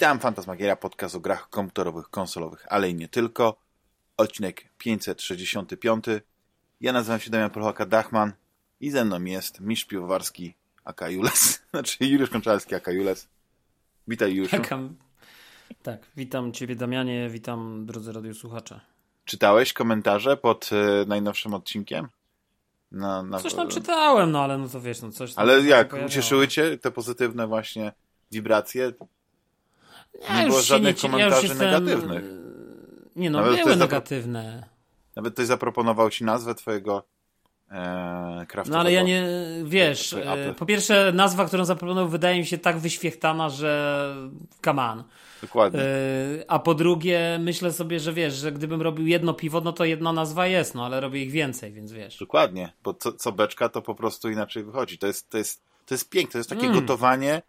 Witam, Fantasmagieria, podcast o grach komputerowych, konsolowych, ale i nie tylko. Odcinek 565. Ja nazywam się Damian Polchaka-Dachman i ze mną jest Misz Piwowarski aka Jules, znaczy Juliusz Konczalski aka Jules. Witaj Juliuszu. Tak, witam Ciebie Damianie, witam drodzy radiosłuchacze. Czytałeś komentarze pod y, najnowszym odcinkiem? Na, na... Coś tam czytałem, no ale no to wiesz, no coś tam Ale jak, ucieszyły Cię te pozytywne właśnie wibracje? Nie, nie było żadnych nie, komentarzy ja jestem... negatywnych. Nie no, Nawet były negatywne. Nawet ktoś zaproponował Ci nazwę Twojego e, No ale ja nie, wiesz, e, po pierwsze nazwa, którą zaproponował wydaje mi się tak wyświechtana, że come on. Dokładnie. E, a po drugie myślę sobie, że wiesz, że gdybym robił jedno piwo, no to jedna nazwa jest, no ale robię ich więcej, więc wiesz. Dokładnie, bo co, co beczka to po prostu inaczej wychodzi. To jest, to jest, to jest piękne, to jest takie mm. gotowanie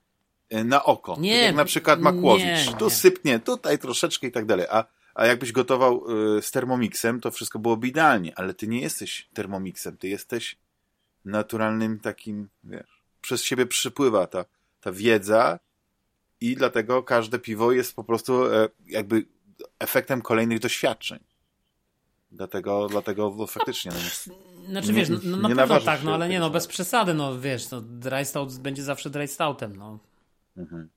na oko. Nie, tak jak na przykład Makłowicz. Nie, tu nie. sypnie, tutaj troszeczkę i tak dalej. A a jakbyś gotował y, z Thermomixem, to wszystko byłoby idealnie, ale ty nie jesteś Thermomixem, ty jesteś naturalnym takim, wiesz, przez siebie przypływa ta, ta wiedza i dlatego każde piwo jest po prostu e, jakby efektem kolejnych doświadczeń. Dlatego, dlatego no, faktycznie. No, znaczy wiesz, no, no na pewno tak, no ale nie, no bez przesady, no wiesz, no dry stout będzie zawsze dry stoutem, no. Mhm.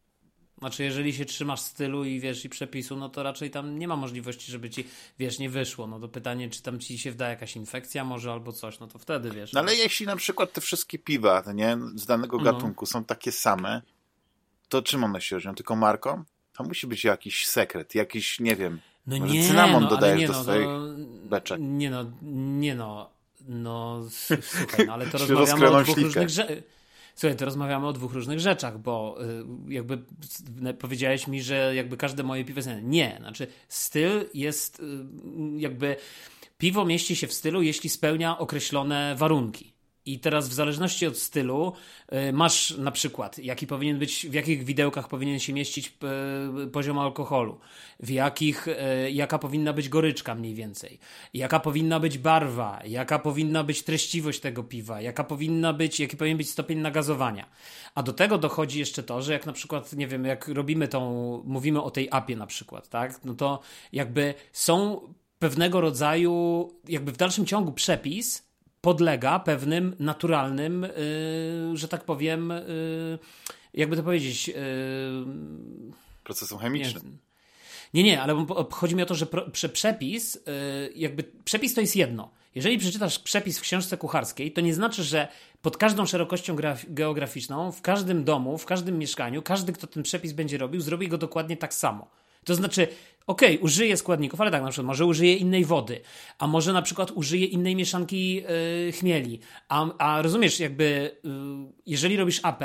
Znaczy, jeżeli się trzymasz stylu i wiesz, i przepisu, no to raczej tam nie ma możliwości, żeby ci, wiesz, nie wyszło. No to pytanie, czy tam ci się wda jakaś infekcja może albo coś, no to wtedy wiesz. No ale no. jeśli na przykład te wszystkie piwa, nie, z danego no. gatunku są takie same, to czym one się różnią? Tylko marką? To musi być jakiś sekret, jakiś, nie wiem, no może nie, cynamon no, dodajesz nie, do no, swoich no, beczek. Nie no, nie no, no słuchaj, no, ale to rozmawiamy o dwóch różnych rzeczach Słuchaj, to rozmawiamy o dwóch różnych rzeczach, bo y, jakby powiedziałeś mi, że jakby każde moje piwo jest... Nie, znaczy styl jest y, jakby... Piwo mieści się w stylu, jeśli spełnia określone warunki. I teraz w zależności od stylu y, masz na przykład, jaki powinien być, w jakich widełkach powinien się mieścić y, poziom alkoholu, w jakich, y, jaka powinna być goryczka mniej więcej, jaka powinna być barwa, jaka powinna być treściwość tego piwa, jaka powinna być, jaki powinien być stopień nagazowania. A do tego dochodzi jeszcze to, że jak na przykład, nie wiem, jak robimy tą, mówimy o tej apie na przykład, tak, no to jakby są pewnego rodzaju, jakby w dalszym ciągu przepis, podlega pewnym naturalnym, yy, że tak powiem, yy, jakby to powiedzieć. Yy, Procesom chemicznym. Nie, nie, ale chodzi mi o to, że przepis, y, jakby przepis to jest jedno. Jeżeli przeczytasz przepis w książce kucharskiej, to nie znaczy, że pod każdą szerokością geograficzną, w każdym domu, w każdym mieszkaniu, każdy, kto ten przepis będzie robił, zrobi go dokładnie tak samo. To znaczy, okej, okay, użyje składników, ale tak, na przykład może użyje innej wody, a może na przykład użyje innej mieszanki yy, chmieli. A, a rozumiesz, jakby yy, jeżeli robisz AP,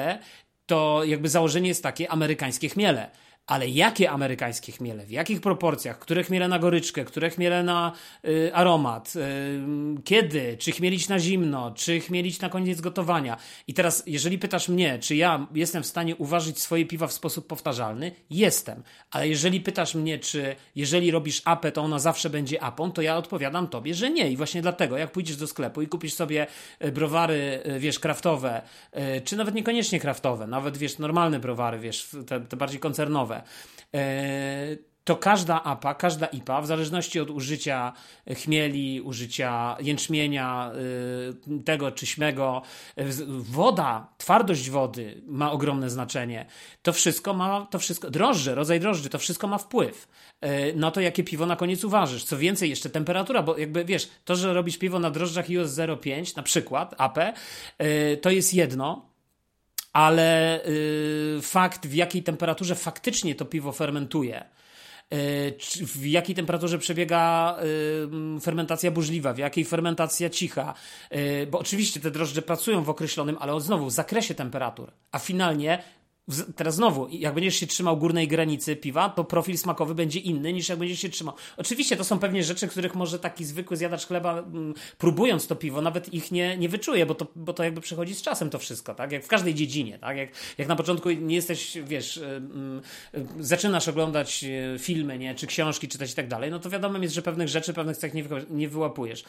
to jakby założenie jest takie amerykańskie chmiele ale jakie amerykańskie chmiele, w jakich proporcjach, które chmiele na goryczkę, które chmiele na y, aromat, y, kiedy, czy chmielić na zimno, czy chmielić na koniec gotowania. I teraz, jeżeli pytasz mnie, czy ja jestem w stanie uważać swoje piwa w sposób powtarzalny, jestem. Ale jeżeli pytasz mnie, czy jeżeli robisz apę, to ona zawsze będzie apą, to ja odpowiadam tobie, że nie. I właśnie dlatego, jak pójdziesz do sklepu i kupisz sobie y, browary, y, wiesz, kraftowe, y, czy nawet niekoniecznie kraftowe, nawet, wiesz, normalne browary, wiesz, te, te bardziej koncernowe, E, to każda APA, każda IPA, w zależności od użycia chmieli, użycia jęczmienia, e, tego czy śmego, e, woda, twardość wody ma ogromne znaczenie. To wszystko ma, to wszystko, drożdże, rodzaj drożdży, to wszystko ma wpływ na to, jakie piwo na koniec uważysz. Co więcej, jeszcze temperatura, bo jakby wiesz, to, że robisz piwo na drożdżach iOS 0,5, na przykład, AP, to jest jedno, ale y, fakt, w jakiej temperaturze faktycznie to piwo fermentuje, y, w jakiej temperaturze przebiega y, fermentacja burzliwa, w jakiej fermentacja cicha. Bo oczywiście te drożdże pracują w określonym, ale znowu w zakresie temperatur. A finalnie Teraz znowu, jak będziesz się trzymał górnej granicy piwa, to profil smakowy będzie inny niż jak będziesz się trzymał. Oczywiście to są pewnie rzeczy, których może taki zwykły zjadacz chleba, mm, próbując to piwo, nawet ich nie, nie wyczuje, bo to, bo to jakby przechodzi z czasem to wszystko, tak? Jak w każdej dziedzinie, tak? Jak, jak na początku nie jesteś, wiesz, y, y, zaczynasz oglądać y, filmy, nie? Czy książki czytać i tak dalej, no to wiadomo jest, że pewnych rzeczy, pewnych cech nie, wyłapujesz.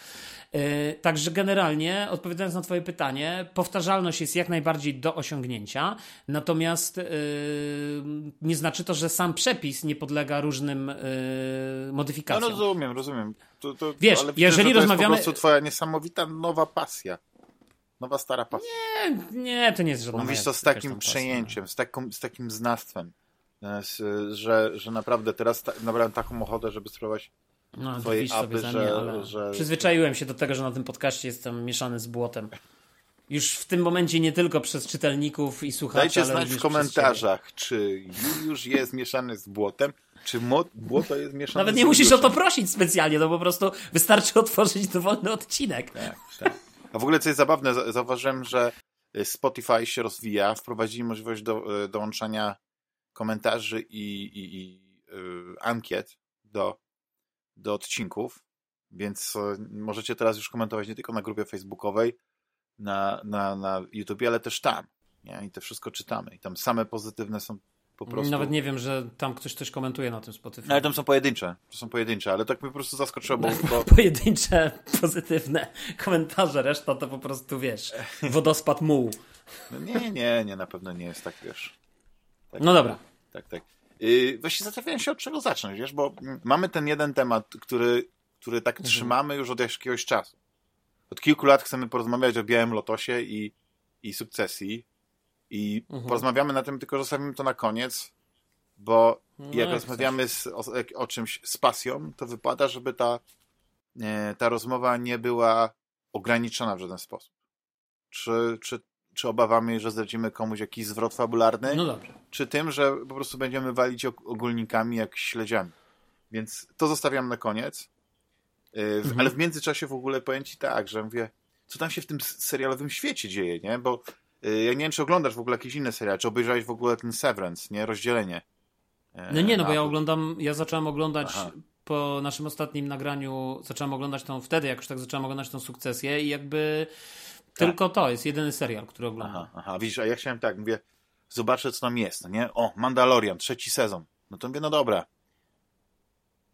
Także generalnie, odpowiadając na twoje pytanie, powtarzalność jest jak najbardziej do osiągnięcia, natomiast natomiast yy, nie znaczy to, że sam przepis nie podlega różnym yy, modyfikacjom. No rozumiem, rozumiem. To, to, Wiesz, ale jeżeli widzę, to rozmawiamy... jest po prostu twoja niesamowita nowa pasja. Nowa, stara pasja. Nie, nie, to nie jest żadna Mówisz to z takim przejęciem, z, taką, z takim znawstwem, e, że, że naprawdę teraz ta, nabrałem taką ochotę, żeby spróbować no, twojej apy, że, mnie, ale że... Przyzwyczaiłem się do tego, że na tym podcaście jestem mieszany z błotem. Już w tym momencie nie tylko przez czytelników i słuchaczy, Dajcie znać w komentarzach, czy już jest mieszany z błotem, czy błoto jest mieszane Nawet nie musisz o to prosić specjalnie, to po prostu wystarczy otworzyć dowolny odcinek. Tak, tak. A w ogóle co jest zabawne, zauważyłem, że Spotify się rozwija, wprowadzili możliwość do, e, dołączania komentarzy i, i, i yy, ankiet do, do odcinków, więc e, możecie teraz już komentować nie tylko na grupie facebookowej, na, na, na YouTubie, ale też tam. Nie? I to wszystko czytamy. I tam same pozytywne są po prostu... Nawet nie wiem, że tam ktoś coś komentuje na tym Spotify. No, ale tam są pojedyncze. To są pojedyncze, ale tak mnie po prostu zaskoczyło, bo... bo... Pojedyncze, pozytywne komentarze, reszta to po prostu, wiesz, wodospad muł. No nie, nie, nie, na pewno nie jest tak, wiesz. Tak, no dobra. Tak, tak. Yy, właśnie zastanawiałem się, od czego zacząć, wiesz, bo mamy ten jeden temat, który, który tak mhm. trzymamy już od jakiegoś czasu. Od kilku lat chcemy porozmawiać o Białym Lotosie i, i sukcesji, i mhm. porozmawiamy na tym, tylko zostawimy to na koniec, bo no jak rozmawiamy z, o, o, czymś z pasją, to wypada, żeby ta, e, ta rozmowa nie była ograniczona w żaden sposób. Czy, czy, czy obawiamy, że zdradzimy komuś jakiś zwrot fabularny? No dobrze. Czy tym, że po prostu będziemy walić ogólnikami jak śledziami? Więc to zostawiam na koniec. E, mhm. Ale w międzyczasie w ogóle powiem ci tak, że mówię, co tam się w tym serialowym świecie dzieje, nie? Bo Y, ja nie wiem, czy oglądasz w ogóle jakieś inne seriale, czy obejrzałeś w ogóle ten Severance, nie? Rozdzielenie. E, no nie, no bo ja oglądam, ja zacząłem oglądać Aha. po naszym ostatnim nagraniu, zacząłem oglądać tą, wtedy jak już tak zacząłem oglądać tą sukcesję i jakby tak. tylko to jest jedyny serial, który oglądam. Aha, aha, widzisz, a ja chciałem tak, mówię, zobaczę co tam jest, no nie? O, Mandalorian, trzeci sezon. No to mówię, no dobra.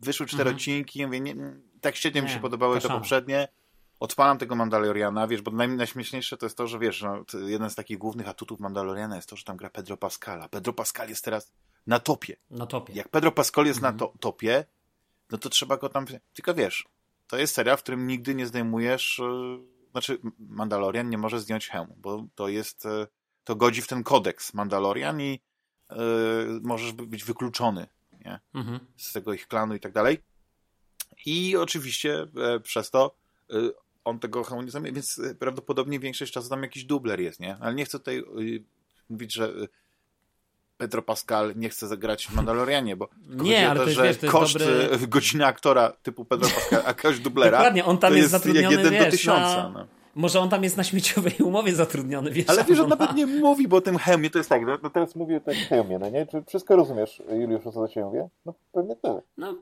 Wyszły cztery mhm. odcinki, mówię, nie, tak świetnie mi się podobały te poprzednie odpalam tego Mandaloriana, wiesz, bo najśmieszniejsze to jest to, że wiesz, no, jeden z takich głównych atutów Mandaloriana jest to, że tam gra Pedro Pascala. Pedro Pascal jest teraz na topie. Na topie. Jak Pedro Pascal jest mhm. na to, topie, no to trzeba go tam... Tylko wiesz, to jest seria, w którym nigdy nie zdejmujesz... Yy, znaczy, Mandalorian nie może zdjąć hełmu, bo to jest... Yy, to godzi w ten kodeks Mandalorian i yy, możesz być wykluczony nie? Mhm. z tego ich klanu i tak dalej. I oczywiście przez to on tego hełmu nie zamie, więc e, prawdopodobnie większość czasu tam jakiś dubler jest, nie? Ale nie chcę tutaj mówić, że Pedro Pascal nie chce zagrać w Mandalorianie, bo nie, ale to, jest, że wiesz, to koszt dobry... E, godziny aktora typu Pedro Pascal, a koszt dublera Dokładnie, on tam to jest, jest jak jeden wiesz, do tysiąca. Na... No. Może on tam jest na śmieciowej umowie zatrudniony, wiesz. Ale wiesz, on nawet nie mówi, bo o tym hełmie to jest tak, no, no teraz mówię o tym hełmie, no nie? Czy wszystko rozumiesz, Juliusz, o co do ciebie mówię? No pewnie tak. No,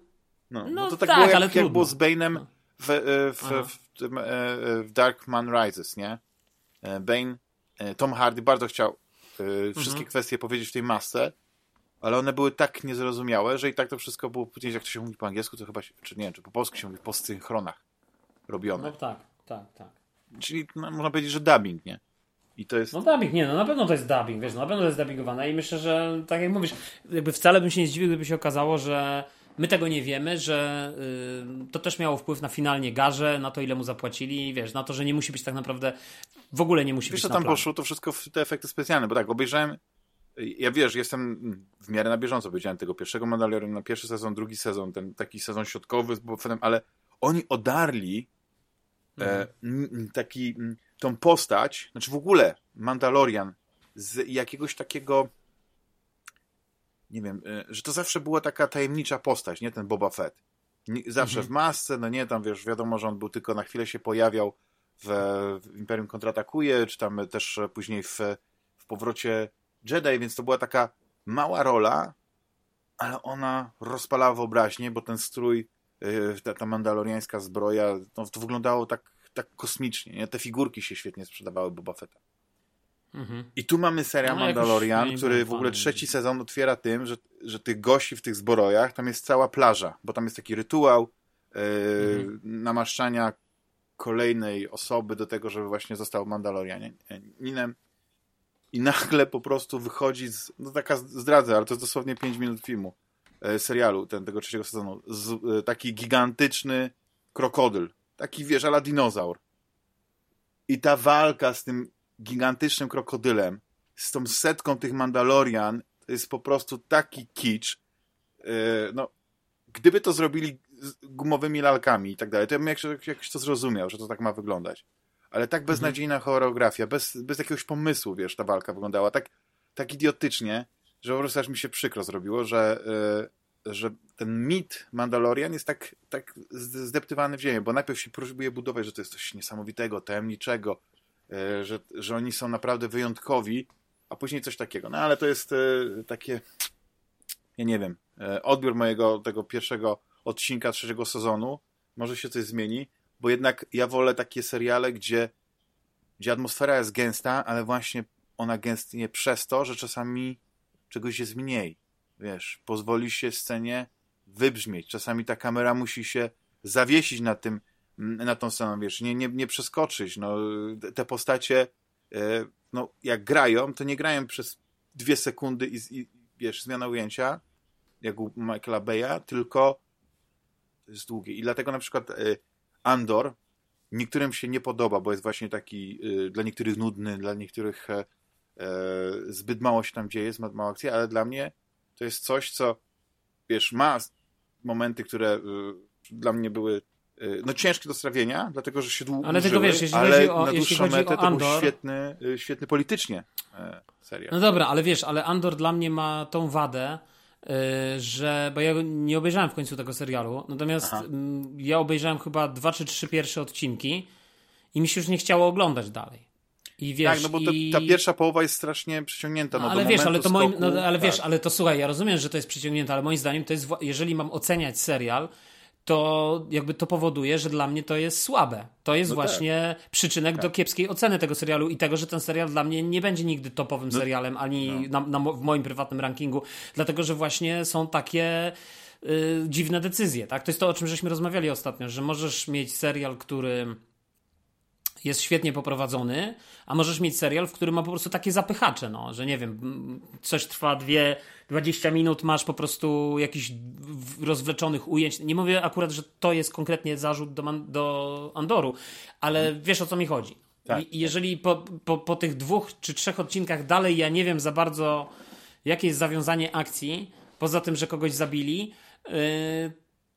no, no, to tak, tak było jak, ale jak było z Bane'em no. w, e, w, w, e, w Dark Man Rises, nie? E, Bane, Tom Hardy bardzo chciał wszystkie mhm. kwestie powiedzieć w tej masce, ale one były tak niezrozumiałe, że i tak to wszystko było później, jak to się mówi po angielsku, to chyba, się, czy nie czy po polsku się mówi, po synchronach robione. No tak, tak, tak. Czyli no, można powiedzieć, że dubbing, nie? I to jest... No dubbing, nie, no na pewno to jest dubbing, wiesz, no na pewno to jest dubbingowane i myślę, że tak jak mówisz, jakby wcale bym się nie zdziwił, gdyby się okazało, że My tego nie wiemy, że y, to też miało wpływ na finalnie garze, na to ile mu zapłacili, wiesz, na to, że nie musi być tak naprawdę, w ogóle nie musi wiesz, być co tam poszło, to wszystko w te efekty specjalne, bo tak, obejrzałem, ja wiesz, jestem w miarę na bieżąco, powiedziałem tego pierwszego Mandaloriana, pierwszy sezon, drugi sezon, ten taki sezon środkowy z ale oni odarli e, mhm. taki, tą postać, znaczy w ogóle Mandalorian z jakiegoś takiego nie wiem, y, że to zawsze była taka tajemnicza postać, nie ten Boba Fett. Zawsze mhm. w masce, no nie, tam wiesz, wiadomo, że on był tylko na chwilę się pojawiał w, w Imperium Kontratakuje, czy tam też później w, w Powrocie Jedi, więc to była taka mała rola, ale ona rozpalała wyobraźnię, bo ten strój, y, ta, ta mandaloriańska zbroja, no, to wyglądało tak, tak kosmicznie, nie? Te figurki się świetnie sprzedawały Boba Fetta. Mhm. I tu mamy serial no, Mandalorian, który w ogóle trzeci sezon otwiera tym, że, że tych gości w tych zbrojach, tam jest cała plaża, bo tam jest taki rytuał yy, mhm. namaszczania kolejnej osoby do tego, żeby właśnie został Mandalorianinem. i nagle po prostu wychodzi, z, no taka zdradzę, ale to jest dosłownie 5 minut filmu, e, serialu ten, tego trzeciego sezonu, z, e, taki gigantyczny krokodyl, taki wiesz, ala dinozaur. I ta walka z tym gigantycznym krokodylem, z tą setką tych Mandalorian, to jest po prostu taki kicz. E, no, gdyby to zrobili gumowymi lalkami i tak dalej, to ja bym jakoś, jakoś to zrozumiał, że to tak ma wyglądać. Ale tak mhm. beznadziejna mhm. choreografia, bez, bez jakiegoś pomysłu, wiesz, ta walka wyglądała tak, tak idiotycznie, że po prostu aż mi się przykro zrobiło, że, yy, że ten mit Mandalorian jest tak, tak zdeptywany w ziemię, bo najpierw się próbuje budować, że to jest coś niesamowitego, tajemniczego, że, że oni są naprawdę wyjątkowi, a później coś takiego. No ale to jest yy, takie, ja nie wiem, odbiór mojego tego pierwszego odcinka trzeciego sezonu, może się coś zmieni, bo jednak ja wolę takie seriale, gdzie, gdzie atmosfera jest gęsta, ale właśnie ona gęstnie przez to, że czasami czegoś jest mniej. Wiesz, pozwoli się scenie wybrzmieć. Czasami ta kamera musi się zawiesić na tym, na tą sceną, wiesz, nie, nie, nie przeskoczyć. No, te postacie, e, no, jak grają, to nie grają przez dwie sekundy i, i wiesz, zmiana ujęcia, jak u Michaela Beya, tylko jest długie. I dlatego na przykład e, Andor niektórym się nie podoba, bo jest właśnie taki y, dla niektórych nudny, dla niektórych e, e, zbyt mało się tam dzieje, zbyt mało akcji, ale dla mnie to jest coś, co wiesz, ma momenty, które dla mnie były no ciężkie do strawienia, dlatego, że się długo Ale tego wiesz, jeśli ale chodzi o, na chodzi metę, Andor... to był świetny, y, świetny politycznie e, serial. No dobra, ale wiesz, ale Andor dla mnie ma tą wadę, Y, że, bo ja nie obejrzałem w końcu tego serialu, natomiast. Mm, ja obejrzałem chyba dwa czy trzy pierwsze odcinki i mi się już nie chciało oglądać dalej. I wiesz, tak, no bo i... ta pierwsza połowa jest strasznie przyciągnięta. No, ale wiesz, ale to moim, no, ale tak. wiesz, ale to słuchaj, ja rozumiem, że to jest przyciągnięte, ale moim zdaniem to jest, jeżeli mam oceniać serial, to jakby to powoduje, że dla mnie to jest słabe. To jest no właśnie tak. przyczynek tak. do kiepskiej oceny tego serialu i tego, że ten serial dla mnie nie będzie nigdy topowym no, serialem, ani no. na, na, w moim prywatnym rankingu, dlatego że właśnie są takie y, dziwne decyzje. Tak? To jest to, o czym żeśmy rozmawiali ostatnio, że możesz mieć serial, który jest świetnie poprowadzony, a możesz mieć serial, w którym ma po prostu takie zapychacze, no, że nie wiem, coś trwa dwie, 20 minut, masz po prostu jakichś rozwleczonych ujęć. Nie mówię akurat, że to jest konkretnie zarzut do, do Andoru, ale wiesz o co mi chodzi. Tak, I tak. jeżeli po, po, po tych dwóch czy trzech odcinkach dalej ja nie wiem za bardzo, jakie jest zawiązanie akcji, poza tym, że kogoś zabili, yy,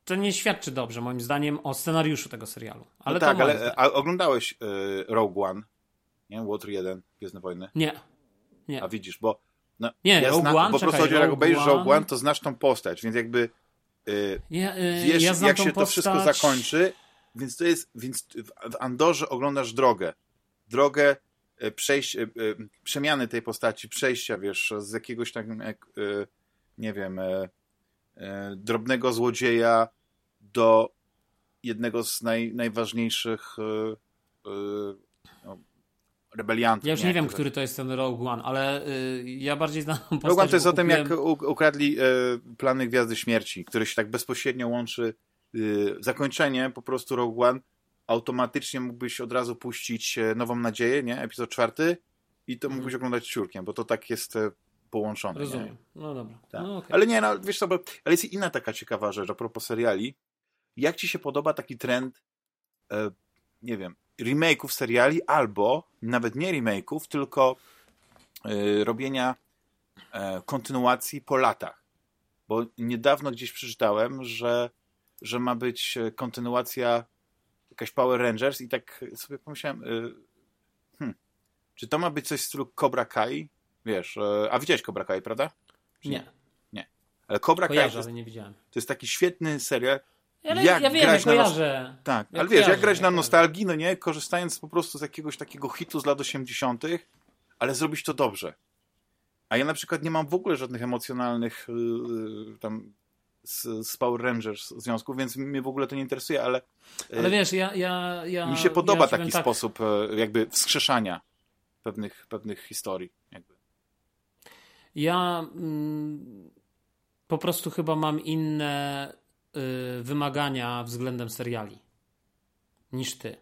to nie świadczy dobrze, moim zdaniem, o scenariuszu tego serialu. Ale no tak, ale a oglądałeś y, Rogue One, nie? Water 1, Gwiezdne Wojny? Nie. nie. A widzisz, bo no, nie, ja Rogue zna, One, po prostu jak obejrzysz Rogue One, to znasz tą postać, więc jakby y, ja, y, wiesz, ja jak się postać... to wszystko zakończy, więc to jest, więc w Andorze oglądasz drogę. Drogę przejść, przemiany tej postaci, przejścia, wiesz, z jakiegoś tak, nie wiem, drobnego złodzieja do jednego z naj, najważniejszych yy, yy, no, rebeliantów. Ja już nie, nie wiem, który to jest ten Rogue One, ale yy, ja bardziej znam postać... Rogue One to jest o tym, jak ukradli y, plany Gwiazdy Śmierci, który się tak bezpośrednio łączy y, zakończenie po prostu Rogue One automatycznie mógłbyś od razu puścić e, Nową Nadzieję, nie? Epizod czwarty i to mógłbyś hmm. oglądać ciurkiem, bo to tak jest e, połączone. Rozumiem. Nie? No dobra. Tak. No, okay. Ale nie, no wiesz co, bo, ale jest inna taka ciekawa rzecz a propos seriali, jak ci się podoba taki trend, e, nie wiem, remake'ów seriali, albo nawet nie remake'ów, tylko e, robienia e, kontynuacji po latach. Bo niedawno gdzieś przeczytałem, że, że ma być kontynuacja jakaś Power Rangers i tak sobie pomyślałem, e, hmm, czy to ma być coś w stylu Cobra Kai? Wiesz, e, a widziałeś Cobra Kai, prawda? Czy nie. Nie. Ale Cobra Kojarzę, Kai to jest, ale nie widziałem. to jest taki świetny serial, ale jak ja wiem, grać ja kojarzę. Na tak, ja ale wiesz, jak grać na nostalgii, no nie, korzystając po prostu z jakiegoś takiego hitu z lat 80., ale zrobić to dobrze. A ja na przykład nie mam w ogóle żadnych emocjonalnych yy, tam z, z, Power Rangers związków, więc mnie w ogóle to nie interesuje, ale... Yy, ale wiesz, ja... ja, ja mi się podoba ja taki tak. sposób yy, jakby wskrzeszania pewnych, pewnych historii. Jakby. Ja mm, po prostu chyba mam inne Y, wymagania względem seriali niż ty.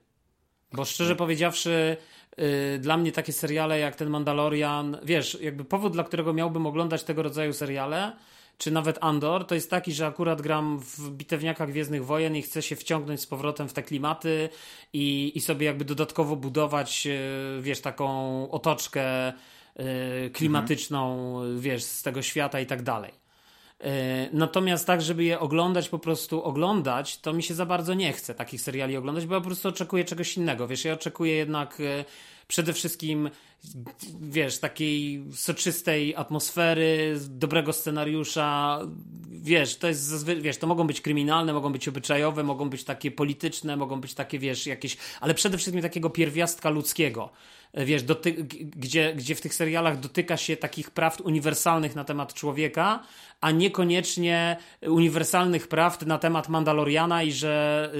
Bo szczerze powiedziawszy, yy, dla mnie takie seriale jak ten Mandalorian, wiesz, jakby powód, dla którego miałbym oglądać tego rodzaju seriale, czy nawet Andor, to jest taki, że akurat gram w bitewniakach Gwiezdnych Wojen i chcę się wciągnąć z powrotem w te klimaty i, i sobie jakby dodatkowo budować, yy, wiesz, taką otoczkę yy, klimatyczną, mhm. wiesz, z tego świata i tak dalej. E, natomiast tak, żeby je oglądać, po prostu oglądać, to mi się za bardzo nie chce takich seriali oglądać, bo ja po prostu oczekuję czegoś innego. Wiesz, ja oczekuję jednak e, przede wszystkim, wiesz, takiej soczystej atmosfery, dobrego scenariusza. Wiesz, to jest wiesz, to mogą być kryminalne, mogą być obyczajowe, mogą być takie polityczne, mogą być takie, wiesz, jakieś, ale przede wszystkim takiego pierwiastka ludzkiego wiesz, doty- gdzie, gdzie w tych serialach dotyka się takich praw uniwersalnych na temat człowieka, a niekoniecznie uniwersalnych praw na temat Mandaloriana i że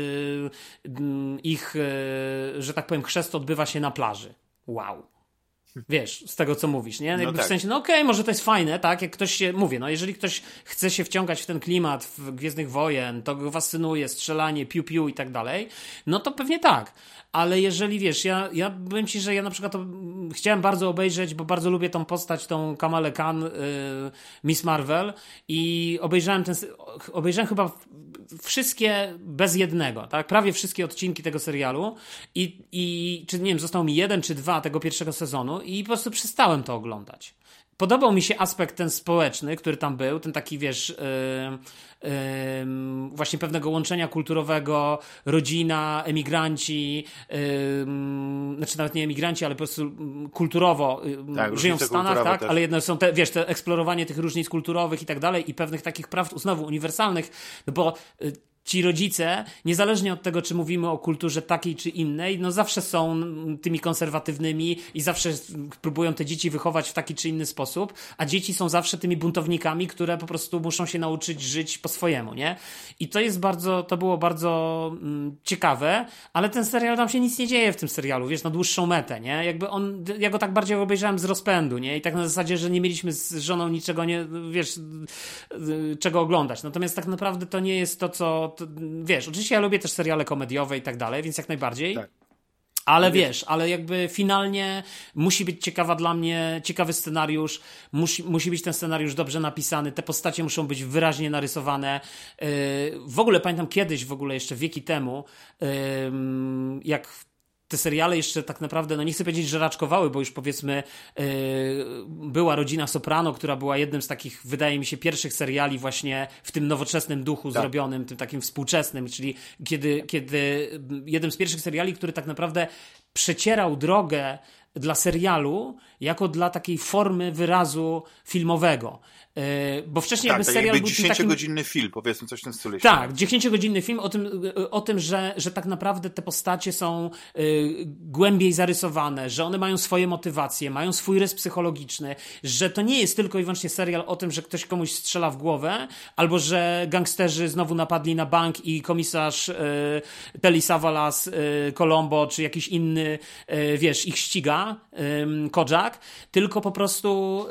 yy, ich, yy, że tak powiem, chrzest odbywa się na plaży. Wow. Wiesz, z tego co mówisz, nie? No tak. W sensie, no okej, okay, może to jest fajne, tak? Jak ktoś się, mówię, no jeżeli ktoś chce się wciągać w ten klimat w Gwiezdnych Wojen, to go fascynuje, strzelanie, piu-piu i tak dalej, no to pewnie tak ale jeżeli wiesz, ja, ja powiem ci, że ja na przykład chciałem bardzo obejrzeć, bo bardzo lubię tą postać, tą Kamalę Khan, y, Miss Marvel i obejrzałem ten, obejrzałem chyba wszystkie bez jednego, tak? Prawie wszystkie odcinki tego serialu i, i czy nie wiem, został mi jeden czy dwa tego pierwszego sezonu i po prostu przestałem to oglądać. Podobał mi się aspekt ten społeczny, który tam był, ten taki, wiesz, yy, yy, właśnie pewnego łączenia kulturowego, rodzina, emigranci, yy, znaczy nawet nie emigranci, ale po prostu kulturowo tak, żyją w Stanach, tak? Też. Ale jedno są te, wiesz, te eksplorowanie tych różnic kulturowych i tak dalej i pewnych takich praw znowu uniwersalnych, no bo y, ci rodzice, niezależnie od tego, czy mówimy o kulturze takiej czy innej, no zawsze są tymi konserwatywnymi i zawsze próbują te dzieci wychować w taki czy inny sposób, a dzieci są zawsze tymi buntownikami, które po prostu muszą się nauczyć żyć po swojemu, nie? I to jest bardzo, to było bardzo mm, ciekawe, ale ten serial, tam się nic nie dzieje w tym serialu, wiesz, na dłuższą metę, nie? Jakby on, ja go tak bardziej obejrzałem z rozpędu, nie? I tak na zasadzie, że nie mieliśmy z żoną niczego, nie, wiesz, czego oglądać. Natomiast tak naprawdę to nie jest to, co to, wiesz, oczywiście ja lubię też seriale komediowe i tak dalej, więc jak najbardziej. Tak. Ale wiesz, ale jakby finalnie musi być ciekawa dla mnie, ciekawy scenariusz, musi, musi być ten scenariusz dobrze napisany, te postacie muszą być wyraźnie narysowane. Yy, w ogóle pamiętam kiedyś, w ogóle jeszcze wieki temu, yy, jak te seriale jeszcze tak naprawdę, no nie chcę powiedzieć, że raczkowały, bo już powiedzmy yy, była rodzina Soprano, która była jednym z takich, wydaje mi się, pierwszych seriali właśnie w tym nowoczesnym duchu tak. zrobionym, tym takim współczesnym, czyli kiedy, kiedy jeden z pierwszych seriali, który tak naprawdę przecierał drogę dla serialu jako dla takiej formy wyrazu filmowego. E, bo wcześniej tak, jakby serial jakby był 10-godzinny takim... film, powiedzmy coś w tym stylu. Tak, 10-godzinny film o tym, o tym że, że tak naprawdę te postacie są y, głębiej zarysowane, że one mają swoje motywacje, mają swój rys psychologiczny, że to nie jest tylko i wyłącznie serial o tym, że ktoś komuś strzela w głowę, albo że gangsterzy znowu napadli na bank i komisarz Telly Savalas, Colombo, czy jakiś inny, wiesz, ich ściga, y, Kojak, tylko po prostu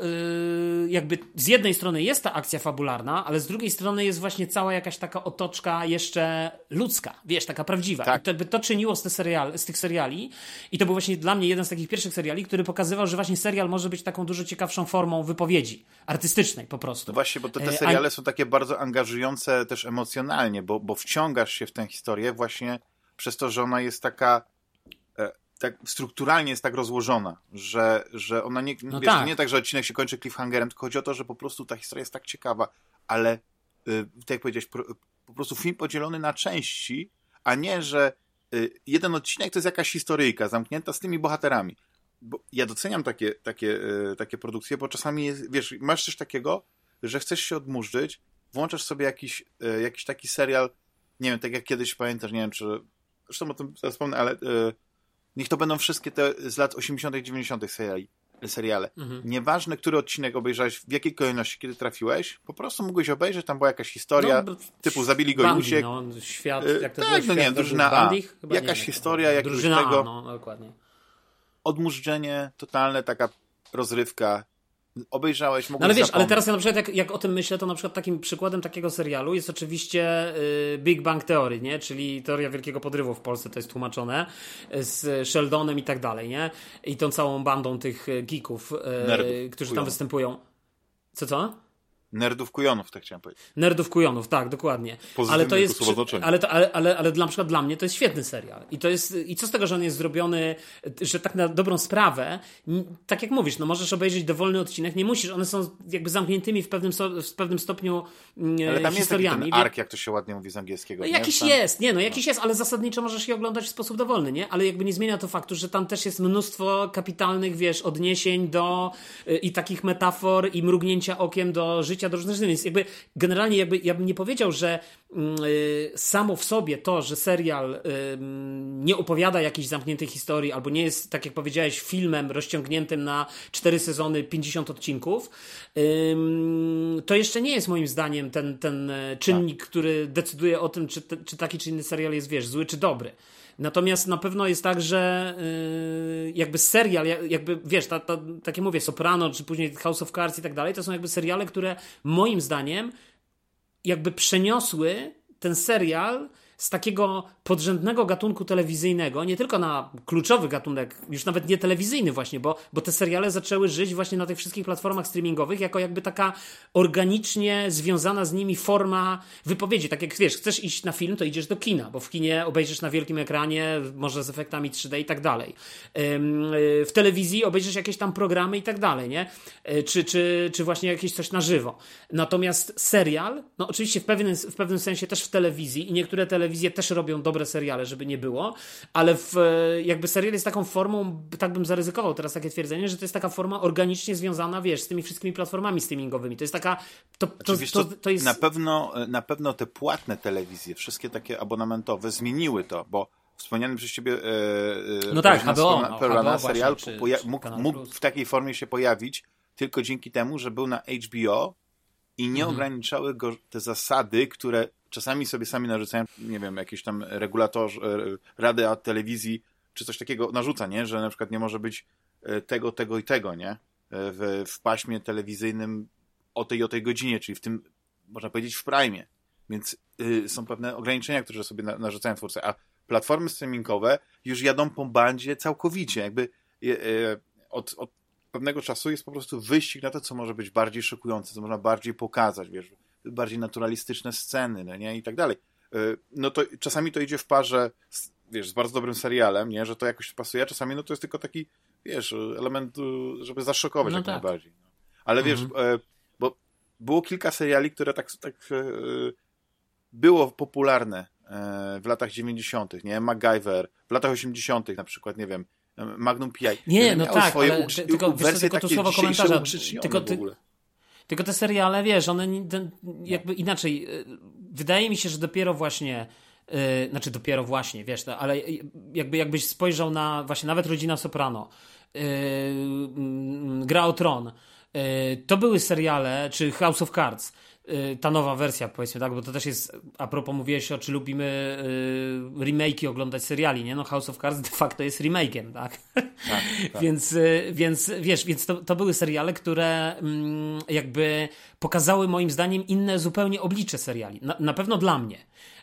y, jakby z jednej strony jest ta akcja fabularna, ale z drugiej strony jest właśnie cała jakaś taka otoczka jeszcze ludzka, wiesz, taka prawdziwa. Tak. I to, by to czyniło z, te serial, z tych seriali i to był właśnie dla mnie jeden z takich pierwszych seriali, który pokazywał, że właśnie serial może być taką dużo ciekawszą formą wypowiedzi artystycznej po prostu. No właśnie, bo te e, seriale A... są takie bardzo angażujące też emocjonalnie, bo, bo wciągasz się w tę historię właśnie przez to, że ona jest taka tak strukturalnie jest tak rozłożona, że, że ona nie, no wiesz, tak. nie tak, że odcinek się kończy cliffhangerem, tylko chodzi o to, że po prostu ta historia jest tak ciekawa, ale y, tak jak powiedziałeś, po, po, prostu film podzielony na części, a nie, że y, jeden odcinek to jest jakaś historyjka zamknięta z tymi bohaterami. Bo ja doceniam takie, takie, y, takie produkcje, bo czasami jest, wiesz, masz coś takiego, że chcesz się odmurzyć, włączasz sobie jakiś, y, jakiś taki serial, nie wiem, tak jak kiedyś pamiętasz, nie wiem, czy zresztą o tym wspomnę, ale y, Niech to będą wszystkie te z lat 80., 90. seriali, seriale. Mhm. Nieważne, który odcinek obejrzałeś, w jakiej kolejności, kiedy trafiłeś, po prostu mogłeś obejrzeć, tam była jakaś historia, no, typu zabili go Bandy, i uciekł. No, świat, jak to tak, no nie, drużyna A. Jakaś nie, historia, jakiegoś tego. A, no, dokładnie. Odmurzczenie, totalne, taka rozrywka. Obejrzałeś, mogłeś no, Ale wiesz, zapomnieć. ale teraz ja na przykład jak, jak o tym myślę, to na przykład takim przykładem takiego serialu jest oczywiście y, Big Bang Theory, nie? Czyli teoria wielkiego podrywu w Polsce to jest tłumaczone z Sheldonem i tak dalej, nie? I tą całą bandą tych geeków, y, którzy tam występują. Co, co? Nerdów kujonów, tak chciałem powiedzieć. Nerdów kujonów, tak, dokładnie. ale to jest. Ale, to, ale, ale, ale dla, na przykład dla mnie to jest świetny serial. I to jest. I co z tego, że on jest zrobiony, że tak na dobrą sprawę, tak jak mówisz, no możesz obejrzeć dowolny odcinek, nie musisz, one są jakby zamkniętymi w pewnym, w pewnym stopniu mm, ale tam historiami. Jest ten ark, jak to się ładnie mówi z angielskiego. No, jakiś tam... jest, nie, no jakiś no. jest, ale zasadniczo możesz je oglądać w sposób dowolny, nie? Ale jakby nie zmienia to faktu, że tam też jest mnóstwo kapitalnych, wiesz, odniesień do y, i takich metafor i mrugnięcia okiem do życia, do różnych rzeczy. Więc jakby generalnie jakby, ja bym nie powiedział, że y, samo w sobie to, że serial y, nie opowiada jakiejś zamkniętej historii albo nie jest, tak jak powiedziałeś, filmem rozciągniętym na cztery sezony, 50 odcinków, y, to jeszcze nie jest moim zdaniem ten, ten e, czynnik, tak. który decyduje o tym, czy, czy taki czy inny serial jest, wiesz, zły czy dobry. Natomiast na pewno jest tak, że yy, jakby serial, jakby wiesz, ta, ta, tak jak mówię, Soprano, czy później House of Cards i tak dalej, to są jakby seriale, które moim zdaniem jakby przeniosły ten serial z takiego podrzędnego gatunku telewizyjnego, nie tylko na kluczowy gatunek, już nawet nie telewizyjny właśnie, bo, bo te seriale zaczęły żyć właśnie na tych wszystkich platformach streamingowych jako jakby taka organicznie związana z nimi forma wypowiedzi. Tak jak wiesz, chcesz iść na film, to idziesz do kina, bo w kinie obejrzysz na wielkim ekranie, może z efektami 3D i tak dalej. W telewizji obejrzysz jakieś tam programy i tak dalej, nie? E, czy, czy, czy właśnie jakieś coś na żywo. Natomiast serial, no oczywiście w pewnym, w pewnym sensie też w telewizji i niektóre telewizje też robią dobre seriale, żeby nie było, ale w, jakby serial jest taką formą, tak bym zaryzykował teraz takie twierdzenie, że to jest taka forma organicznie związana, wiesz, z tymi wszystkimi platformami streamingowymi. To jest taka, to, to, to, to jest... Na pewno, na pewno te płatne telewizje, wszystkie takie abonamentowe zmieniły to, bo wspomniany przez ciebie e, e no tak, HBO, no, HBO serial czy, mógł, mógł w takiej formie się pojawić tylko dzięki temu, że był na HBO i nie mhm. ograniczały go te zasady, które czasami sobie sami narzucają, nie wiem, jakieś tam regulatorze, rady telewizji, czy coś takiego narzuca, nie? Że na przykład nie może być e, tego, tego i tego, nie? E, w, w paśmie telewizyjnym o tej o tej godzinie, czyli w tym, można powiedzieć, w prime. Więc y, są pewne ograniczenia, które sobie na, narzucają twórcy, a platformy streamingowe już jadą po bandzie całkowicie. Jakby y, y, od, od pewnego czasu jest po prostu wyścig na to, co może być bardziej szokujące, co można bardziej pokazać, wiesz, bardziej naturalistyczne sceny, no nie, i tak dalej. E, no to czasami to idzie w parze, z, wiesz, z bardzo dobrym serialem, nie, że to jakoś pasuje, a czasami no to jest tylko taki, wiesz, element, e, żeby zaszokować no jak tak. najbardziej. No. Ale mhm. wiesz, e, bo było kilka seriali, które tak, tak było popularne w latach 90., nie? MacGyver, w latach 80., na przykład, nie wiem, Magnum PI. Nie, no tak, ale tylko, wiesz, tylko to słowo komentarza, tylko, ty, tylko te seriale, wiesz, one jakby inaczej. Y, wydaje mi się, że dopiero właśnie. Yy, znaczy dopiero właśnie, wiesz, no, ale jakby jakbyś spojrzał na właśnie nawet Rodzina Soprano, yy, Gra o Tron, to były seriale, czy House of Cards, ta nowa wersja, powiedzmy, tak, bo to też jest, a propos mówiłeś o, czy lubimy y, remake'i oglądać seriali, nie? No House of Cards de facto jest remake'iem, tak? tak, tak. więc, y, więc, wiesz, więc to, to były seriale, które mm, jakby pokazały moim zdaniem inne zupełnie oblicze seriali. Na, na pewno dla mnie.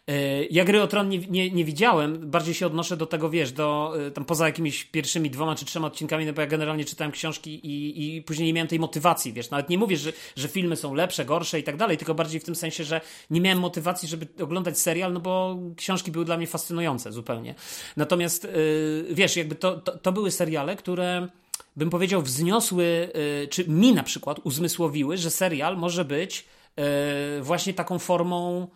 E, ja gry o Tron nie, nie, nie, widziałem, bardziej się odnoszę do tego, wiesz, do e, tam poza jakimiś pierwszymi dwoma czy trzema odcinkami, no bo ja generalnie czytałem książki i, i później nie miałem tej motywacji, wiesz, nawet nie mówię, że, że filmy są lepsze, gorsze i tak dalej, tylko bardziej w tym sensie, że nie miałem motywacji, żeby oglądać serial, no bo książki były dla mnie fascynujące zupełnie. Natomiast, yy, wiesz, jakby to, to, to były seriale, które bym powiedział wzniosły, czy mi na przykład uzmysłowiły, że serial może być właśnie taką formą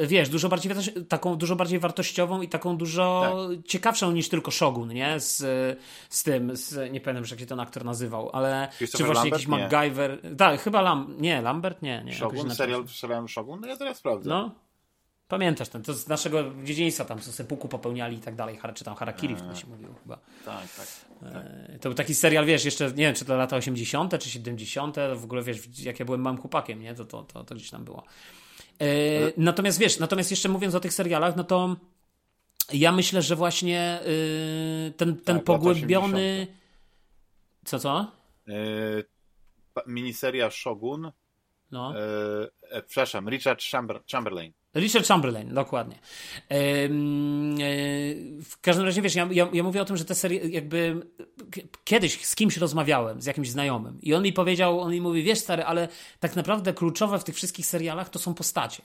wiesz, dużo bardziej, taką dużo bardziej wartościową i taką dużo tak. ciekawszą niż tylko Shogun, nie? Z, z tym, z, nie pamiętam, jak się ten aktor nazywał, ale czy właśnie Lambert? jakiś. MacGyver. Tak, chyba Lam, nie, Lambert? Nie, nie. Shogun? Serial serial Shogun? No ja teraz sprawdzę. No. Pamiętasz ten, to z naszego dziedzictwa tam co sepuku popełniali i tak dalej, czy tam Harakiri wtedy się mówiło chyba. Tak, tak, tak. To był taki serial, wiesz, jeszcze nie wiem, czy to lata 80. czy 70. W ogóle wiesz, jak ja byłem małym chłopakiem, nie? To, to, to, to gdzieś tam było. E, natomiast wiesz, natomiast jeszcze mówiąc o tych serialach, no to ja myślę, że właśnie y, ten, ten tak, pogłębiony. Co, co? E, miniseria Shogun. No. E, e, przepraszam, Richard Chamber Chamberlain. Richard Chamberlain, dokładnie. E, w każdym razie, wiesz, ja, ja, ja, mówię o tym, że te serie, jakby kiedyś z kimś rozmawiałem, z jakimś znajomym i on mi powiedział, on mi mówi, wiesz stary, ale tak naprawdę kluczowe w tych wszystkich serialach to są postacie.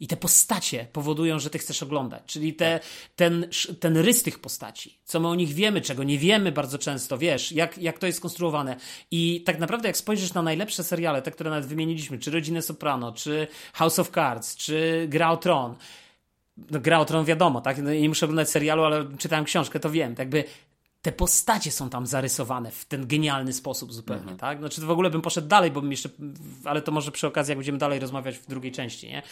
I te postacie powodują, że ty chcesz oglądać. Czyli te, ten, ten rys tych postaci, co my o nich wiemy, czego nie wiemy bardzo często, wiesz, jak, jak to jest skonstruowane. I tak naprawdę, jak spojrzysz na najlepsze seriale, te, które nawet wymieniliśmy, czy Rodzinę Soprano, czy House of Cards, czy Gra o Tron, no, gra o tron wiadomo, tak? No, nie muszę oglądać serialu, ale czytałem książkę, to wiem. Jakby te postacie są tam zarysowane w ten genialny sposób zupełnie, mhm. tak? Znaczy w ogóle bym poszedł dalej, bo bym jeszcze, ale to może przy okazji, jak będziemy dalej rozmawiać w drugiej części, nie?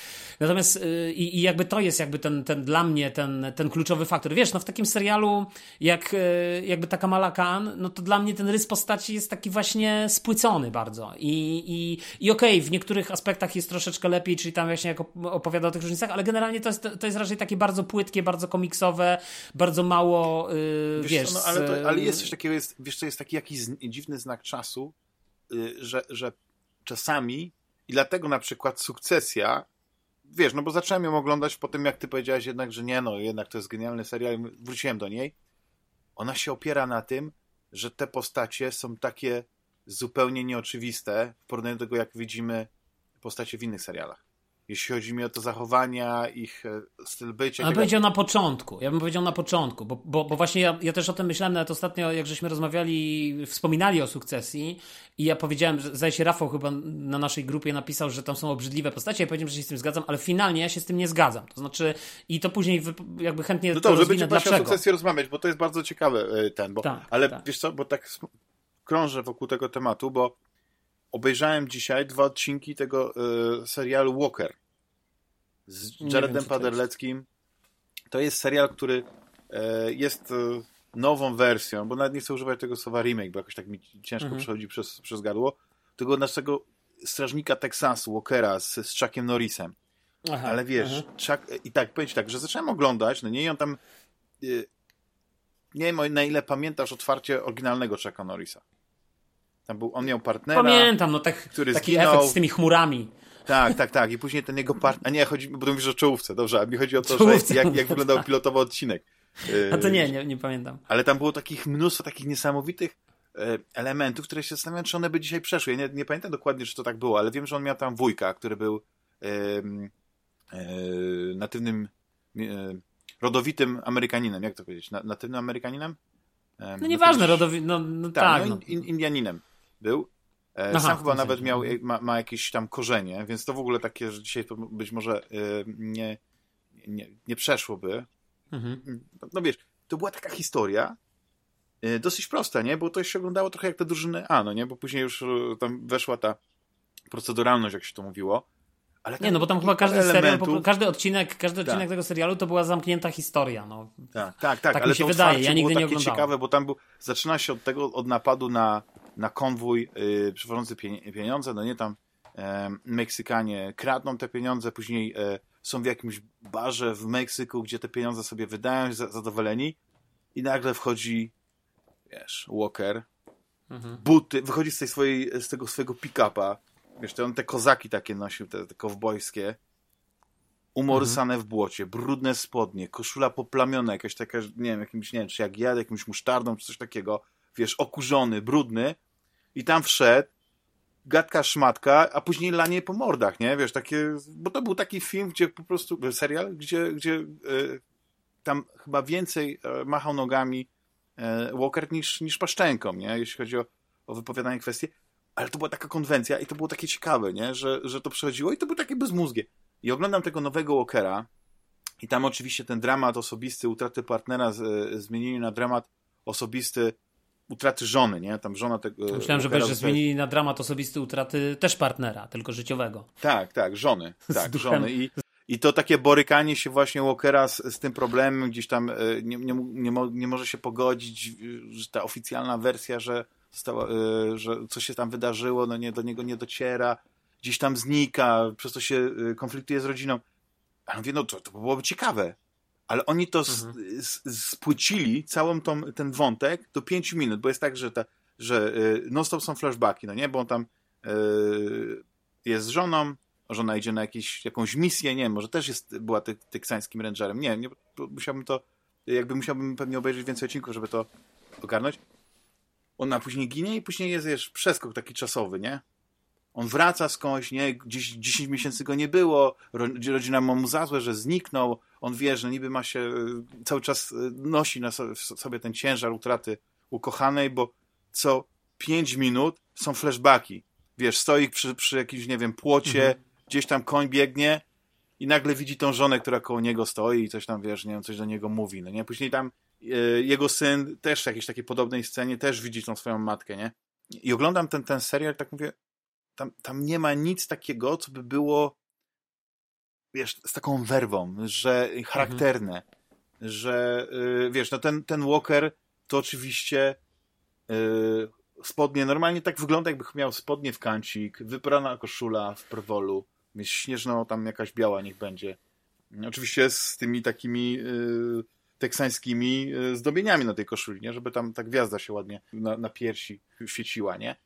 Natomiast yy, i jakby to jest jakby ten, ten dla mnie ten, ten kluczowy faktor. Wiesz, no w takim serialu jak yy, jakby taka Malakan, no to dla mnie ten rys postaci jest taki właśnie spłycony bardzo i, i, i okej, okay, w niektórych aspektach jest troszeczkę lepiej, czyli tam właśnie jak opowiada o tych różnicach, ale generalnie to jest, to jest raczej takie bardzo płytkie, bardzo komiksowe, bardzo mało, yy, wiesz, wiesz no, ale, to, ale jest coś takiego, jest, wiesz co, jest taki jakiś dziwny znak czasu, yy, że, że czasami i dlatego na przykład sukcesja wiesz, no bo zacząłem ją oglądać po tym, jak ty powiedziałeś jednak, że nie, no jednak to jest genialny serial, wróciłem do niej. Ona się opiera na tym, że te postacie są takie zupełnie nieoczywiste w porównaniu do tego, jak widzimy postacie w innych serialach jeśli chodzi mi o to zachowania, ich e, styl bycia. Ja bym powiedział na początku, ja bym powiedział na początku, bo, bo, bo właśnie ja, ja też o tym myślałem nawet ostatnio, jak żeśmy rozmawiali, wspominali o sukcesji i ja powiedziałem, że zdaje się Rafał chyba na naszej grupie napisał, że tam są obrzydliwe postacie, ja powiedziałem, że się z tym zgadzam, ale finalnie ja się z tym nie zgadzam. To znaczy i to później jakby chętnie No dobrze, będziemy dlaczego. o sukcesji rozmawiać, bo to jest bardzo ciekawe e, ten, bo, tak, ale tak. wiesz co, bo tak krążę wokół tego tematu, bo obejrzałem dzisiaj dwa odcinki tego y, serialu Walker z Jaredem Paderleckim. To jest serial, który y, jest y, nową wersją, bo nawet nie chcę używać tego słowa remake, bo jakoś tak mi ciężko mhm. przechodzi przez, przez gardło, tego naszego strażnika Teksasu, Walkera z, z Chuckiem Norrisem. Aha, Ale wiesz, Chuck, i tak, powiem ci tak, że zacząłem oglądać, no nie, i on tam nie wiem na ile pamiętasz otwarcie oryginalnego Chucka Norrisa. Tam był, on miał partnera. Pamiętam, no tak, który taki zginął. efekt z tymi chmurami. Tak, tak, tak. I później ten jego partner. A nie, chodzi, bo mówisz o czołówce, dobrze, a mi chodzi o to, że jak, jak wyglądał pilotowy odcinek. A to nie, nie, nie pamiętam. Ale tam było takich mnóstwo takich niesamowitych e, elementów, które się zastanawiam, czy one by dzisiaj przeszły. Ja nie, nie pamiętam dokładnie, czy to tak było, ale wiem, że on miał tam wujka, który był e, natywnym, e, rodowitym Amerykaninem. Jak to powiedzieć? Na, natywnym Amerykaninem? No nieważne, rodowi... No, no tak, tak no, no. In, Indianinem był. E, Aha, Sam chyba nawet miał, no. ma, ma, jakieś tam korzenie, więc to w ogóle takie, że dzisiaj to być może e, nie, nie, nie przeszłoby. Mhm. No, no wiesz, to była taka historia, e, dosyć prosta, nie? Bo to się oglądało trochę jak te drużyny A, no nie? Bo później już tam weszła ta proceduralność, jak się to mówiło. Ale nie, no bo tam chyba każdy serial, każdy odcinek, każdy odcinek tak. tego serialu to była zamknięta historia. No. Tak, tak, tak. tak ale mi się wydaje, ja nigdy nie oglądałem. ciekawe, bo tam był, zaczyna się od tego, od napadu na na konwój yy, przywożący pieniądze, no nie tam e, Meksykanie kradną te pieniądze, później e, są w jakimś barze w Meksyku, gdzie te pieniądze sobie wydają, zadowoleni i nagle wchodzi wiesz, Walker, mhm. buty, wychodzi z tej swojej, z tego swojego pick-upa, wiesz, to on te kozaki takie nosił, te, te kowbojskie, umorysane mhm. w błocie, brudne spodnie, koszula poplamiona, jakaś taka, nie wiem, jakimś, nie wiem, czy jak jadę, jakimś musztardą, czy coś takiego, wiesz, okurzony, brudny, i tam wszedł, gadka szmatka, a później lanie po mordach, nie? Wiesz, takie, bo to był taki film, gdzie po prostu, serial, gdzie, gdzie e, tam chyba więcej e, machał nogami e, Walker niż, niż paszczęką, nie? Jeśli chodzi o, o wypowiadanie kwestii. Ale to była taka konwencja i to było takie ciekawe, nie? Że, że to przechodziło i to było takie bezmózgie. I oglądam tego nowego Walkera i tam oczywiście ten dramat osobisty, utraty partnera z, zmienili na dramat osobisty utraty żony, nie? Tam żona tego... Myślałem, że że zmienili na dramat osobisty utraty też partnera, tylko życiowego. Tak, tak, żony. Tak, żony. I, I to takie borykanie się właśnie Walkera z, z tym problemem, gdzieś tam e, nie, nie, nie, mo, nie może się pogodzić, że ta oficjalna wersja, że, została, e, że coś się tam wydarzyło, no nie, do niego nie dociera, gdzieś tam znika, przez to się e, konfliktuje z rodziną. A on mówi, no to, to byłoby ciekawe ale oni to mhm. spłycili, całą tą, ten wątek do pięciu minut, bo jest tak, że, ta, że y, non-stop są flashbacki, no nie, bo on tam jest z żoną, żona idzie na jakieś, jakąś misję, nie wiem, może też jest, była ty, teksańskim rangerem, nie, nie musiałbym to, jakby musiałbym pewnie obejrzeć więcej odcinków, żeby to ogarnąć. Ona później ginie i później jest, wiesz, przeskok taki czasowy, nie? On wraca skądś, nie? Gdzieś 10 miesięcy go nie było, rodzina ma mu za złe, że zniknął, on wie, że niby ma się, y, cały czas y, nosi na sobie ten ciężar utraty ukochanej, bo co 5 minut są flashbacki. Wiesz, stoi przy, przy jakimś, nie wiem, płocie, mhm. gdzieś tam koń biegnie i nagle widzi tą żonę, która koło niego stoi i coś tam, wiesz, nie wiem, coś do niego mówi, no nie? Później tam y, jego syn też w jakiejś takiej podobnej scenie też widzi tą swoją matkę, nie? I oglądam ten, ten serial tak mówię, tam, tam nie ma nic takiego, co by było wiesz, z taką werwą, że charakterne, mhm. że y, wiesz, no ten, ten Walker to oczywiście y, spodnie, normalnie tak wygląda jakby miał spodnie w kancik, wyprana koszula w prowolu, jest śnieżno tam jakaś biała niech będzie. Oczywiście z tymi takimi y, teksańskimi y, zdobieniami na tej koszuli, nie? żeby tam ta gwiazda się ładnie na, na piersi świeciła, nie?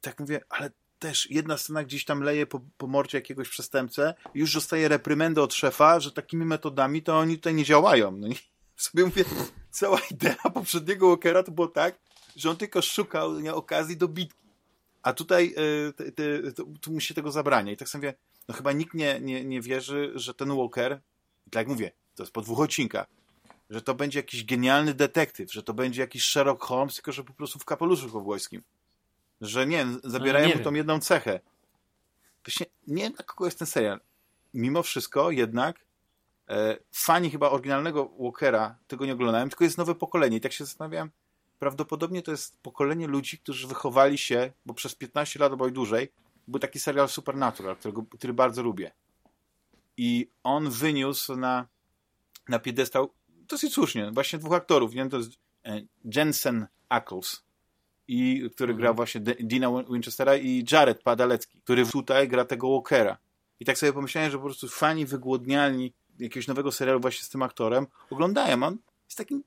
Tak mówię, ale też jedna scena gdzieś tam leje po, po morcie jakiegoś przestępcę już dostaje reprymendę od szefa, że takimi metodami to oni tutaj nie działają. No i sobie mówię, cała idea poprzedniego Walkera to było tak, że on tylko szukał nie, okazji do bitki. A tutaj y, tu mu się tego zabrania. I tak sobie mówię, no chyba nikt nie, nie, nie wierzy, że ten Walker, tak jak mówię, to jest po dwóch odcinkach, że to będzie jakiś genialny detektyw, że to będzie jakiś Sherlock Holmes, tylko że po prostu w kapeluszu kowbojskim. Że nie, zabierają no, mu tą jedną cechę. Właśnie nie wiem, na kogo jest ten serial. Mimo wszystko jednak e, fani chyba oryginalnego Walkera tego nie oglądają, tylko jest nowe pokolenie. I tak się zastanawiam, prawdopodobnie to jest pokolenie ludzi, którzy wychowali się, bo przez 15 lat albo i dłużej, był taki serial Supernatural, którego, który bardzo lubię. I on wyniósł na, na piedestał dosyć słusznie, właśnie dwóch aktorów, nie? To jest e, Jensen Ackles, i który gra mhm. właśnie Dina Winchestera i Jared Padalecki, który tutaj gra tego Walkera. I tak sobie pomyślałem, że po prostu fani wygłodnialni jakiegoś nowego serialu właśnie z tym aktorem oglądają. On jest takim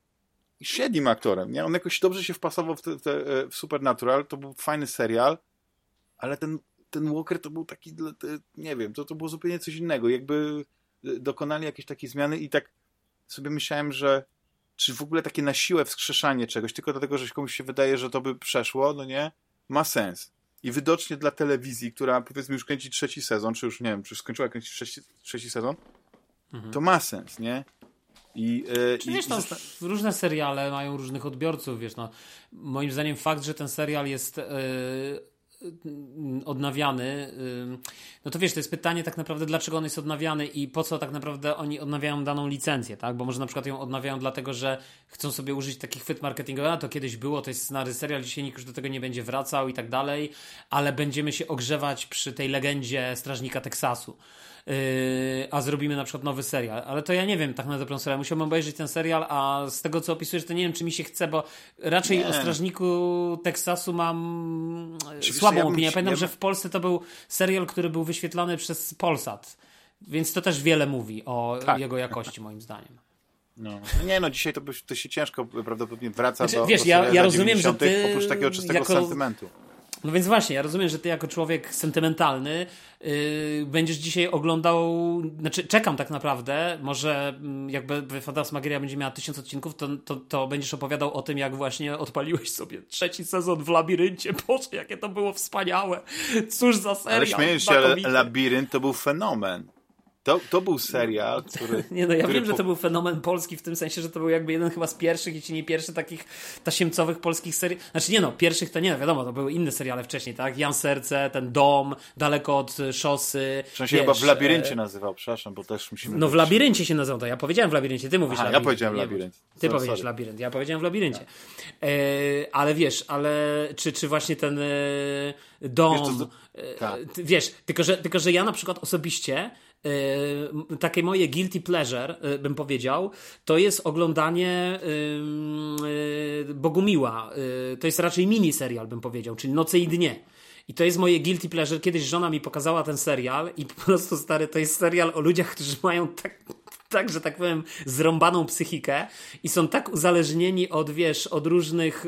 średnim aktorem, nie? On jakoś dobrze się wpasował w, te, te, w Supernatural, to był fajny serial, ale ten, ten Walker to był taki, nie wiem, to, to było zupełnie coś innego. Jakby dokonali jakieś takie zmiany i tak sobie myślałem, że czy w ogóle takie na siłę wskrzeszanie czegoś, tylko dlatego, że komuś się wydaje, że to by przeszło, no nie, ma sens. I widocznie dla telewizji, która powiedzmy już kręci trzeci sezon, czy już nie wiem, czy skończyła kręcić trzeci, trzeci sezon, mhm. to ma sens, nie? I, yy, Czy wiesz, i... no, różne seriale mają różnych odbiorców, wiesz, no, moim zdaniem fakt, że ten serial jest yy, odnawiany, no to wiesz, to jest pytanie tak naprawdę, dlaczego on jest odnawiany i po co tak naprawdę oni odnawiają daną licencję, tak? Bo może na przykład ją odnawiają dlatego, że chcą sobie użyć takich chwyt marketingowych, a to kiedyś było, to jest scenary serial, dzisiaj nikt już do tego nie będzie wracał i tak dalej, ale będziemy się ogrzewać przy tej legendzie Strażnika Teksasu. Yy, a zrobimy na przykład nowy serial. Ale to ja nie wiem tak na dobrą sprawę. Musiałbym obejrzeć ten serial, a z tego co opisujesz, to nie wiem, czy mi się chce, bo raczej nie. o Strażniku Teksasu mam Oczywiście słabą ja opinię. Ja pamiętam, że w Polsce to był serial, który był wyświetlony przez Polsat. Więc to też wiele mówi o tak. jego jakości, moim zdaniem. No. Nie no, dzisiaj to, to się ciężko prawdopodobnie wraca znaczy, do Wiesz, do ja, ja rozumiem, że ty... Oprócz takiego czystego jako... sentymentu. No więc właśnie, ja rozumiem, że ty jako człowiek sentymentalny yy, będziesz dzisiaj oglądał, znaczy czekam tak naprawdę, może mm, jakby Fantasmagieria będzie miała tysiąc odcinków, to, to, to, będziesz opowiadał o tym, jak właśnie odpaliłeś sobie trzeci sezon w Labiryncie. Boże, jakie to było wspaniałe. Cóż za serial. Ale śmiejesz się, ale Labirynt to był fenomen. To, to był serial, który. Nie, no ja wiem, że to był fenomen polski w tym sensie, że to był jakby jeden chyba z pierwszych, jeśli nie pierwszy takich tasiemcowych polskich serii. Znaczy nie no, pierwszych to nie, wiadomo, to były inne seriale wcześniej, tak? Jan Serce, ten dom, daleko od szosy. W sensie chyba w labiryncie e... nazywał, przepraszam, bo też musimy. No w labiryncie się nazywał, to ja powiedziałem w labiryncie, ty mówisz Aha, labirynt. Ja powiedziałem labirynt. Ty so, powiedziałeś labirynt, ja powiedziałem w labiryncie. Tak. E, ale wiesz, ale czy, czy właśnie ten e, dom. Wiesz, to, e, tak. wiesz, tylko, że, tylko że ja na przykład osobiście takie moje guilty pleasure, yy, bym powiedział, to jest oglądanie yy, Bogumiła. To jest raczej mini serial, bym powiedział, czyli Noce i Dnie. I to jest moje guilty pleasure. Kiedyś żona mi pokazała ten serial i po prostu, stary, to jest serial o ludziach, którzy mają tak tak, że tak powiem, zrąbaną psychikę i są tak uzależnieni od, wiesz, od różnych,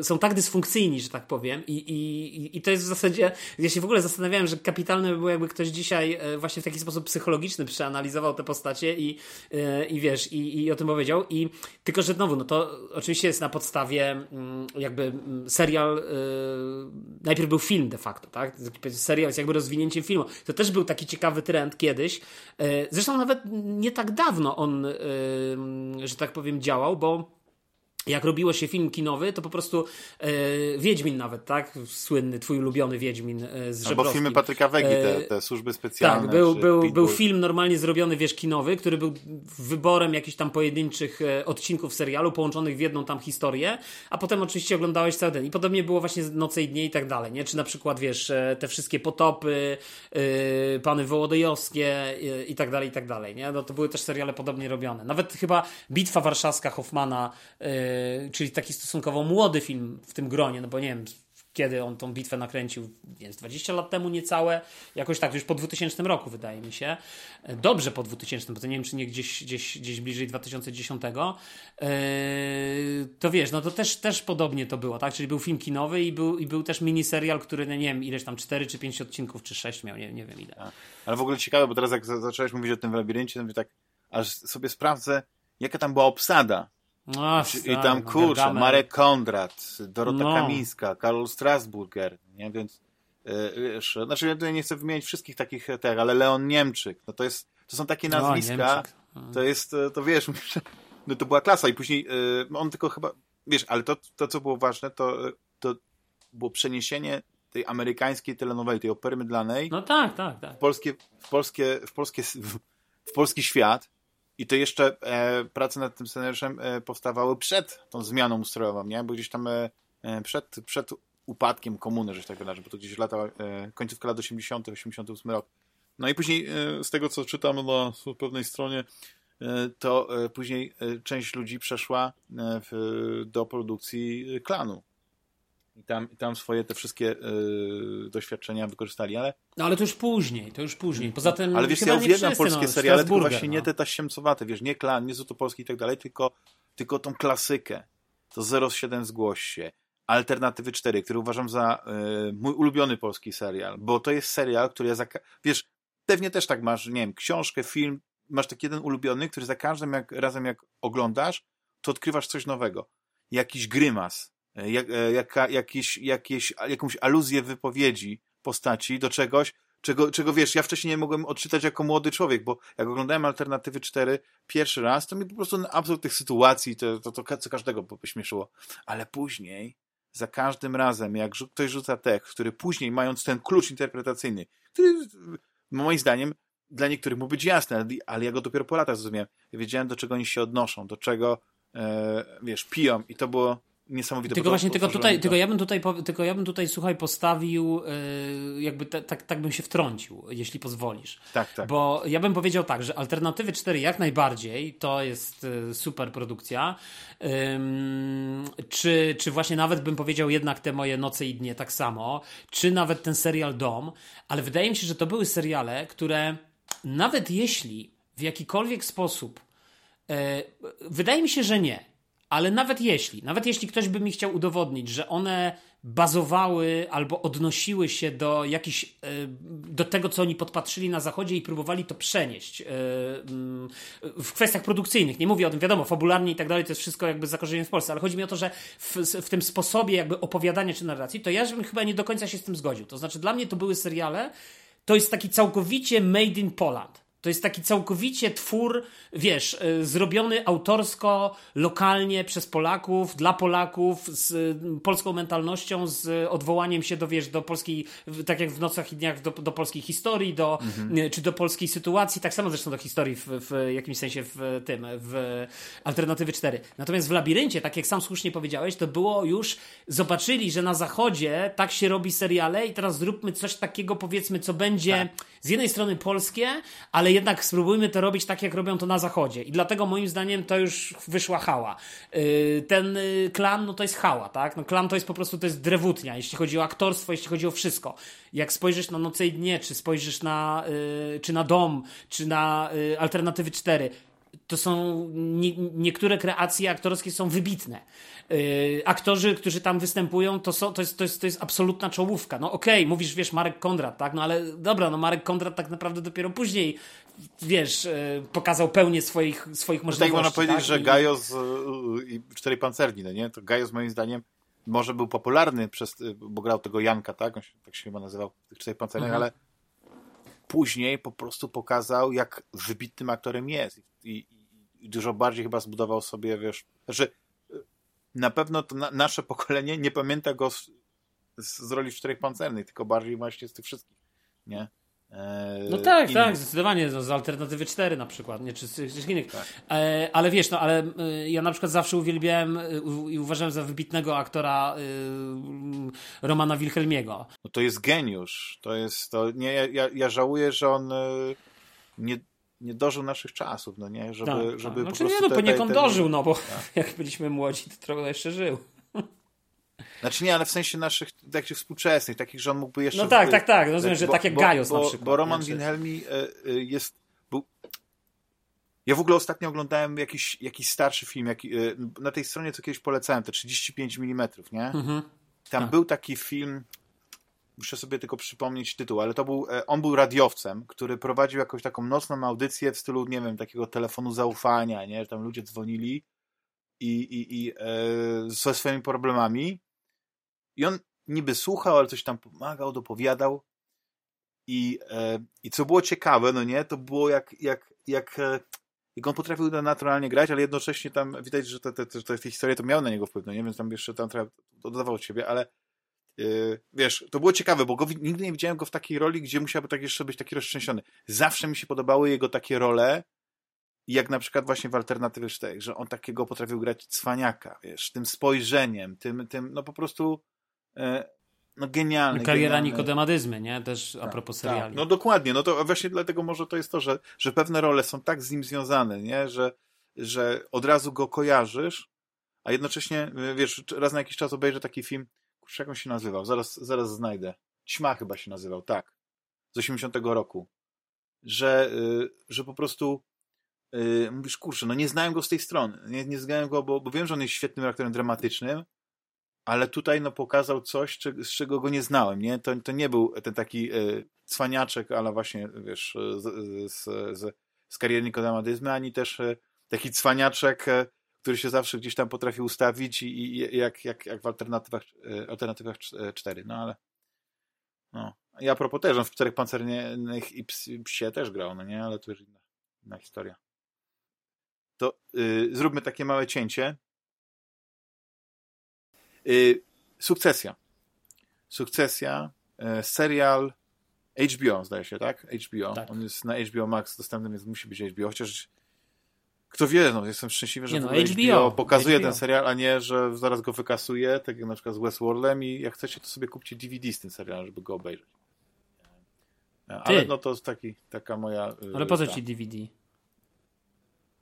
y, są tak dysfunkcyjni, że tak powiem i, i, i to jest w zasadzie, ja się w ogóle zastanawiałem, że kapitalne by było, jakby ktoś dzisiaj y, właśnie w taki sposób psychologiczny przeanalizował te postacie i, y, i wiesz, i, i o tym powiedział i tylko, że znowu, no to oczywiście jest na podstawie mm, jakby mm, serial, najpierw był film de facto, tak? Serial jest jakby rozwinięciem filmu. To też był taki ciekawy trend kiedyś, zresztą nawet nie tak dawno dawno on, że tak powiem, działał, bo jak robiło się film kinowy, to po prostu e, Wiedźmin nawet, tak? Słynny, twój ulubiony Wiedźmin e, z. Albo filmy Patryka Wegi, te, te służby specjalne. Tak, był, był, był film normalnie zrobiony, wiesz, kinowy, który był wyborem jakichś tam pojedynczych e, odcinków serialu, połączonych w jedną tam historię, a potem oczywiście oglądałeś cały ten. I podobnie było właśnie Noce i Dnie i tak dalej, nie? Czy na przykład, wiesz, e, te wszystkie potopy, e, Pany Wołodyjowskie e, i tak dalej, i tak dalej, nie? No to były też seriale podobnie robione. Nawet chyba Bitwa Warszawska Hoffmana E, czyli taki stosunkowo młody film w tym gronie, no bo nie wiem, kiedy on tą bitwę nakręcił, więc 20 lat temu niecałe, jakoś tak, już po 2000 roku wydaje mi się. E, dobrze po 2000, bo to nie wiem, czy nie gdzieś, gdzieś, gdzieś bliżej 2010. Eee, to wiesz, no to też, też podobnie to było, tak? Czyli był film kinowy i był, i był też miniserial, który, no nie wiem, ileś tam 4 czy 5 odcinków, czy 6 miał, nie, nie wiem ile. Ale w ogóle ciekawe, bo teraz jak zacząłeś mówić o tym w labiryncie, to tak, aż sobie sprawdzę, jaka tam była obsada no, I tam kurczę, Marek Kondrat, Dorota no. Kamińska, Karol Strasburger, nie? Więc yy, wiesz, znaczy ja tutaj nie chcę wymienić wszystkich takich tak, ale Leon Niemczyk, no to jest, to są takie nazwiska, to jest, e, to wiesz, no to była klasa i później yy, on tylko chyba, wiesz, ale to, to co było ważne, to, to było przeniesienie tej amerykańskiej telenoweli, tej opery mydlanej. No tak, tak, tak. W polskie, w polskie, w polskie, w polski świat i to jeszcze e, prace nad tym scenariuszem e, powstawały przed tą zmianą ustrojową, nie? Bo gdzieś tam e, e przed, przed upadkiem komuny, że tak wydarzy, bo to gdzieś lata, e, końcówka lat 80., 88 rok. No i później e, z tego, co czytam na pewnej stronie, to później część ludzi przeszła w, do produkcji klanu. I tam, i tam swoje te wszystkie y, doświadczenia wykorzystali, ale... No ale to już później, to już później. Poza tym Ale wiesz, ja uwielbiam polskie no, seriale, tylko właśnie no. nie te taśmcowate, wiesz, nie klan, nie Zuto Polski i tak dalej, tylko, tylko tą klasykę. To 07 zgłoś się. Alternatywy 4, który uważam za y, mój ulubiony polski serial, bo to jest serial, który ja za... Wiesz, pewnie też tak masz, nie wiem, książkę, film, masz taki jeden ulubiony, który za każdym jak, razem jak oglądasz, to odkrywasz coś nowego. Jakiś grymas, E, jak, e, jaka, jakieś, jakieś, jakąś aluzję wypowiedzi postaci do czegoś, czego, czego wiesz, ja wcześniej nie mogłem odczytać jako młody człowiek, bo jak oglądałem Alternatywy 4 pierwszy raz, to mi po prostu absurd tych sytuacji, to, to, to co każdego pośmieszyło. Ale później, za każdym razem, jak ktoś rzuca tekst, który później, mając ten klucz interpretacyjny, który moim zdaniem dla niektórych mógł być jasny, ale ja go dopiero po latach zrozumiałem. Ja wiedziałem, do czego oni się odnoszą, do czego, e, wiesz, piją i to było niesamowite. Tylko właśnie, tylko tutaj, tylko ja bym tutaj, tylko ja bym tutaj, słuchaj, postawił, yy, jakby te, tak, tak bym się wtrącił, jeśli pozwolisz. Tak, tak. Bo ja bym powiedział tak, że Alternatywy 4 jak najbardziej to jest yy, super produkcja. Czy, czy właśnie nawet bym powiedział jednak te moje noce i dnie tak samo, czy nawet ten serial Dom, ale wydaje mi się, że to były seriale, które nawet jeśli w jakikolwiek sposób, yy, wydaje mi się, że nie ale nawet jeśli, nawet jeśli ktoś by mi chciał udowodnić, że one bazowały albo odnosiły się do jakichś, e, do tego, co oni podpatrzyli na zachodzie i próbowali to przenieść e, mm, w kwestiach produkcyjnych. Nie mówię o tym, wiadomo, fabularnie i tak dalej, to jest wszystko jakby zakorzenione w Polsce, ale chodzi mi o to, że w, w tym sposobie jakby opowiadania czy narracji, to ja bym chyba nie do końca się z tym zgodził. To znaczy dla mnie to były seriale, to jest taki całkowicie made in Poland. To jest taki całkowicie twór, wiesz, y, zrobiony autorsko, lokalnie przez Polaków, dla Polaków, z polską mentalnością, z odwołaniem się do, wiesz, do polskiej, tak jak w Nocach i Dniach, do, do polskiej historii, do, mhm. Y, czy do polskiej sytuacji, tak samo zresztą do historii w, w jakimś sensie w tym, w Alternatywy 4. Natomiast w Labiryncie, tak jak sam słusznie powiedziałeś, to było już, zobaczyli, że na zachodzie tak się robi seriale i teraz zróbmy coś takiego, powiedzmy, co będzie tak. Z jednej strony polskie, ale jednak spróbujmy to robić tak, jak robią to na zachodzie. I dlatego moim zdaniem to już wyszła hała. Yy, ten yy, klan, no to jest hała, tak? No klan to jest po prostu, to jest drewutnia, jeśli chodzi o aktorstwo, jeśli chodzi o wszystko. Jak spojrzysz na Noce i Dnie, czy spojrzysz na, yy, czy na Dom, czy na y, Alternatywy 4, to są nie, niektóre kreacje aktorskie są wybitne. Yy, aktorzy, którzy tam występują, to, są, to, jest, to, jest, to jest absolutna czołówka. No okej, okay, mówisz, wiesz, Marek Kondrat, tak? No ale dobra, no Marek Kondrat tak naprawdę dopiero później, wiesz, yy, pokazał pełnię swoich, swoich możliwości. Tak można powiedzieć, tak? że I... Gajos yy, i Czterej Pancerni, no nie? To Gajos moim zdaniem może był popularny, przez, y, bo grał tego Janka, tak? On się, tak się chyba nazywał w tych Czterech Pancerniach, mhm. ale później po prostu pokazał, jak wybitnym aktorem jest. I, i dużo bardziej chyba zbudował sobie, wiesz, że znaczy, na pewno to na, nasze pokolenie nie pamięta go z, z roli w Czterech Pancernych, tylko bardziej właśnie z tych wszystkich, nie? E, no tak, innych. tak, zdecydowanie, no, z Alternatywy 4 na przykład, nie, czy z innych. Tak. E, ale wiesz, no, ale e, ja na przykład zawsze uwielbiałem e, i uważałem za wybitnego aktora e, Romana Wilhelmiego. No to jest geniusz, to jest, to nie, ja, ja żałuję, że on nie, nie dożył naszych czasów, no nie, żeby, tak, żeby tak. Znaczy, nie, no poniekąd dożył, no bo tak. jak byliśmy młodzi, to trochę jeszcze żył. Znaczy nie, ale w sensie naszych takich współczesnych, takich, że on mógłby jeszcze... No tak, tak, tak, rozumiem, że tak jak Gajos bo, na przykład. Bo Roman Wilhelmi e, jest... Był... Ja w ogóle ostatnio oglądałem jakiś, jakiś starszy film, jak, e, na tej stronie co kiedyś polecałem, te 35 mm, nie? Mhm. Tam tak. był taki film, muszę sobie tylko przypomnieć tytuł, ale to był, on był radiowcem, który prowadził jakąś taką nocną audycję w stylu, nie wiem, takiego telefonu zaufania, nie? Tam ludzie dzwonili i, i, i e, ze swoimi problemami i on niby słuchał, ale coś tam pomagał, dopowiadał. I, e, i co było ciekawe, no nie, to było jak, jak, jak, e, jak on potrafił naturalnie grać, ale jednocześnie tam widać, że te, te, te, te historie to miały na niego wpływ, no nie, więc tam jeszcze tam dodawał od siebie, ale wiesz, to było ciekawe, bo go, nigdy nie widziałem go w takiej roli, gdzie musiałby tak jeszcze być taki roztrzęsiony. Zawsze mi się podobały jego takie role, jak na przykład właśnie w Alternatywy 4, że on takiego potrafił grać cwaniaka, wiesz, tym spojrzeniem, tym, tym no po prostu E, no genialny. Kariera genialny. nikodemadyzmy, nie? Też tak, a propos tak. seriali. Tak. No dokładnie, no to właśnie dlatego może to jest to, że, że pewne role są tak z nim związane, nie? Że, że od razu go kojarzysz, a jednocześnie, wiesz, raz na jakiś czas obejrzę taki film, kurczę, jak on się nazywał? Zaraz, zaraz znajdę. Ćma chyba się nazywał, tak. Z 80 roku. Że, y, że po prostu yy, mówisz, kurczę, no nie znałem go z tej strony. Nie, nie znałem go, bo, bo wiem, że on jest świetnym aktorem dramatycznym, ale tutaj no, pokazał coś, z czego go nie znałem. Nie? To, to nie był ten taki y, cwaniaczek, ale właśnie, wiesz, z, z, z, z kariery nikodemadyzmy, ani też y, taki cwaniaczek, y, który się zawsze gdzieś tam potrafi ustawić i, i jak, jak, jak w alternatywach, alternatywach 4. No ale no. I a propos też, on w Czterech Pancernych i Psie też grał, no nie? Ale to już inna, inna historia. To y, zróbmy takie małe cięcie Y, sukcesja. Sukcesja, e, serial HBO, zdaje się, tak? HBO. Tak. On jest na HBO Max dostępny, więc musi być HBO, chociaż kto wie, no, jestem szczęśliwy, że no, HBO, HBO, pokazuje HBO. ten serial, a nie, że zaraz go wykasuje, tak jak na przykład z Westworldem i jak chcecie, to sobie kupcie DVD z tym serialem, żeby go obejrzeć. Ale Ty. no to jest taki, taka moja... Y, Ale po co ci DVD?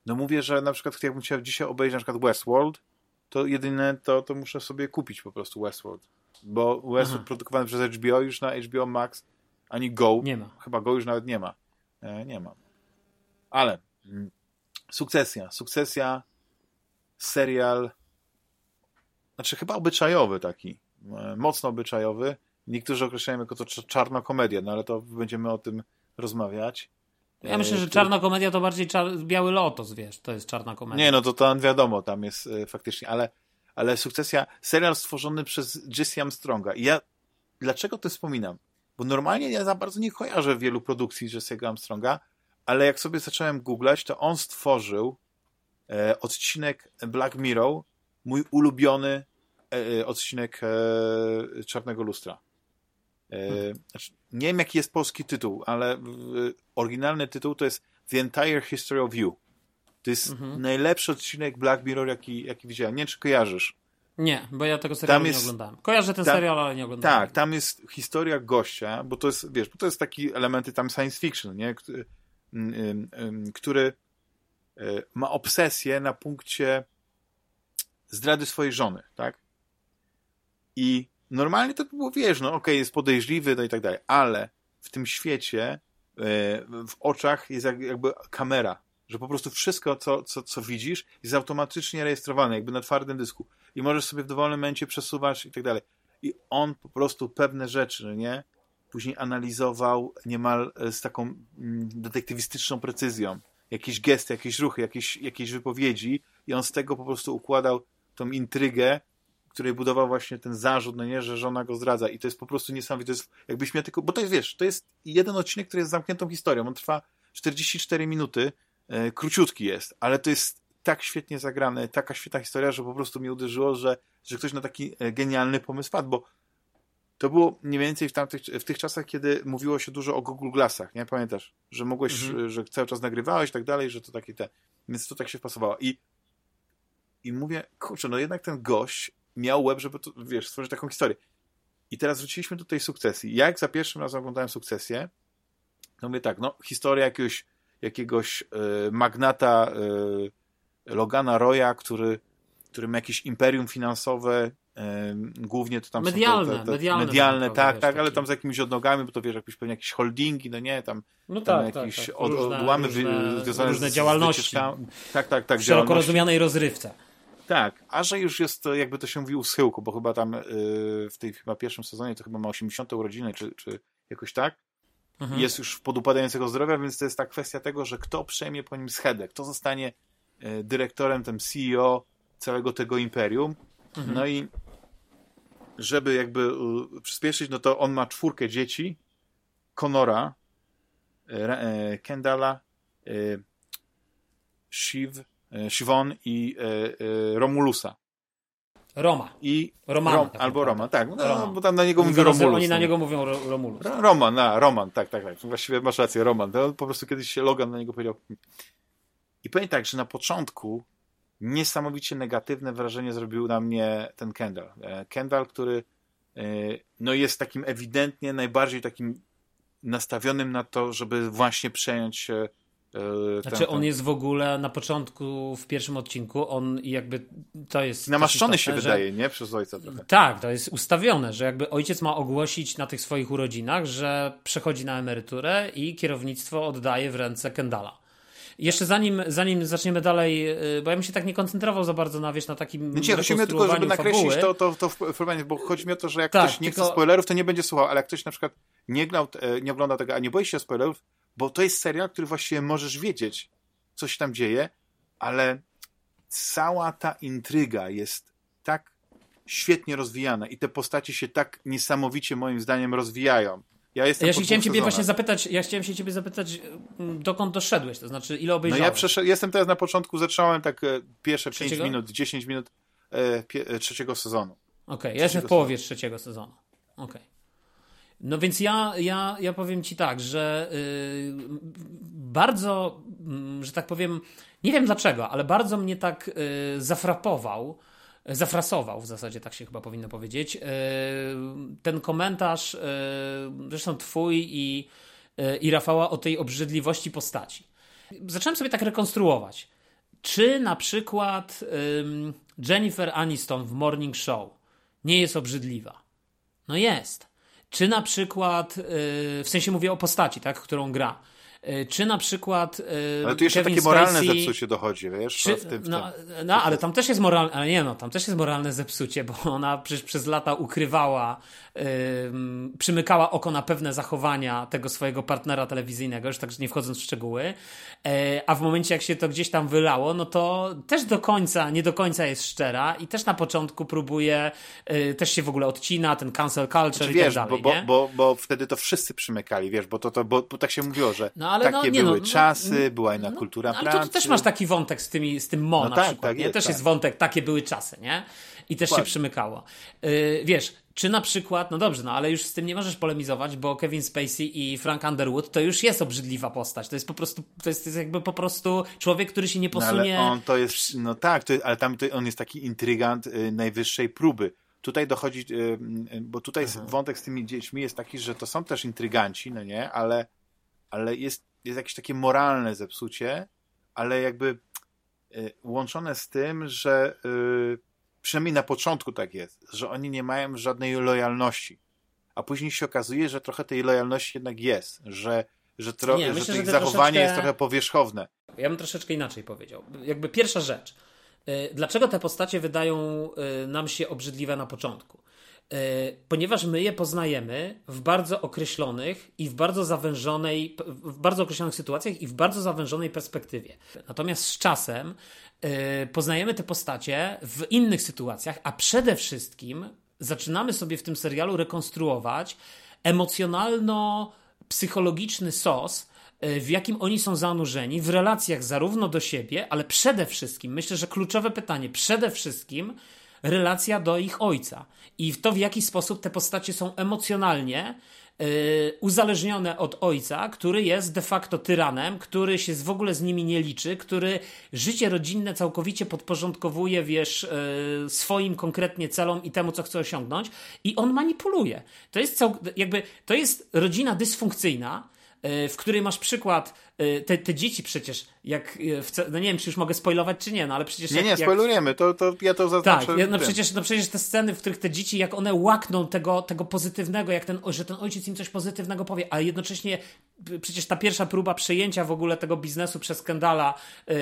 No mówię, że na przykład jakbym chciał dzisiaj obejrzeć na przykład Westworld, to jedyne to, to muszę sobie kupić po prostu Westworld. Bo Westworld Aha. produkowany przez HBO już na HBO Max, ani Go. Nie ma. Chyba Go już nawet nie ma. E, nie ma. Ale mm, sukcesja. Sukcesja, serial, znaczy chyba obyczajowy taki. E, mocno obyczajowy. Niektórzy określają jako to czarna komedia, no ale to będziemy o tym rozmawiać. Ja myślę, że czarna komedia to bardziej czar... Biały Lotos, wiesz, to jest czarna komedia. Nie, no to tam wiadomo, tam jest y, faktycznie, ale, ale sukcesja, serial stworzony przez Jesse Armstronga. I ja, dlaczego to wspominam? Bo normalnie ja za bardzo nie kojarzę wielu produkcji Jesse'ego Armstronga, ale jak sobie zacząłem googlać, to on stworzył e, odcinek Black Mirror, mój ulubiony e, odcinek e, Czarnego Lustra. E, znaczy, nie wiem, jaki jest polski tytuł, ale oryginalny tytuł to jest The Entire History of You. To jest mhm. najlepszy odcinek Black Mirror, jaki, jaki widziałem. Nie wiem, czy kojarzysz. Nie, bo ja tego serialu jest, nie oglądałem. Kojarzę ten tam, serial, ale nie oglądałem. Tak, tam jest historia gościa, bo to jest, wiesz, bo to jest taki elementy tam science fiction, nie? Który ma obsesję na punkcie zdrady swojej żony, tak? I normalnie to by było, wiesz, no okej, okay, jest podejrzliwy, no i tak dalej, ale w tym świecie e, w oczach jest jakby kamera, że po prostu wszystko, co, co, co widzisz, jest automatycznie rejestrowane, jakby na twardym dysku. I możesz sobie w dowolnym momencie przesuwać i tak dalej. I on po prostu pewne rzeczy, no nie? Później analizował niemal e, z taką mm, detektywistyczną precyzją. Jakieś gesty, jakieś ruchy, jakieś, jakieś wypowiedzi i on z tego po prostu układał tą intrygę, której budował właśnie ten zarzut, no nie, że żona go zdradza. I to jest po prostu niesamowite, to jest jakbyś miał tylko, bo to jest, wiesz, to jest jeden odcinek, który jest zamkniętą historią, on trwa 44 minuty, e, króciutki jest, ale to jest tak świetnie zagrane, taka świetna historia, że po prostu mnie uderzyło, że, że ktoś na taki e, genialny pomysł padł, bo to było mniej więcej w, tamtych, w tych czasach, kiedy mówiło się dużo o Google Glassach, nie pamiętasz? Że mogłeś, mhm. że cały czas nagrywałeś i tak dalej, że to takie te. Więc to tak się wpasowało. I i mówię, kurczę, no jednak ten gość miał łeb, żeby to, wiesz, stworzyć taką historię. I teraz wróciliśmy do tej sukcesji. Jak za pierwszym razem oglądałem sukcesję, to mówię tak, no historia jakiegoś, jakiegoś e, magnata e, Logana Roya, który, który ma jakieś imperium finansowe, głównie to tam medialne, są te, te, te medialne, medialne tak, tak, ale tam z jakimiś odnogami, bo to wiesz, jakieś pewnie jakieś holdingi, no nie, tam, no tam tak, jakieś tak, tak. Od, odłamy różne, związane różne z, działalności. Z tak, tak, tak. W szeroko rozumianej rozrywce. Tak, a że już jest, jakby to się mówi, u schyłku, bo chyba tam yy, w tej chyba pierwszym sezonie to chyba ma 80 urodziny, czy, czy jakoś tak. Mhm. Jest już podupadającego zdrowia, więc to jest ta kwestia tego, że kto przejmie po nim schedę, kto zostanie yy, dyrektorem, tym CEO całego tego imperium. Mhm. No i żeby jakby yy, przyspieszyć, no to on ma czwórkę dzieci, Conora, y, Kendala, y, Shiv, E, Siwon i e, e, Romulusa. Roma. I Roman, Rom, tak albo Roman, tak. No, Roma. bo tam na niego mówią Romulus. Oni na no. niego mówią ro, Romulus. Roman, na, Roman, tak, tak, tak. Właściwie masz rację, Roman. To po prostu kiedyś się Logan na niego powiedział. I powiem tak, że na początku niesamowicie negatywne wrażenie zrobił na mnie ten Kendall. Kendall, który no jest takim ewidentnie najbardziej takim nastawionym na to, żeby właśnie przejąć Yy, znaczy on jest w ogóle na początku, w pierwszym odcinku, on jakby to jest... Namaszczony się że... wydaje, nie? Przez ojca trochę. Tak, to jest ustawione, że jakby ojciec ma ogłosić na tych swoich urodzinach, że przechodzi na emeryturę i kierownictwo oddaje w ręce Kendala. Jeszcze zanim, zanim zaczniemy dalej, yy, bo ja bym się tak nie koncentrował za bardzo na, wiesz, na takim Nie, chodzi mi tylko, żeby nakreślić to, to, to w bo chodzi mi o to, że jak tak, ktoś nie tylko... chce spoilerów, to nie będzie słuchał, ale jak ktoś na przykład nie, grał, e, nie ogląda tego, a nie boi się spoilerów, bo to jest serial, który właściwie możesz wiedzieć, co się tam dzieje, ale cała ta intryga jest tak świetnie rozwijana i te postacie się tak niesamowicie moim zdaniem rozwijają. Ja, jestem ja się chciałem ciebie właśnie zapytać, ja chciałem się ciebie zapytać, mm, dokąd doszedłeś, to znaczy ile obejrzałeś? No ja przeszedł, jestem teraz na początku, zacząłem tak e, pierwsze trzeciego? 5 minut, 10 minut e, pie, e, trzeciego sezonu. Okej, okay, ja jestem w połowie sezonu. trzeciego sezonu. Okej. Okay. No więc ja, ja, ja powiem ci tak, że yy, bardzo, yy, że tak powiem, nie wiem dlaczego, ale bardzo mnie tak yy, zafrapował, zafrasował w zasadzie, tak się chyba powinno powiedzieć, y, ten komentarz, y, zresztą twój i, y, i Rafała o tej obrzydliwości postaci. Zacząłem sobie tak rekonstruować. Czy na przykład Jennifer Aniston w Morning Show nie jest obrzydliwa? No jest. Czy na przykład, w sensie mówię o postaci, tak, którą gra. Y, czy na przykład. Y, ale tu jeszcze Kevin takie moralne Spacey, zepsucie dochodzi, wiesz? Czy, w tym, w no, no, ale tam też jest moralne, ale nie no, tam też jest moralne zepsucie, bo ona przecież przez lata ukrywała przymykała oko na pewne zachowania tego swojego partnera telewizyjnego, już tak nie wchodząc w szczegóły, e, a w momencie jak się to gdzieś tam wylało, no to też do końca, nie do końca jest szczera i też na początku próbuje, e, też się w ogóle odcina, ten cancel culture znaczy, i wiesz, tak dalej, bo, bo, bo, bo, wtedy to wszyscy przymykali, wiesz, bo to, to bo, bo tak się mówiło, że no, ale takie no, nie, były no, czasy, no, była inna no, kultura ale pracy. Ale to też masz taki wątek z, tymi, z tym Mo no na tak, przykład, tak, nie? Jest, też tak. jest wątek, takie były czasy, nie? I też się przymykało. Yy, wiesz, czy na przykład, no dobrze, no ale już z tym nie możesz polemizować, bo Kevin Spacey i Frank Underwood to już jest obrzydliwa postać. To jest po prostu, to jest, to jest jakby po prostu człowiek, który się nie posunie. No, ale on to jest, no tak, to, ale tam to, on jest taki intrygant y, najwyższej próby. Tutaj dochodzi, y, y, bo tutaj mhm. wątek z tymi dziećmi jest taki, że to są też intryganci, no nie, ale, ale jest jest jakieś takie moralne zepsucie, ale jakby y, łączone z tym, że y, przynajmniej na początku tak jest, że oni nie mają żadnej lojalności. A później się okazuje, że trochę tej lojalności jednak jest, że, że, tro, nie, że myślę, ich że zachowanie troszeczkę... jest trochę powierzchowne. Ja bym troszeczkę inaczej powiedział. Jakby pierwsza rzecz. Y, dlaczego te postacie wydają nam się obrzydliwe na początku? Y, ponieważ my je poznajemy w bardzo określonych i w bardzo zawężonej, w bardzo określonych sytuacjach i w bardzo zawężonej perspektywie. Natomiast z czasem poznajemy te postacie w innych sytuacjach, a przede wszystkim zaczynamy sobie w tym serialu rekonstruować emocjonalno-psychologiczny sos, E, w jakim oni są zanurzeni w relacjach zarówno do siebie, ale przede wszystkim, myślę, że kluczowe pytanie, przede wszystkim relacja do ich ojca i w to, w jaki sposób te postacie są emocjonalnie yy, uzależnione od ojca, który jest de facto tyranem, który się w ogóle z nimi nie liczy, który życie rodzinne całkowicie podporządkowuje, wiesz, yy, swoim konkretnie celom i temu, co chce osiągnąć i on manipuluje. To jest cał- jakby, to jest rodzina dysfunkcyjna, w której masz przykład, e, te, te dzieci przecież, jak, e, no nie wiem, czy już mogę spoilować, czy nie, no ale przecież... Nie, jak, nie, spoilujemy, to, to ja to zaznaczę. Tak, no przecież, no przecież te sceny, w których te dzieci, jak one łakną tego, tego pozytywnego, jak ten, że ten ojciec im coś pozytywnego powie, a jednocześnie przecież ta pierwsza próba przejęcia w ogóle tego biznesu przez Kendala yy,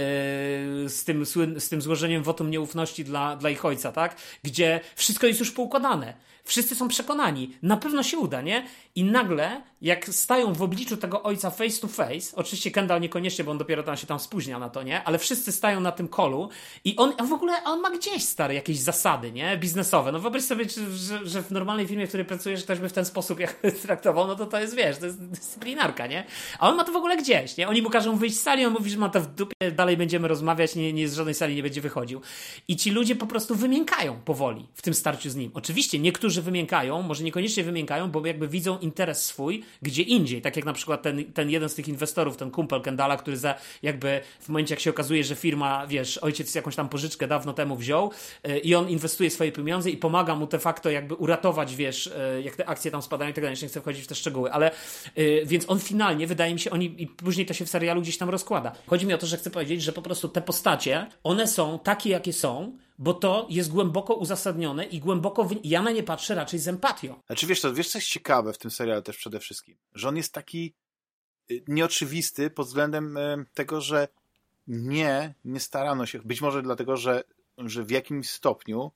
z, tym, z tym złożeniem wotum nieufności dla, dla ich ojca, tak? Gdzie wszystko jest już poukładane Wszyscy są przekonani, na pewno się uda, nie? I nagle, jak stają w obliczu tego ojca face to face, oczywiście Kendall niekoniecznie, bo on dopiero tam się tam spóźnia na to, nie? Ale wszyscy stają na tym kolu i on w ogóle on ma gdzieś stary jakieś zasady, nie? Biznesowe. No wyobraź sobie, że, że w normalnej firmie, w której pracujesz, ktoś by w ten sposób jak traktował, no to to jest, wiesz, to jest dyscyplinarka, nie? A on ma to w ogóle gdzieś, nie? Oni mu każą wyjść z sali, on mówi, że ma to w dupie, dalej będziemy rozmawiać, nie, nie z żadnej sali nie będzie wychodził. I ci ludzie po prostu wymiękają powoli w tym starciu z nim. Oczywiście niektórzy wymiękają, może niekoniecznie wymiękają, bo jakby widzą interes swój gdzie indziej. Tak jak na przykład ten, ten jeden z tych inwestorów, ten kumpel Kendala, który za, jakby w momencie, jak się okazuje, że firma, wiesz, ojciec jakąś tam pożyczkę dawno temu wziął yy, i on inwestuje swoje pieniądze i pomaga mu de facto jakby uratować, wiesz, yy, jak te akcje tam spadają i tak dalej. Nie chcę wchodzić w te szczegóły, ale yy, więc on finalnie, wydaje mi się, oni i później to się w serialu gdzieś tam rozkłada. Chodzi mi o to, że chcę powiedzieć, że po prostu te postacie, one są takie, jakie są, bo to jest głęboko uzasadnione i głęboko. Ja na nie patrzę raczej z empatią. Znaczy, wiesz, co, wiesz, co jest ciekawe w tym serialu też przede wszystkim? Że on jest taki y, nieoczywisty pod względem y, tego, że nie, nie starano się, być może dlatego, że, że w jakimś stopniu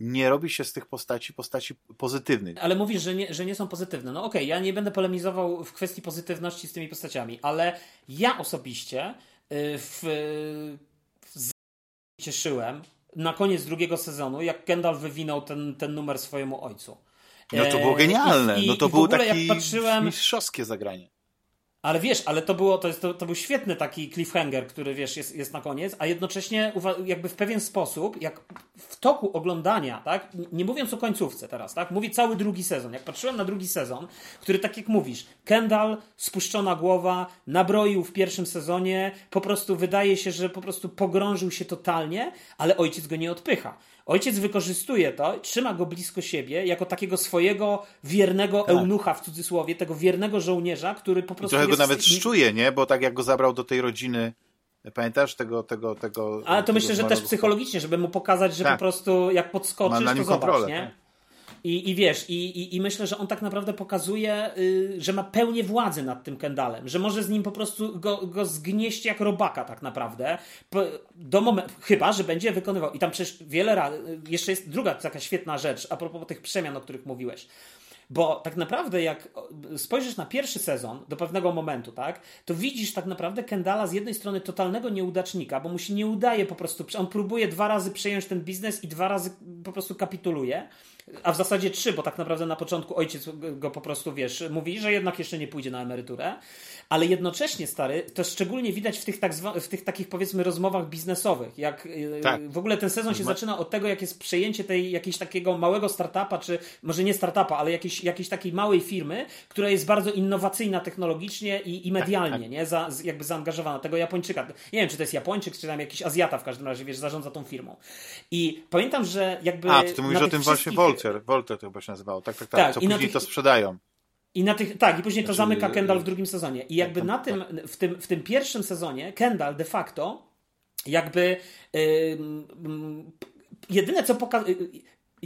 nie robi się z tych postaci postaci pozytywnych. Ale mówisz, że nie, że nie są pozytywne. No okej, okay, ja nie będę polemizował w kwestii pozytywności z tymi postaciami, ale ja osobiście y, w, w cieszyłem, na koniec drugiego sezonu, jak Kendall wywinął ten, ten numer swojemu ojcu. No to było genialne. I, no to było takie patrzyłem... mistrzowskie zagranie. Ale wiesz, ale to było, to, jest, to, to, był świetny taki cliffhanger, który wiesz, jest, jest na koniec, a jednocześnie jakby w pewien sposób, jak w toku oglądania, tak, nie mówiąc o końcówce teraz, tak, mówię cały drugi sezon, jak patrzyłem na drugi sezon, który tak jak mówisz, Kendall, spuszczona głowa, nabroił w pierwszym sezonie, po prostu wydaje się, że po prostu pogrążył się totalnie, ale ojciec go nie odpycha. Ojciec wykorzystuje to, trzyma go blisko siebie jako takiego swojego wiernego tak. eunucha w cudzysłowie, tego wiernego żołnierza, który po prostu. I trochę go nawet szczuje, nie? Bo tak jak go zabrał do tej rodziny. Pamiętasz tego, tego, tego. Ale to myślę, że też psychologicznie, żeby mu pokazać, że tak. po prostu jak podskoczysz, to kontrolę, zobacz, nie? Tak. I, I wiesz, i, i, i, myślę, że on tak naprawdę pokazuje, y, że ma pełnię władzy nad tym Kendalem, że może z nim po prostu go, go zgnieść jak robaka tak naprawdę, do momentu, chyba, że będzie wykonywał. I tam przecież wiele razy, jeszcze jest druga taka świetna rzecz, a propos tych przemian, o których mówiłeś. Bo tak naprawdę, jak spojrzysz na pierwszy sezon do pewnego momentu, tak, to widzisz tak naprawdę Kendala z jednej strony totalnego nieudacznika, bo mu się nie udaje po prostu. On próbuje dwa razy przejąć ten biznes i dwa razy po prostu kapituluje a w zasadzie trzy, bo tak naprawdę na początku ojciec go po prostu, wiesz, mówi, że jednak jeszcze nie pójdzie na emeryturę, ale jednocześnie, stary, to szczególnie widać w tych, tak zwa- w tych takich, powiedzmy, rozmowach biznesowych, jak y, tak. w ogóle ten sezon się zaczyna od tego, jak jest przejęcie tej jakiegoś takiego małego startupa, czy może nie startupa, ale jakiejś, jakiejś takiej małej firmy, która jest bardzo innowacyjna technologicznie i, i medialnie, tak, tak. nie? Za, jakby zaangażowana, tego Japończyka. Nie wiem, czy to jest Japończyk, czy tam jakiś Azjata w każdym razie, wiesz, zarządza tą firmą. I pamiętam, że jakby... A, ty mówisz o tym właśnie Volter, Volter to chyba się nazywało, tak, tak, tak, tak co później to sprzedają. I na tych, tak, i później znaczy, to zamyka Kendall w drugim sezonie. I jakby na tym, w tym, w tym pierwszym sezonie Kendall de facto jakby yy, yy, jedyne co pokazuje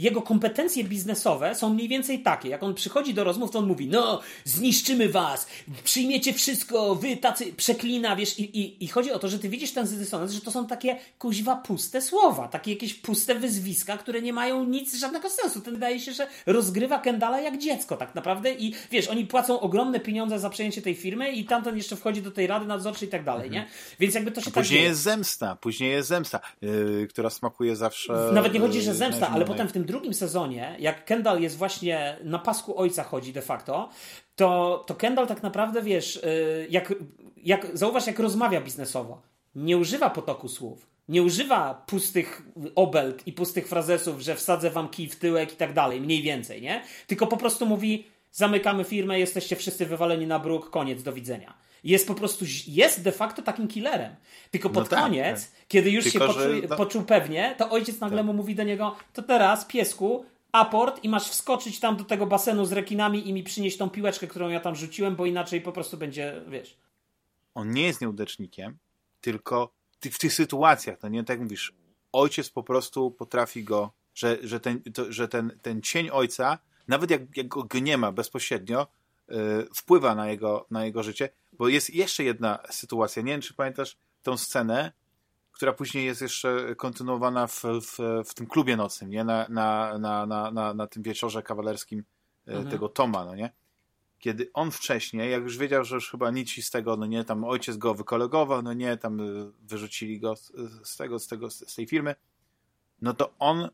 jego kompetencje biznesowe są mniej więcej takie. Jak on przychodzi do rozmów, to on mówi: No, zniszczymy was, przyjmiecie wszystko, wy tacy przeklina, wiesz. I, i, i chodzi o to, że ty widzisz ten dysonans, że to są takie kuźwa puste słowa, takie jakieś puste wyzwiska, które nie mają nic, żadnego sensu. Ten wydaje się, że rozgrywa Kendala jak dziecko, tak naprawdę. I wiesz, oni płacą ogromne pieniądze za przejęcie tej firmy, i tamten jeszcze wchodzi do tej rady nadzorczej i tak dalej, mhm. nie? Więc jakby to się A tak. Później jest zemsta, później jest zemsta, yy, która smakuje zawsze. Nawet nie chodzi, że zemsta, ale potem w tym drugim sezonie, jak Kendall jest właśnie na pasku ojca chodzi de facto, to, to Kendall tak naprawdę, wiesz, y, jak, jak, zauważ jak rozmawia biznesowo. Nie używa potoku słów. Nie używa pustych obelg i pustych frazesów, że wsadzę wam kij w tyłek i tak dalej, mniej więcej, nie? Tylko po prostu mówi, zamykamy firmę, jesteście wszyscy wywaleni na bruk, koniec, do widzenia jest po prostu, jest de facto takim killerem. Tylko pod no tak, koniec, tak. kiedy już Tylko, się poczuł, no... poczuł pewnie, to ojciec nagle tak. mu mówi do niego, to teraz piesku, aport i masz wskoczyć tam do tego basenu z rekinami i mi przynieść tą piłeczkę, którą ja tam rzuciłem, bo inaczej po prostu będzie, wiesz. On nie jest nieudecznikiem, tylko w tych sytuacjach, to nie tak mówisz, ojciec po prostu potrafi go, że, że, ten, to, że ten, ten cień ojca, nawet jak, jak go nie ma bezpośrednio, yy, wpływa na jego, na jego życie, bo jest jeszcze jedna sytuacja. Nie wiem, czy pamiętasz tą scenę, która później jest jeszcze kontynuowana w, w, w tym klubie nocnym, nie? Na, na, na, na, na, na tym wieczorze kawalerskim e, mhm. tego Toma, no nie? Kiedy on wcześniej, jak już wiedział, że już chyba nic z tego, no nie, tam ojciec go wykolegował, no nie, tam e, wyrzucili go z tego, z tego, z tej firmy, no to on y,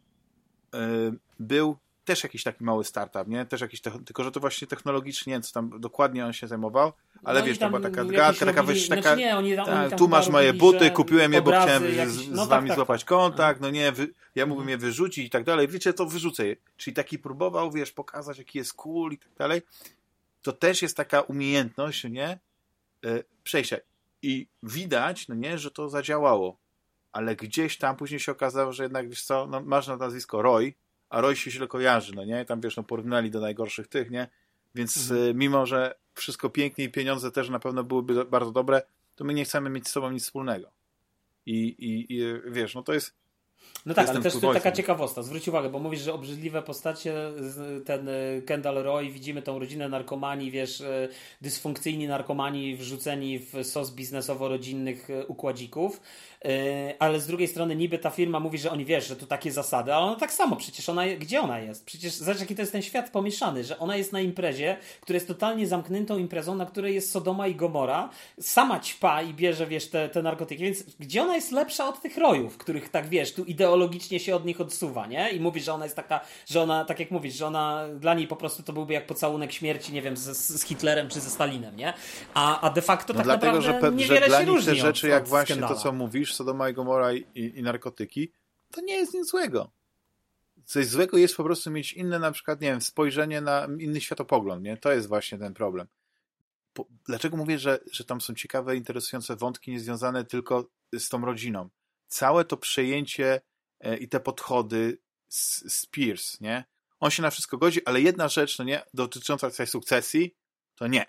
był też jakiś taki mały startup, nie? Też jakiś, tylko że to właśnie technologicznie, co tam dokładnie on się zajmował, ale no wiesz, to była taka gadka, taka, wiesz, taka, znaczy nie, oni, oni tu masz moje buty, kupiłem je, bo chciałem jakieś, z, no z wami tak, złapać tak, kontakt, no nie, wy, ja mógłbym je wyrzucić i tak dalej, wiecie, to wyrzucę je. Czyli taki próbował, wiesz, pokazać, jaki jest cool i tak dalej. To też jest taka umiejętność, nie? E, przejścia. I widać, no nie, że to zadziałało. Ale gdzieś tam później się okazało, że jednak, wiesz co, no, masz na nazwisko Roy, a Roy się źle kojarzy, no nie? Tam wiesz, no porównali do najgorszych tych, nie? Więc mhm. Y, mimo, że wszystko pięknie i pieniądze też na pewno byłyby bardzo dobre, to my nie chcemy mieć z sobą nic wspólnego. I, i, i wiesz, no to jest no tak, ale też to taka ciekawostka. Zwróć uwagę, bo mówisz, że obrzydliwe postacie, ten y, Kendall Roy, widzimy tą rodzinę narkomanii, wiesz, y, dysfunkcyjni narkomani wrzuceni w sos biznesowo-rodzinnych układzików. Yy, ale z drugiej strony niby ta firma mówi, że oni wiesz, że to takie zasady, ale ona tak samo, przecież ona, gdzie ona jest? Przecież zobacz jaki to jest ten świat pomieszany, że ona jest na imprezie, która jest totalnie zamkniętą imprezą, na której jest Sodoma i Gomora, sama ćpa i bierze, wiesz, te, te narkotyki, więc gdzie ona jest lepsza od tych rojów, których tak, wiesz, tu ideologicznie się od nich odsuwa, nie? I mówi, że ona jest taka, że ona, tak jak mówisz, że ona, dla niej po prostu to byłby jak pocałunek śmierci, nie wiem, z, z Hitlerem czy ze Stalinem, nie? A, a de facto no tak dlatego, naprawdę że, niewiele że dla się różni te rzeczy, od, jak od właśnie to, co mówisz, Sodoma i Gomora i, i, narkotyki, to nie jest nic złego. Coś złego jest po prostu mieć inne, na przykład, nie wiem, spojrzenie na inny światopogląd, nie? To jest właśnie ten problem. Po, dlaczego mówię, że, że tam są ciekawe, interesujące wątki niezwiązane tylko z tą rodziną? Całe to przejęcie e, i te podchody z, z Pierce, nie? On się na wszystko godzi, ale jedna rzecz, no nie, dotycząca tej sukcesji, to nie.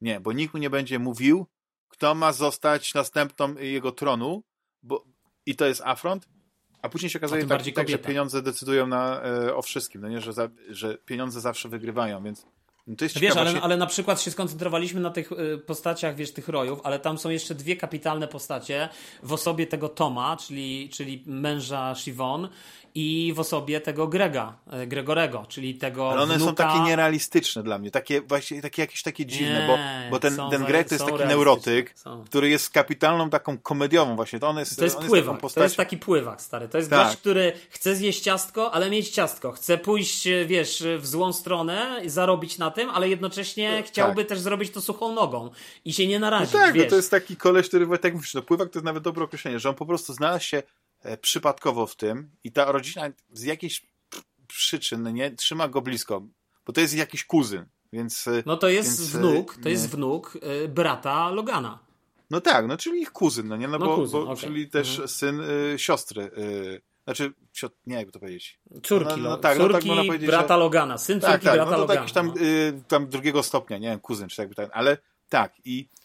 Nie, bo nikt mu nie będzie mówił, kto ma zostać następcą jego tronu, bo, i to jest afront, a później się okazuje tak, tak że pieniądze decydują na, e, o wszystkim, no nie, że, za, że pieniądze zawsze wygrywają, więc no to jest wiesz, ale, ale na przykład się skoncentrowaliśmy na tych y, postaciach, wiesz, tych rojów, ale tam są jeszcze dwie kapitalne postacie w osobie tego Toma, czyli, czyli męża Siwon i w osobie tego Grega, e, Gregorego, czyli tego Ale one wnuka... są takie nierealistyczne dla mnie, takie właśnie takie jakieś takie dziwne, nie, bo, bo ten, ten Greg to jest taki neurotyk, są. który jest kapitalną taką komediową właśnie. To, on jest, to jest on pływak, jest to jest taki pływak stary. To jest tak. gość, który chce zjeść ciastko, ale mieć ciastko. Chce pójść, wiesz, w złą stronę, zarobić na tym, ale jednocześnie tak. chciałby też zrobić to suchą nogą i się nie narazić, no tak, wiesz. No to jest taki koleś, który, tak mówisz, no pływak to jest nawet dobre określenie, że on po prostu znalazł się E, przypadkowo w tym i ta rodzina z jakiejś przyczyn nie trzyma go blisko, bo to jest jakiś kuzyn, więc... E, no to jest więc, e, wnuk, to jest wnuk brata Logana. No tak, no czyli ich kuzyn, no nie? No, no bo, kuzyn, bo okay. czyli też mhm. syn y, siostry y, znaczy, nie jakby to powiedzieć. Córki, no, no, tak, córki no, tak powiedzieć, brata że... Logana, syn tak, córki tak, brata no, Logana. jakiś tam, no. y, tam drugiego stopnia, nie wiem, kuzyn czy jakby tak, ale tak i e,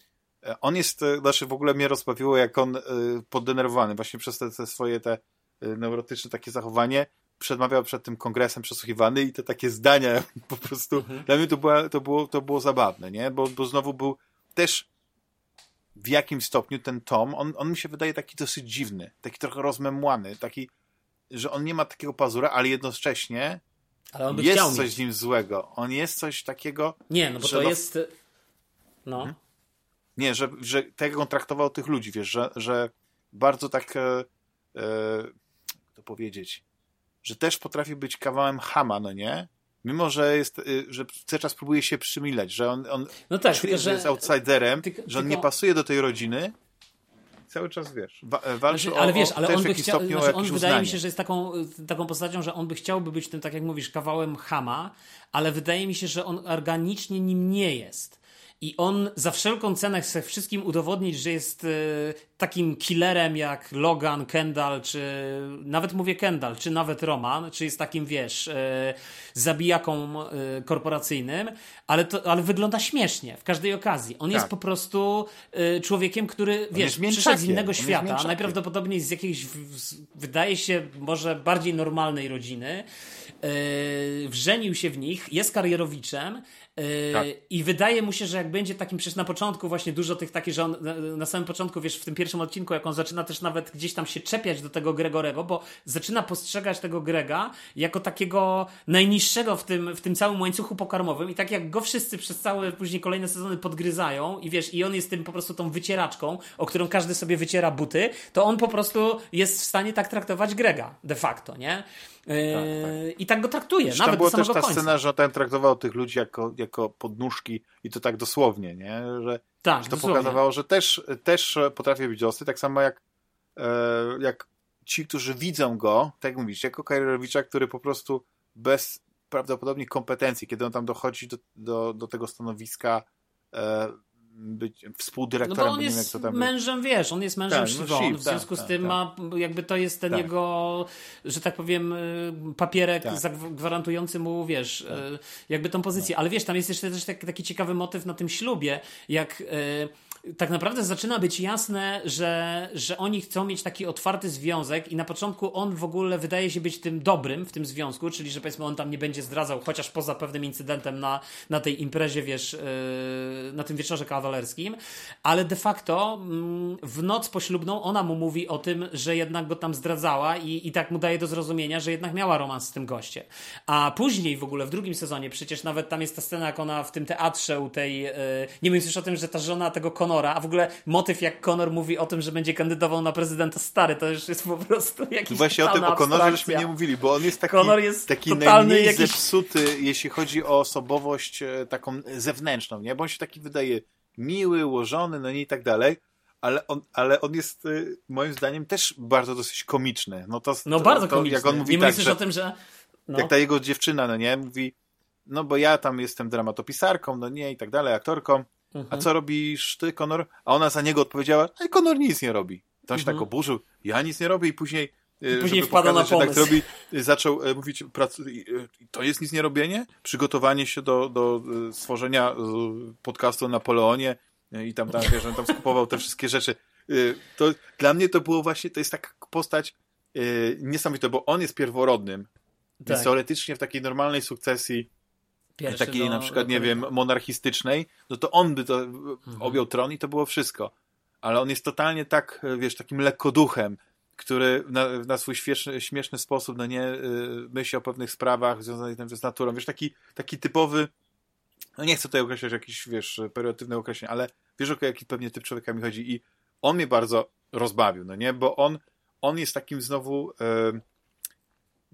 on jest, e, znaczy w ogóle mnie rozbawiło, jak on y, poddenerwowany właśnie przez te, te swoje te y, neurotyczne takie zachowanie, przemawiał przed tym kongresem przesłuchiwany i te takie zdania po prostu, mhm. dla mnie to, była, to, było, to było zabawne, nie? Bo, bo znowu był też w jakimś stopniu ten Tom, on, on mi się wydaje taki dosyć dziwny, taki trochę rozmemłany, taki, że on nie ma takiego pazura, ale jednocześnie ale on by jest coś mieć. z nim złego. On jest coś takiego... Nie, no bo to jest... No. Hmm? Nie, że, że tak jak on traktował tych ludzi, wiesz, że, że bardzo tak... E, e, to powiedzieć że też potrafi być kawałem hama, no nie? Mimo, że jest, y, że cały czas próbuje się przymilać, że on, on no tak, czuje, że jest outsiderem, tylko, że on tylko... nie pasuje do tej rodziny, cały czas wiesz, wa e, walczy znaczy, ale wiesz, ale on by chciał, znaczy on wydaje mi się, że jest taką, taką postacią, że on by chciałby być tym, tak jak mówisz, kawałem hama, ale wydaje mi się, że on organicznie nim nie jest. I on za wszelką cenę chce wszystkim udowodnić, że jest e, takim killerem jak Logan, Kendall, czy nawet mówię Kendall, czy nawet Roman, czy jest takim, wiesz, e, zabijaką e, korporacyjnym, ale, to, ale wygląda śmiesznie w każdej okazji. On tak. jest po prostu człowiekiem, który, wiesz, przyszedł z innego świata, najprawdopodobniej z jakiejś, wydaje się, może bardziej normalnej rodziny, wrzenił się w nich, jest karierowiczem, tak. I wydaje mu się, że jak będzie takim, przecież na początku właśnie dużo tych takich, że on na, samym początku, wiesz, w tym pierwszym odcinku, jak on zaczyna też nawet gdzieś tam się czepiać do tego Gregorego, bo zaczyna postrzegać tego Grega jako takiego najniższego w tym, w tym całym łańcuchu pokarmowym i tak jak go wszyscy przez całe później kolejne sezony podgryzają i wiesz, i on jest tym po prostu tą wycieraczką, o którą każdy sobie wyciera buty, to on po prostu jest w stanie tak traktować Grega de facto, nie? Tak, tak. I tak go traktuje, nawet tam była do też ta końca. scena, że ten traktował tych ludzi jako, jako podnóżki i to tak dosłownie, nie? Że, tak, że to dosłownie. pokazywało, że też, też potrafi być ostry, tak samo jak, e, jak ci, którzy widzą go, tak jak mówisz, jako Kajrowicza, który po prostu bez prawdopodobnie kompetencji, kiedy on tam dochodzi do, do, do tego stanowiska, e, być współdyrektorem. No bo on jest wiem, tam mężem, wiesz, on jest mężem tak, no, w związku tak, z tym tak, ma, jakby to jest ten tak. jego, że tak powiem, papierek tak. gwarantujący mu, wiesz, y, jakby tą pozycję. Ale wiesz, tam jest jeszcze też taki, taki ciekawy motyw na tym ślubie, jak y, tak naprawdę zaczyna być jasne, że, że oni chcą mieć taki otwarty związek i na początku on w ogóle wydaje się być tym dobrym w tym związku, czyli że powiedzmy on tam nie będzie zdradzał, chociaż poza pewnym incydentem na, na tej imprezie, wiesz, yy, na tym wieczorze kawalerskim, ale de facto yy, w noc poślubną ona mu mówi o tym, że jednak go tam zdradzała i, i tak mu daje do zrozumienia, że jednak miała romans z tym gościem. A później w ogóle w drugim sezonie, przecież nawet tam jest ta scena, jak ona w tym teatrze u tej, yy, nie wiem już o tym, że ta żona tego Conora Conora, a w ogóle motyw jak Conor mówi o tym, że będzie kandydował na prezydenta stary, to już jest po prostu jakiś Właśnie o tym o Conorze żeśmy nie mówili, bo on jest taki, Conor jest taki najmniej jakiś... zepsuty, jeśli chodzi o osobowość e, taką zewnętrzną, nie? Bo on się taki wydaje miły, ułożony, no nie i tak dalej, ale on, ale on jest e, moim zdaniem też bardzo dosyć komiczny. No, to, no to, bardzo to, komiczny. Jak on mówi nie tak, myślisz że, o tym, że... No. Jak ta jego dziewczyna, no nie, mówi no bo ja tam jestem dramatopisarką, no nie i tak dalej, aktorką, Mhm. A co robisz ty, Konor? A ona za niego odpowiedziała, a Konor nic nie robi. To on się tak mhm. tak oburzył, ja nic nie robię i później i później wpada na pomysł. Że tak robi, zaczął e, mówić, to jest nic nie robienie? Przygotowanie się do, do e, stworzenia e, podcastu o Napoleonie i tam, tam wiesz, on tam skupował te wszystkie rzeczy. To, dla mnie to było właśnie, to jest taka postać niesamowita, bo on jest pierworodnym, tak. więc teoretycznie w takiej normalnej sukcesji Pierwszy takiej do, na przykład, nie wiem, monarchistycznej, no to on by to mhm. objął tron i to było wszystko. Ale on jest totalnie tak, wiesz, takim lekkoduchem, który na, na swój śmieszny, śmieszny sposób, no nie, y, myśli o pewnych sprawach związanych z naturą. Wiesz, taki, taki typowy, no nie chcę tutaj określać jakiś, wiesz, periodyczny określenie, ale wiesz, o jaki pewnie typ człowieka mi chodzi i on mnie bardzo rozbawił, no nie, bo on, on jest takim znowu... Yy,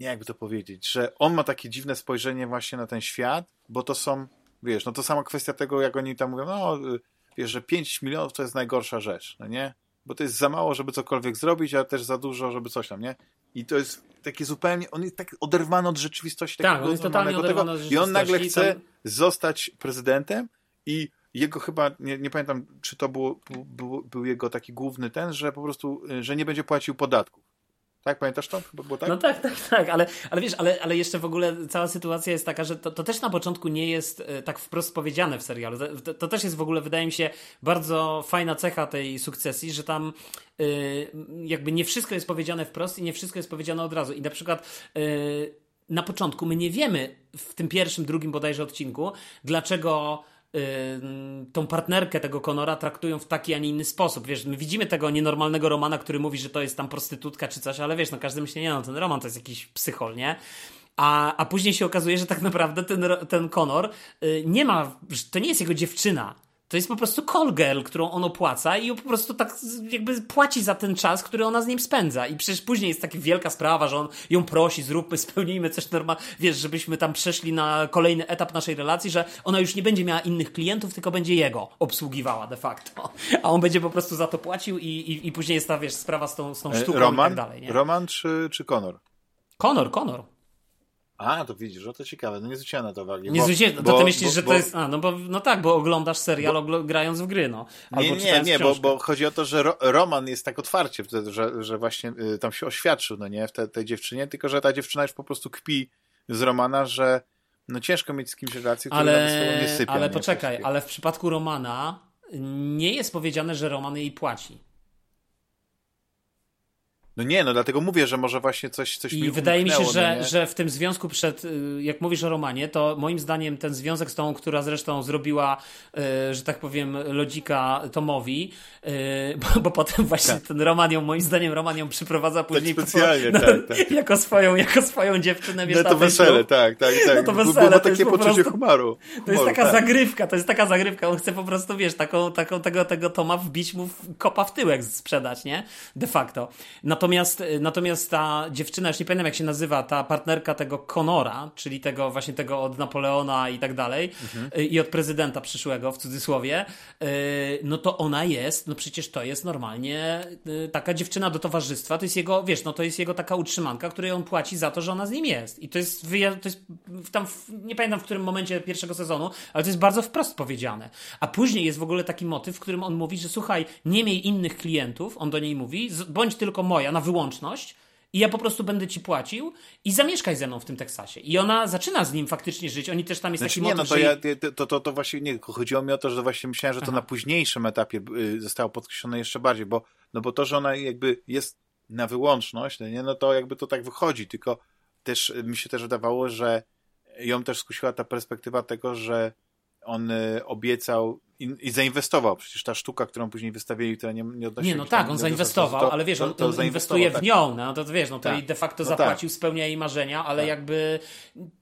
nie jakby to powiedzieć, że on ma takie dziwne spojrzenie właśnie na ten świat, bo to są, wiesz, no to sama kwestia tego, jak oni tam mówią, no wiesz, że 5 milionów to jest najgorsza rzecz, no nie? Bo to jest za mało, żeby cokolwiek zrobić, a też za dużo, żeby coś tam, nie? I to jest takie zupełnie, on jest tak oderwany od rzeczywistości. Tak, on jest totalnie oderwany od rzeczywistości. I on nagle chce tam... zostać prezydentem i jego chyba, nie, nie pamiętam, czy to był, był, był jego taki główny ten, że po prostu, że nie będzie płacił podatków Tak, pamiętasz to? Było tak? No tak, tak, tak, ale, ale wiesz, ale, ale jeszcze w ogóle cała sytuacja jest taka, że to, to też na początku nie jest e, tak wprost powiedziane w serialu. To, to, też jest w ogóle, wydaje mi się, bardzo fajna cecha tej sukcesji, że tam y, jakby nie wszystko jest powiedziane wprost i nie wszystko jest powiedziane od razu. I na przykład y, na początku my nie wiemy w tym pierwszym, drugim bodajże odcinku, dlaczego tą partnerkę tego Konora traktują w taki, a nie inny sposób. Wiesz, my widzimy tego nienormalnego Romana, który mówi, że to jest tam prostytutka czy coś, ale wiesz, no każdy myśli, nie no, ten Roman to jest jakiś psychol, nie? A, a później się okazuje, że tak naprawdę ten, ten Konor y, nie ma, to nie jest jego dziewczyna to jest po prostu call girl, którą on opłaca i po prostu tak jakby płaci za ten czas, który ona z nim spędza. I przecież później jest taka wielka sprawa, że on ją prosi, zróbmy, spełnijmy coś normalnego, wiesz, żebyśmy tam przeszli na kolejny etap naszej relacji, że ona już nie będzie miała innych klientów, tylko będzie jego obsługiwała de facto. A on będzie po prostu za to płacił i, i, i później jest ta, wiesz, sprawa z tą, z tą e, sztuką Roman? i tak dalej. Nie? Roman czy, czy Conor? Conor, Conor. A, to widzisz, no to ciekawe, no nie zwróciłem na to uwagi. Nie zwróciłem, to ty myślisz, bo, że to jest, a, no bo, no tak, bo oglądasz serial bo, grając w gry, no. Albo nie, nie, nie, bo, bo chodzi o to, że Ro, Roman jest tak otwarcie, że, że właśnie y, tam się oświadczył, no nie, w te, tej dziewczynie, tylko że ta dziewczyna już po prostu kpi z Romana, że no ciężko mieć z kimś relację, która ale, nie sypia. Ale poczekaj, ale w przypadku Romana nie jest powiedziane, że Roman jej płaci. No nie, no dlatego mówię, że może właśnie coś, coś I mi wydaje mi się, że, no że w tym związku przed, y, jak mówisz o Romanie, to moim zdaniem ten związek z tą, która zresztą zrobiła, y, że tak powiem, lodzika Tomowi, y, bo, bo potem właśnie tak. ten Roman ją, moim zdaniem Roman ją przyprowadza tak później tak specjalnie, po, no, tak, tak. Jako, swoją, jako swoją dziewczynę. Wiesz, no to wesele, tak, tak, tak. No to wesele, było takie poczucie prostu, humoru. To jest taka tak. zagrywka, to jest taka zagrywka, on chce po prostu, wiesz, taką, taką tego, tego Toma wbić mu w kopa w tyłek sprzedać, nie? De facto. Natomiast, natomiast ta dziewczyna, już nie pamiętam jak się nazywa, ta partnerka tego Conora, czyli tego właśnie tego od Napoleona i tak dalej, mhm. i od prezydenta przyszłego, w cudzysłowie, y, no to ona jest, no przecież to jest normalnie y, taka dziewczyna do towarzystwa, to jest jego, wiesz, no to jest jego taka utrzymanka, której on płaci za to, że ona z nim jest. I to jest, to jest tam, nie pamiętam w którym momencie pierwszego sezonu, ale to jest bardzo wprost powiedziane. A później jest w ogóle taki motyw, w którym on mówi, że słuchaj, nie miej innych klientów, on do niej mówi, bądź tylko moja, na wyłączność i ja po prostu będę ci płacił i zamieszkaj ze mną w tym Teksasie. I ona zaczyna z nim faktycznie żyć. Oni też tam jest znaczy, taki nie, motyw, no to, ja, to, to, to właśnie nie, chodziło mi o to, że właśnie myślałem, że to Aha. na późniejszym etapie y, zostało podkreślone jeszcze bardziej, bo, no bo to, że ona jakby jest na wyłączność, no, nie, no to jakby to tak wychodzi, tylko też mi się też wydawało, że ją też skusiła ta perspektywa tego, że on y, obiecał i, zainwestował. Przecież ta sztuka, którą później wystawili, która nie, nie Nie, no tak, on zainwestował, to, ale wiesz, on, to, to inwestuje w tak. nią, no to wiesz, no to tak. i de facto no zapłacił, tak. spełnia jej marzenia, ale tak. jakby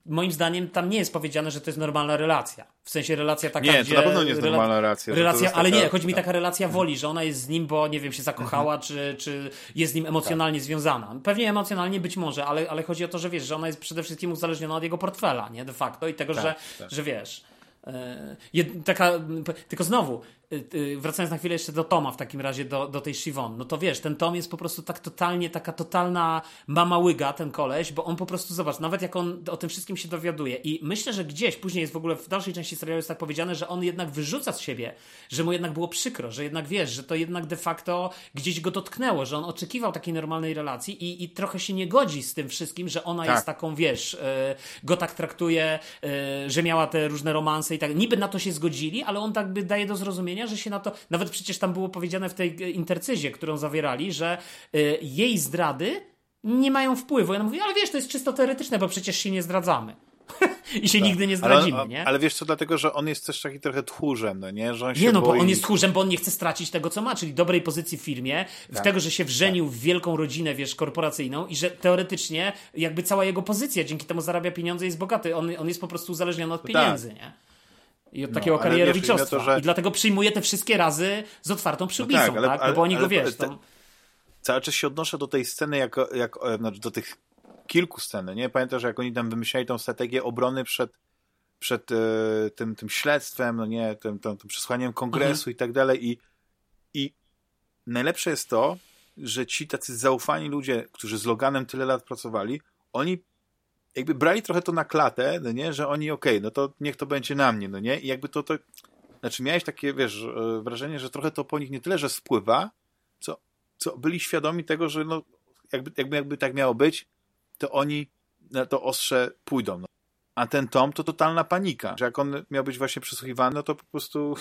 moim zdaniem tam nie jest powiedziane, że to jest normalna relacja. W sensie relacja taka, Nie, gdzie... to na pewno nie jest normalna relacja. relacja ale taka... nie, chodzi mi taka relacja woli, że ona jest z nim, bo nie wiem, się zakochała, mhm. czy, czy jest z nim emocjonalnie tak. związana. Pewnie emocjonalnie być może, ale, ale chodzi o to, że wiesz, że ona jest przede wszystkim uzależniona od jego portfela, nie, de facto i tego, tak, że, że wiesz... E, taka, tylko znowu, wracając na chwilę jeszcze do Toma w takim razie, do, do tej Shivon, no to wiesz, ten Tom jest po prostu tak totalnie, taka totalna mama łyga, ten koleś, bo on po prostu, zobacz, nawet jak on o tym wszystkim się dowiaduje i myślę, że gdzieś później jest w ogóle w dalszej części serialu jest tak powiedziane, że on jednak wyrzuca z siebie, że mu jednak było przykro, że jednak wiesz, że to jednak de facto gdzieś go dotknęło, że on oczekiwał takiej normalnej relacji i, i trochę się nie godzi z tym wszystkim, że ona tak. jest taką, wiesz, yy, go tak traktuje, że miała te różne romanse i tak. Niby na to się zgodzili, ale on tak by daje do zrozumienia, że się na to. Nawet przecież tam było powiedziane w tej intercyzie, którą zawierali, że y, jej zdrady nie mają wpływu. Ja mówię, ale wiesz, to jest czysto teoretyczne, bo przecież się nie zdradzamy. I się tak. nigdy nie zdradzimy, ale, nie? Ale wiesz co, dlatego, że on jest też taki trochę tchórzem, no nie? Że on nie, no boi... bo on jest tchórzem, bo on nie chce stracić tego, co ma, czyli dobrej pozycji w firmie, tak. w tego, że się wrzenił tak. w wielką rodzinę, wiesz, korporacyjną i że teoretycznie jakby cała jego pozycja dzięki temu zarabia pieniądze i jest bogaty. On, on jest po prostu uzależniony od no pieniędzy, tak. nie? I od no, takiego karierowiczostwa. To, że... I dlatego przyjmuje te wszystkie razy z otwartą przyłbicą, no tak? Ale, tak? Ale, no bo oni ale, go wiesz. Te... Cały czas się odnoszę do tej sceny, jako, jak, znaczy do tych kilku scen, nie? Pamiętasz, jak oni tam wymyślali tą strategię obrony przed, przed e, tym, tym śledztwem, no nie, tym, tym, tym przesłaniem kongresu mhm. i tak dalej. I, I najlepsze jest to, że ci tacy zaufani ludzie, którzy z Loganem tyle lat pracowali, oni jakby brali trochę to na klatę, no nie, że oni okej, okay, no to niech to będzie na mnie, no nie, i jakby to, to znaczy miałeś takie, wiesz, e, wrażenie, że trochę to po nich nie tyle, że spływa, co, co byli świadomi tego, że no jakby, jakby, jakby tak miało być, to oni na to ostrze pójdą. No. A ten Tom to totalna panika, że jak on miał być właśnie przesłuchiwany, no to po prostu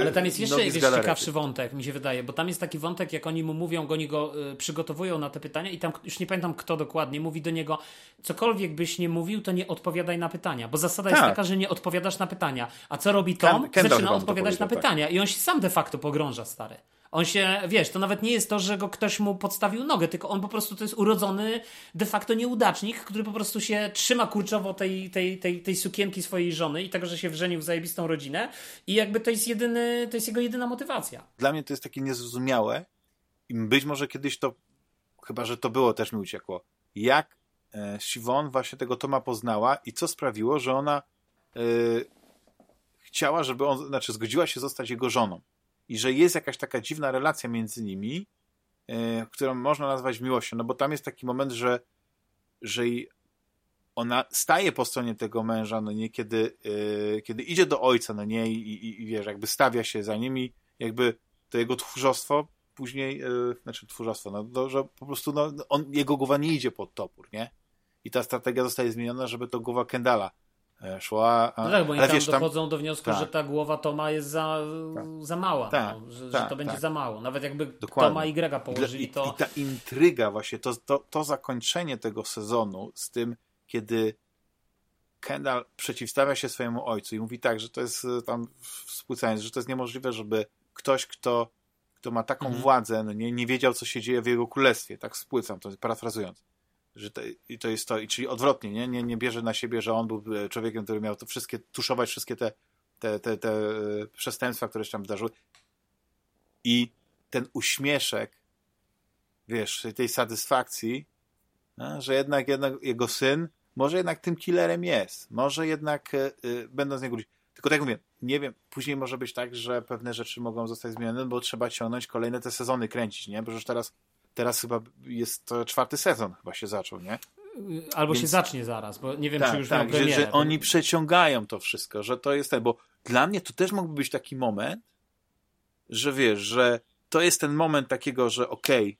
Ale tam jest jeszcze jakiś ciekawszy wątek, mi się wydaje, bo tam jest taki wątek, jak oni mu mówią, oni go y, przygotowują na te pytania i tam już nie pamiętam kto dokładnie, mówi do niego, cokolwiek byś nie mówił, to nie odpowiadaj na pytania, bo zasada tak. jest taka, że nie odpowiadasz na pytania. A co robi Tom? Ken, Zaczyna odpowiadać na tak. pytania tak. i on się sam de facto pogrąża, stary. On się, wiesz, to nawet nie jest to, że go ktoś mu podstawił nogę, tylko on po prostu to jest urodzony de facto nieudacznik, który po prostu się trzyma kurczowo tej, tej, tej, tej sukienki swojej żony i tego, że się wrzenił w zajebistą rodzinę. I jakby to jest jedyny, to jest jego jedyna motywacja. Dla mnie to jest takie niezrozumiałe i być może kiedyś to, chyba, że to było, też mi uciekło, jak e, Siwon właśnie tego Toma poznała i co sprawiło, że ona e, chciała, żeby on, znaczy zgodziła się zostać jego żoną i że jest jakaś taka dziwna relacja między nimi, yy, którą można nazwać miłością, no bo tam jest taki moment, że, że ona staje po stronie tego męża, no nie, kiedy, yy, kiedy idzie do ojca, no nie, i, i, i wiesz, jakby stawia się za nimi, jakby to jego tchórzostwo później, yy, znaczy tchórzostwo, no, to, że po prostu no, on, jego głowa nie idzie pod topór, nie? I ta strategia zostaje zmieniona, żeby to głowa Kendala E, szła. No tak, bo oni tam wiesz, dochodzą tam... do wniosku, tak. że ta głowa Toma jest za, tak. za mała, tak. no, że, że, to tak, będzie tak. za mało. Nawet jakby Dokładnie. Toma i Grega położyli, I, to... I ta intryga właśnie, to, to, to zakończenie tego sezonu z tym, kiedy Kendall przeciwstawia się swojemu ojcu i mówi tak, że to jest e, tam współcając, że to jest niemożliwe, żeby ktoś, kto, kto ma taką mhm. władzę, no nie, nie wiedział, co się dzieje w jego królestwie. Tak spłycam to, parafrazując że i to jest to, czyli odwrotnie, nie? Nie, nie bierze na siebie, że on był człowiekiem, który miał to wszystkie, tuszować wszystkie te, te, te, te e, przestępstwa, które się tam wydarzyły. I ten uśmieszek, wiesz, tej satysfakcji, no, że jednak, jednak jego syn może jednak tym killerem jest. Może jednak y, y, będą z niego Tylko tak mówię, nie wiem, później może być tak, że pewne rzeczy mogą zostać zmienione, bo trzeba ciągnąć kolejne te sezony kręcić, nie? Bo już teraz teraz chyba jest to czwarty sezon chyba się zaczął, nie? Albo Więc... się zacznie zaraz, bo nie wiem, tak, czy już tak, premierę. Że, że oni przeciągają to wszystko, że to jest ten, bo dla mnie to też mógłby być taki moment, że wiesz, że to jest ten moment takiego, że okej, okay,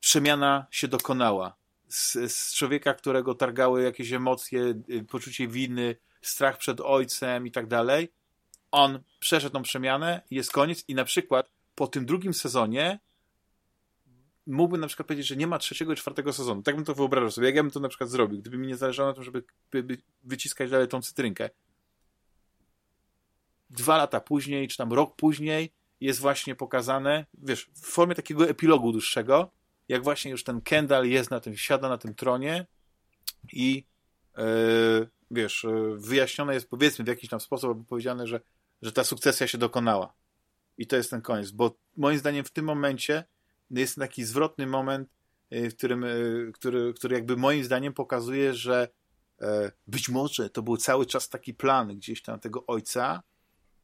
przemiana się dokonała. Z, z, człowieka, którego targały jakieś emocje, y, poczucie winy, strach przed ojcem i tak dalej, on przeszedł tą przemianę, jest koniec i na przykład po tym drugim sezonie mógłbym na przykład powiedzieć, że nie ma trzeciego i czwartego sezonu. Tak bym to wyobrażał sobie. Jak ja bym to na przykład zrobił, gdyby mi nie zależało na tym, żeby wyciskać dalej tą cytrynkę. Dwa lata później, czy tam rok później jest właśnie pokazane, wiesz, w formie takiego epilogu dłuższego, jak właśnie już ten Kendall jest na tym, siada na tym tronie i yy, wiesz, yy, wyjaśnione jest powiedzmy w jakiś tam sposób, albo powiedziane, że, że ta sukcesja się dokonała. I to jest ten koniec, bo moim zdaniem w tym momencie jest taki zwrotny moment, y, w którym, y, który, który jakby moim zdaniem pokazuje, że e, być może to był cały czas taki plan gdzieś tam tego ojca,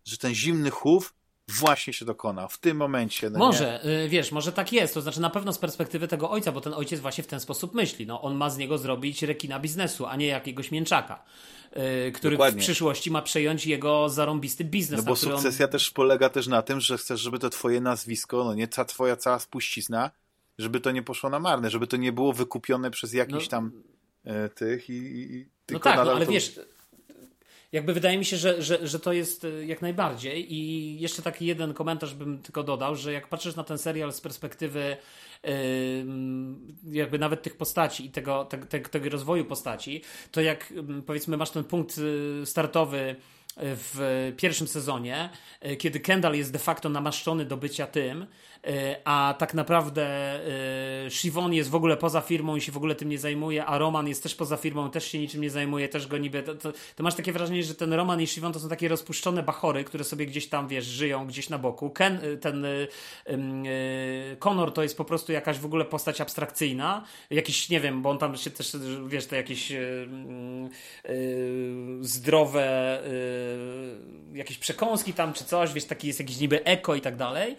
że ten zimny chów właśnie się dokona w tym momencie. No może, nie? wiesz, może tak jest. To znaczy na pewno z perspektywy tego ojca, bo ten ojciec właśnie w ten sposób myśli. No, on ma z niego zrobić rekina biznesu, a nie jakiegoś mięczaka. Yy, który Dokładnie. w przyszłości ma przejąć jego zarąbisty biznes. No bo sukcesja on... też polega też na tym, że chcesz, żeby to twoje nazwisko, no nie ta twoja cała spuścizna, żeby to nie poszło na marne, żeby to nie było wykupione przez jakiś no, tam e, tych i, i No tak, no, ale to... wiesz, jakby wydaje mi się, że, że, że to jest e, jak najbardziej. I jeszcze taki jeden komentarz bym tylko dodał, że jak patrzysz na ten serial z perspektywy jakby nawet tych postaci i tego, te, te, tego rozwoju postaci, to jak powiedzmy masz ten punkt y, startowy w pierwszym sezonie, y, kiedy Kendall jest de facto namaszczony do bycia tym, E, a tak naprawdę e, Shivon jest w ogóle poza firmą i się w ogóle tym nie zajmuje, a Roman jest też poza firmą, też się niczym nie zajmuje, też go niby... To, to, to masz takie wrażenie, że ten Roman i Shivon to są takie rozpuszczone bachory, które sobie gdzieś tam, wiesz, żyją gdzieś na boku. Ken, e, ten Connor to jest po prostu jakaś w ogóle postać abstrakcyjna, jakiś, nie wiem, bo on tam się też, wiesz, te jakieś zdrowe jakieś przekąski tam czy coś, wiesz, taki jest jakiś niby eko i tak dalej,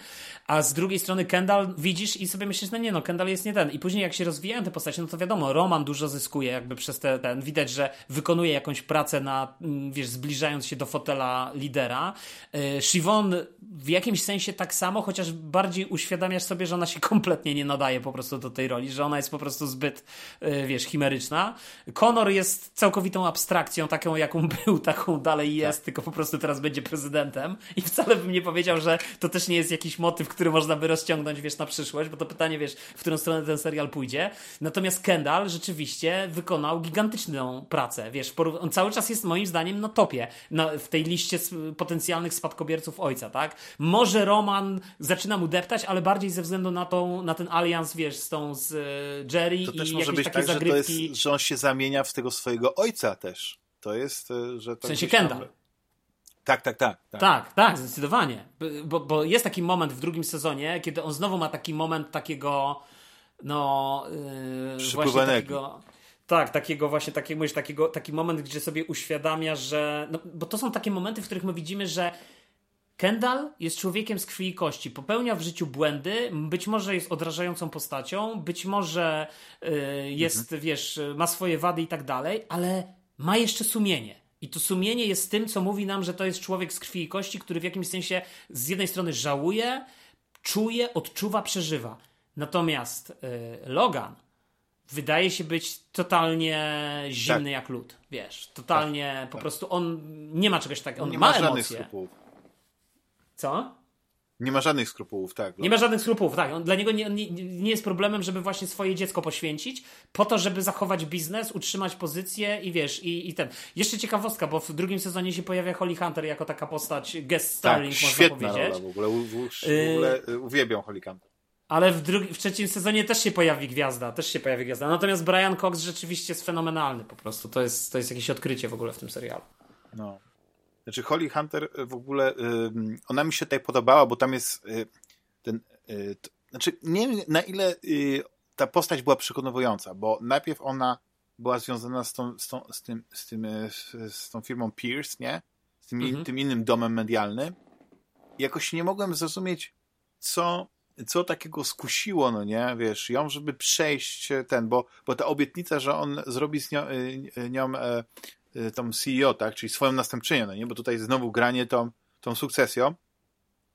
a z drugiej strony Kendall widzisz i sobie myślisz, no nie no, Kendall jest nie ten. I później jak się rozwijają te postacie, no to wiadomo, Roman dużo zyskuje jakby przez te, ten, widać, że wykonuje jakąś pracę na, mm, wiesz, zbliżając się do fotela lidera. Yy, Siobhan w jakimś sensie tak samo, chociaż bardziej uświadamiasz sobie, że ona się kompletnie nie nadaje po prostu do tej roli, że ona jest po prostu zbyt, yy, wiesz, chimeryczna. Connor jest całkowitą abstrakcją, taką jaką był, taką dalej jest, tak. tylko po prostu teraz będzie prezydentem i wcale bym nie powiedział, że to też nie jest jakiś motyw, który można by rozciągnąć, wiesz, na przyszłość, bo to pytanie, wiesz, w którą stronę ten serial pójdzie. Natomiast Kendall rzeczywiście wykonał gigantyczną pracę, wiesz, on cały czas jest moim zdaniem na topie na, w tej liście potencjalnych spadkobierców ojca, tak? Może Roman zaczyna mu deptać, ale bardziej ze względu na, tą, na ten alians, wiesz, z tą z e, Jerry to i też może być takie tak, zagrywki. Że, to jest, że on się zamienia w tego swojego ojca też. To jest, e, że to W sensie Kendall. Tam... Tak, tak, tak, tak. Tak, tak, zdecydowanie. Bo, bo jest taki moment w drugim sezonie, kiedy on znowu ma taki moment takiego, no, yy, właśnie takiego. Tak, takiego właśnie, takiego, mówisz, takiego, taki moment, gdzie sobie uświadamia, że. No, bo to są takie momenty, w których my widzimy, że Kendall jest człowiekiem z krwi i kości, popełnia w życiu błędy, być może jest odrażającą postacią, być może yy, jest, mhm. wiesz, ma swoje wady i tak dalej, ale ma jeszcze sumienie. I to sumienie jest tym, co mówi nam, że to jest człowiek z krwi i kości, który w jakimś sensie z jednej strony żałuje, czuje, odczuwa, przeżywa. Natomiast yy, Logan wydaje się być totalnie zimny tak. jak lód. Wiesz, totalnie tak, po tak. prostu on nie ma czegoś takiego. On nie ma, ma żadnych skrupułów. Co? Nie ma żadnych skrupułów, tak. Nie ma żadnych skrupułów, tak. On, dla niego nie, nie, nie, jest problemem, żeby właśnie swoje dziecko poświęcić po to, żeby zachować biznes, utrzymać pozycję i wiesz, i, i ten. Jeszcze ciekawostka, bo w drugim sezonie się pojawia Holly Hunter jako taka postać guest starring, tak, można powiedzieć. Rola w ogóle, w, w, w ogóle y uwielbiam Holly Hunter. Ale w, drugi, w trzecim sezonie też się pojawi gwiazda, też się pojawi gwiazda. Natomiast Brian Cox rzeczywiście jest fenomenalny po prostu. To jest, to jest jakieś odkrycie w ogóle w tym serialu. No. Znaczy Holly Hunter w ogóle, ona mi się tutaj podobała, bo tam jest y, ten, y, znaczy nie wiem na ile ta postać była przekonująca, bo najpierw ona była związana z, tą, z, tą, z, tym, z, tym, z tą firmą Pierce, nie? Z tym, mhm. tym innym domem medialnym. I jakoś nie mogłem zrozumieć, co, co takiego skusiło, no nie, wiesz, ją, żeby przejść ten, bo, bo ta obietnica, że on zrobi z nią, nią e, tą CEO, tak, czyli swoją następczynię, no nie, bo tutaj znowu granie tą, tą sukcesją,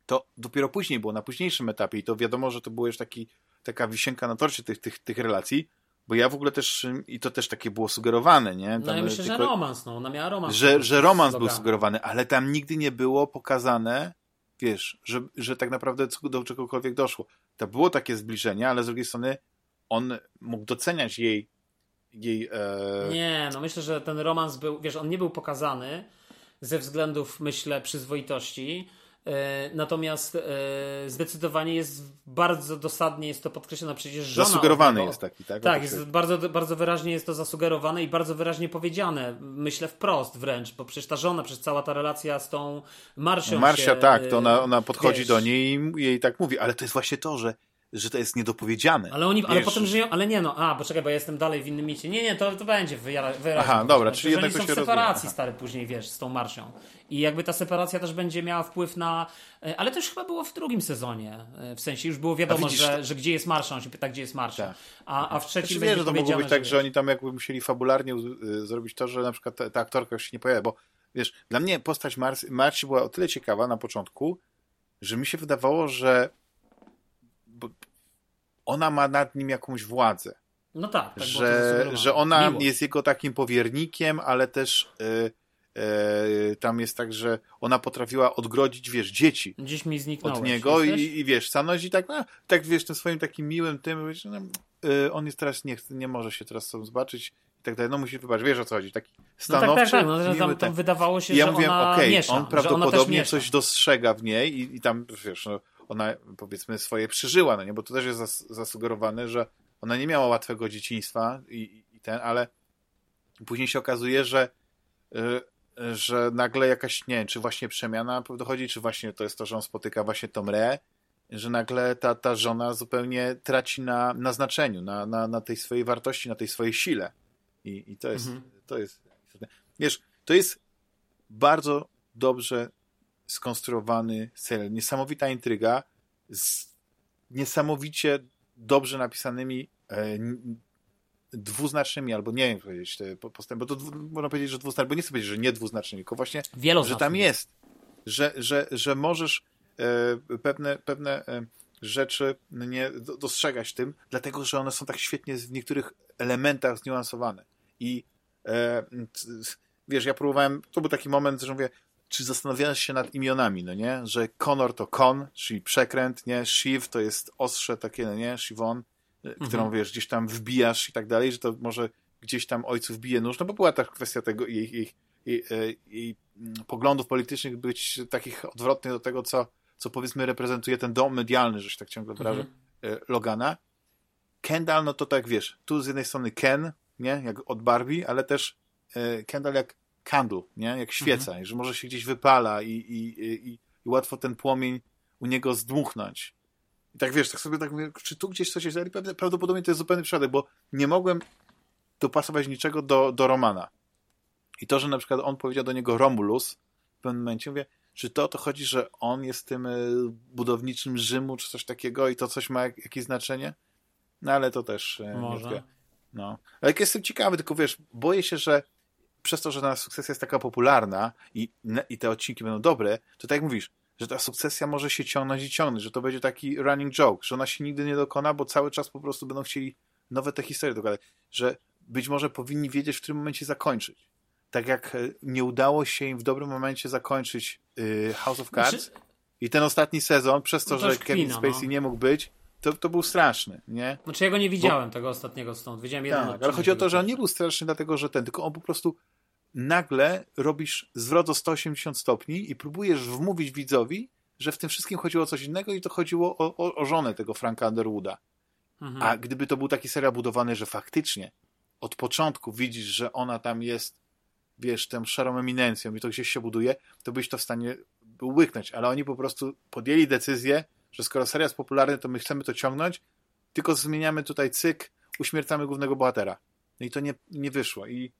to dopiero później było, na późniejszym etapie i to wiadomo, że to było już taki, taka wisienka na torcie tych, tych, tych relacji, bo ja w ogóle też, i to też takie było sugerowane, nie? Tam no ja myślę, tylko, że romans, no, ona miała romans. Że, że romans był sugerowany, ale tam nigdy nie było pokazane, wiesz, że, że tak naprawdę do czegokolwiek doszło. To było takie zbliżenie, ale z drugiej strony on mógł doceniać jej jej... E... Nie, no myślę, że ten romans był, wiesz, on nie był pokazany ze względów, myślę, przyzwoitości, e, Natomiast e, zdecydowanie jest bardzo dosadnie jest to podkreślone. Przecież żona Zasugerowany jest taki, tak? Tak, jest, bardzo, bardzo wyraźnie jest to zasugerowane i bardzo wyraźnie powiedziane. Myślę wprost wręcz, bo przecież ta żona, przez cała ta relacja z tą Marsią. Marsia, się, tak, to ona, ona podchodzi wiesz, do niej i jej tak mówi, ale to jest właśnie to, że że to jest niedopowiedziane. Ale oni, ale potem żyją, ale nie no, a, poczekaj, bo ja jestem dalej w innym micie. Nie, nie, to, to będzie wyraźnie. Aha, dobra, czyli jednak oni są w separacji, stary, później, wiesz, z tą marszą. I jakby ta separacja też będzie miała wpływ na, e, ale to już chyba było w drugim sezonie, e, w sensie już było wiadomo, widzisz, że, że gdzie jest marsza, on się pyta, gdzie jest marsza. Tak. A, a w trzecim znaczy, wie, że to mogło być tak, że, że oni tam jakby musieli fabularnie y, zrobić to, że na przykład ta, ta aktorka już się nie pojawia, bo wiesz, dla mnie postać Marci była o tyle ciekawa na początku, że mi się wydawało, że ona ma nad nim jakąś władzę. No tak, tak że, że ona Miło. jest jego takim powiernikiem, ale też y, y, tam jest tak, że ona potrafiła odgrodzić, wiesz, dzieci Gdzieś mi od niego i, i, wiesz, stanąć i tak, no, tak wiesz, tym swoim takim miłym tym, wiesz, no, y, on jest teraz, nie, nie może się teraz sobie zobaczyć i tak dalej, no musi wybaczyć, wiesz o co chodzi, taki stanowczy. No tak, tak, tak, no, tam, tam wydawało się, ja że mówiłem, ona okay, miesza, on prawdopodobnie coś dostrzega w niej i, i tam, wiesz, no, ona powiedzmy swoje przeżyła, no nie? Bo to też jest zas zasugerowane, że ona nie miała łatwego dzieciństwa i, i ten, ale później się okazuje, że yy, że nagle jakaś, nie wiem, czy właśnie przemiana dochodzi, czy właśnie to jest to, że on spotyka właśnie tą Re, że nagle ta, ta żona zupełnie traci na, na znaczeniu, na, na, na tej swojej wartości, na tej swojej sile. I, i to jest, mhm. to jest, wiesz, to jest bardzo dobrze skonstruowany serial. Niesamowita intryga z niesamowicie dobrze napisanymi e, dwuznacznymi, albo nie wiem powiedzieć te postępy, bo to można powiedzieć, że dwuznacznymi, bo nie chcę powiedzieć, że nie dwuznacznymi, tylko właśnie, że tam jest, że, że, że możesz e, pewne, pewne e, rzeczy nie dostrzegać w tym, dlatego, że one są tak świetnie w niektórych elementach zniuansowane. I e, wiesz, ja próbowałem, to był taki moment, że mówię, czy zastanawiałeś się nad imionami, no nie? Że Conor to Kon, czyli przekręt, nie? Shiv to jest ostrze takie, no nie? Shivon, mhm. którą, wiesz, gdzieś tam wbijasz i tak dalej, że to może gdzieś tam ojców bije nóż, no bo była ta kwestia tego jej, jej, jej mm, poglądów politycznych być takich odwrotnych do tego, co, co powiedzmy reprezentuje ten dom medialny, że się tak ciągle wyrażę, mhm. Logana. Kendall, no to tak wiesz, tu z jednej strony Ken, nie? Jak od Barbie, ale też Kendall jak candle, nie? Jak świeca, mhm. że może się gdzieś wypala i, i, i, i, łatwo ten płomień u niego zdmuchnąć. I tak wiesz, tak sobie tak mówię, czy tu gdzieś coś jest, ale prawdopodobnie to jest zupełny przypadek, bo nie mogłem dopasować niczego do, do Romana. I to, że na przykład on powiedział do niego Romulus w pewnym momencie, mówię, czy to to chodzi, że on jest tym e, budowniczym Rzymu, czy coś takiego i to coś ma jak, jakieś znaczenie? No ale to też e, Może. No. Ale jak jestem ciekawy, tylko wiesz, boję się, że przez to, że ta sukcesja jest taka popularna i, i te odcinki będą dobre, to tak jak mówisz, że ta sukcesja może się ciągnąć i ciągnąć, że to będzie taki running joke, że ona się nigdy nie dokona, bo cały czas po prostu będą chcieli nowe te historie dogadać, że być może powinni wiedzieć, w którym momencie zakończyć. Tak jak e, nie udało się im w dobrym momencie zakończyć y, House of Cards znaczy... i ten ostatni sezon, przez to, no to że Kevin. Spacey no. nie mógł być, to, to był straszny, nie? Znaczy ja go nie widziałem, Bo... tego ostatniego stąd. Widziałem jeden tak, ale chodzi o to, że on nie był straszny dlatego, że ten, tylko on po prostu nagle robisz zwrot o 180 stopni i próbujesz wmówić widzowi, że w tym wszystkim chodziło o coś innego i to chodziło o, o, o żonę tego Franka Underwooda. Mhm. A gdyby to był taki serial budowany, że faktycznie od początku widzisz, że ona tam jest, wiesz, tą szarą eminencją i to gdzieś się buduje, to byś to w stanie łyknąć. Ale oni po prostu podjęli decyzję, że skoro serial jest popularny, to my chcemy to ciągnąć, tylko zmieniamy tutaj cyk, uśmiercamy głównego bohatera. No i to nie, nie wyszło. I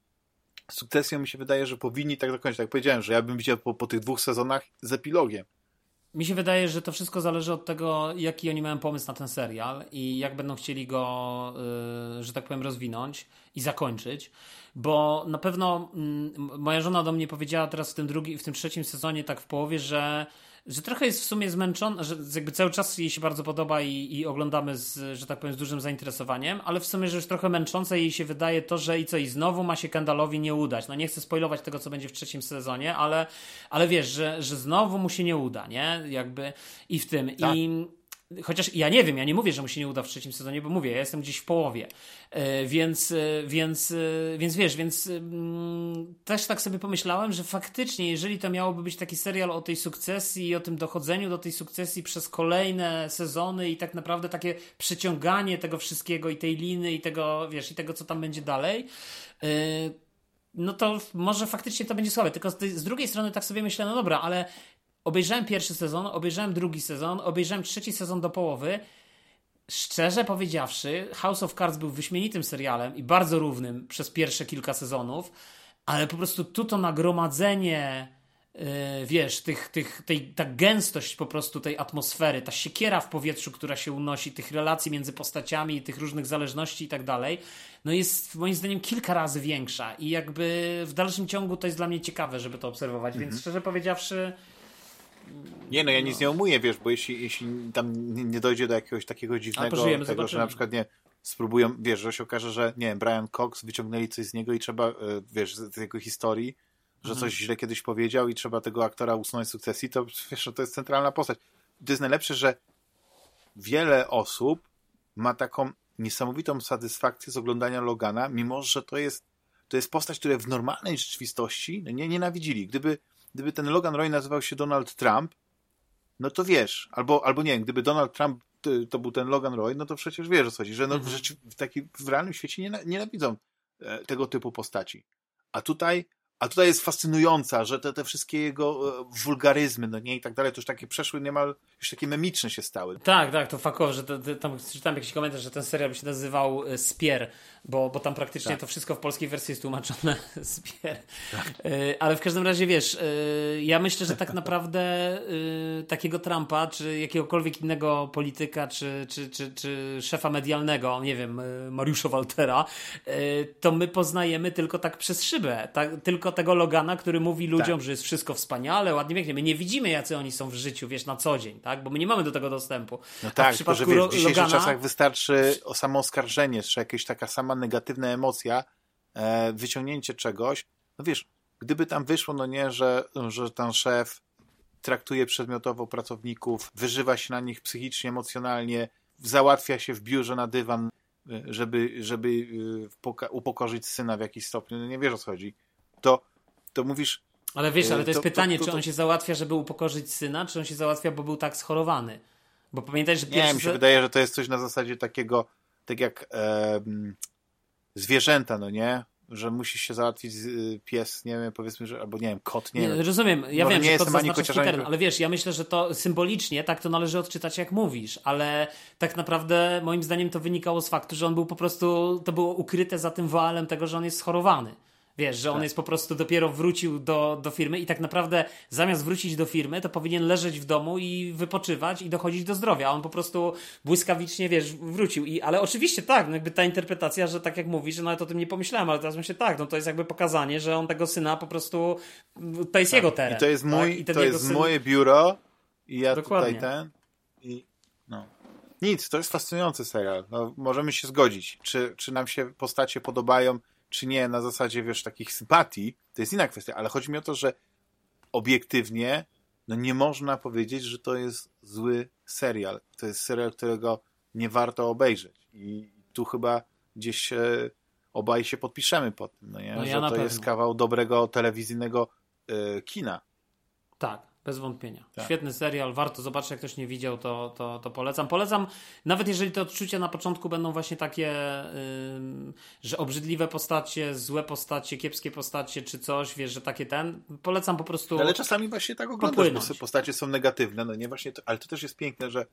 sukcesją mi się wydaje, że powinni tak dokończyć. Tak powiedziałem, że ja bym widział po, po tych dwóch sezonach z epilogiem. Mi się wydaje, że to wszystko zależy od tego, jaki oni mają pomysł na ten serial i jak będą chcieli go, yy, że tak powiem, rozwinąć i zakończyć. Bo na pewno yy, moja żona do mnie powiedziała teraz w tym, drugi, w tym trzecim sezonie, tak w połowie, że że trochę jest w sumie zmęczona, że jakby cały czas jej się bardzo podoba i, i, oglądamy z, że tak powiem, z dużym zainteresowaniem, ale w sumie, że już trochę męczące jej się wydaje to, że i co, i znowu ma się Kendallowi nie udać. No nie chcę spoilować tego, co będzie w trzecim sezonie, ale, ale wiesz, że, że znowu mu się nie uda, nie? Jakby i w tym. Tak. I Chociaż ja nie wiem, ja nie mówię, że mu się nie uda w trzecim sezonie, bo mówię, ja jestem gdzieś w połowie. E, więc, e, więc, e, więc wiesz, więc mm, też tak sobie pomyślałem, że faktycznie, jeżeli to miałoby być taki serial o tej sukcesji i o tym dochodzeniu do tej sukcesji przez kolejne sezony i tak naprawdę takie przeciąganie tego wszystkiego i tej liny i tego, wiesz, i tego, co tam będzie dalej, no to może faktycznie to będzie słabe. Tylko z, z drugiej strony tak sobie myślę, no dobra, ale obejrzałem pierwszy sezon, obejrzałem drugi sezon, obejrzałem trzeci sezon do połowy. Szczerze powiedziawszy, House of Cards był wyśmienitym serialem i bardzo równym przez pierwsze kilka sezonów, ale po prostu tu to nagromadzenie, yy, wiesz, tych, tych, tej, ta gęstość po prostu tej atmosfery, ta siekiera w powietrzu, która się unosi, tych relacji między postaciami, tych różnych zależności i tak dalej, no jest moim zdaniem kilka razy większa i jakby w dalszym ciągu to jest dla mnie ciekawe, żeby to obserwować, mhm. więc szczerze powiedziawszy nie, no ja nic no. nie umuję, wiesz, bo jeśli, jeśli tam nie dojdzie do jakiegoś takiego dziwnego, tego, że na przykład nie spróbują, wiesz, że się okaże, że nie wiem, Brian Cox wyciągnęli coś z niego i trzeba, e, wiesz, z jego historii, że mhm. coś źle kiedyś powiedział i trzeba tego aktora usunąć z sukcesji, to wiesz, to jest centralna postać. To jest najlepsze, że wiele osób ma taką niesamowitą satysfakcję z oglądania Logana, mimo że to jest, to jest postać, której w normalnej rzeczywistości nie nienawidzili. Gdyby gdyby ten Logan Roy nazywał się Donald Trump, no to wiesz, albo, albo nie, gdyby Donald Trump to był ten Logan Roy, no to przecież wiesz o co chodzi, że no, mhm. w, taki, w realnym świecie nienawidzą e, tego typu postaci. A tutaj a tutaj jest fascynująca, że te, te wszystkie jego e, wulgaryzmy, no nie, i tak dalej, to już takie przeszły niemal, już takie memiczne się stały. Tak, tak, to fakowo, że to, to, tam czytałem jakiś komentarz, że ten serial by się nazywał e, Spier, bo, bo tam praktycznie tak. to wszystko w polskiej wersji jest tłumaczone Spier. Tak. E, ale w każdym razie, wiesz, ja myślę, że tak naprawdę takiego Trumpa, czy jakiegokolwiek innego polityka, czy, czy, czy, czy szefa medialnego, nie wiem, Mariusza Waltera, to my poznajemy tylko tak przez szybę, tak, tylko tego Logana, który mówi ludziom, tak. że jest wszystko wspaniale, ładnie, pięknie. My nie widzimy, jacy oni są w życiu, wiesz, na co dzień, tak? Bo my nie mamy do tego dostępu. No tak, w tylko że wiesz, w dzisiejszych Logana... czasach wystarczy o samo oskarżenie, czy jakaś taka sama negatywna emocja, e, wyciągnięcie czegoś. No wiesz, gdyby tam wyszło, no nie, że, że ten szef traktuje przedmiotowo pracowników, wyżywa się na nich psychicznie, emocjonalnie, załatwia się w biurze na dywan, e, żeby, żeby e, upokorzyć syna w jakiś stopniu. No nie wiesz o co chodzi to, to mówisz... Ale wiesz, ale to jest to, pytanie, to, to, czy on się załatwia, żeby upokorzyć syna, czy on się załatwia, bo był tak schorowany? Bo pamiętaj, że pierwszy... Nie, mi się wydaje, że to jest coś na zasadzie takiego, tak jak e, zwierzęta, no nie? Że musisz się załatwić y, pies, nie wiem, powiedzmy, że albo nie wiem, kot, nie, nie wiem. Rozumiem, ja wiem, nie że kot ani teren, ale wiesz, ja myślę, że to symbolicznie tak to należy odczytać, jak mówisz, ale tak naprawdę moim zdaniem to wynikało z faktu, że on był po prostu, to było ukryte za tym woalem tego, że on jest schorowany. Wiesz, że on tak. jest po prostu dopiero wrócił do, do firmy i tak naprawdę zamiast wrócić do firmy, to powinien leżeć w domu i wypoczywać i dochodzić do zdrowia. A on po prostu błyskawicznie, wiesz, wrócił. I, ale oczywiście tak, no jakby ta interpretacja, że tak jak mówisz, że nawet o tym nie pomyślałem, ale teraz myślę tak, no to jest jakby pokazanie, że on tego syna po prostu, to jest tak. jego teren. I to jest, mój, tak? to jest syn... moje biuro i ja Dokładnie. tutaj ten i no. Nic, to jest fascynujący serial. No, możemy się zgodzić. Czy, czy nam się postacie podobają, czy nie na zasadzie, wiesz, takich sympatii, to jest inna kwestia, ale chodzi mi o to, że obiektywnie no nie można powiedzieć, że to jest zły serial. To jest serial, którego nie warto obejrzeć. I tu chyba gdzieś się, obaj się podpiszemy pod tym, no nie? No ja że to pewno. jest kawał dobrego telewizyjnego y, kina. Tak. Bez wątpienia. Tak. Świetny serial, warto zobaczyć, jak ktoś nie widział, to, to, to polecam. Polecam, nawet jeżeli te odczucia na początku będą właśnie takie, yy, że obrzydliwe postacie, złe postacie, kiepskie postacie, czy coś, wiesz, że takie ten, polecam po prostu. Ale czasami właśnie tak oglądasz, bo postacie są negatywne, no nie właśnie, to, ale to też jest piękne, że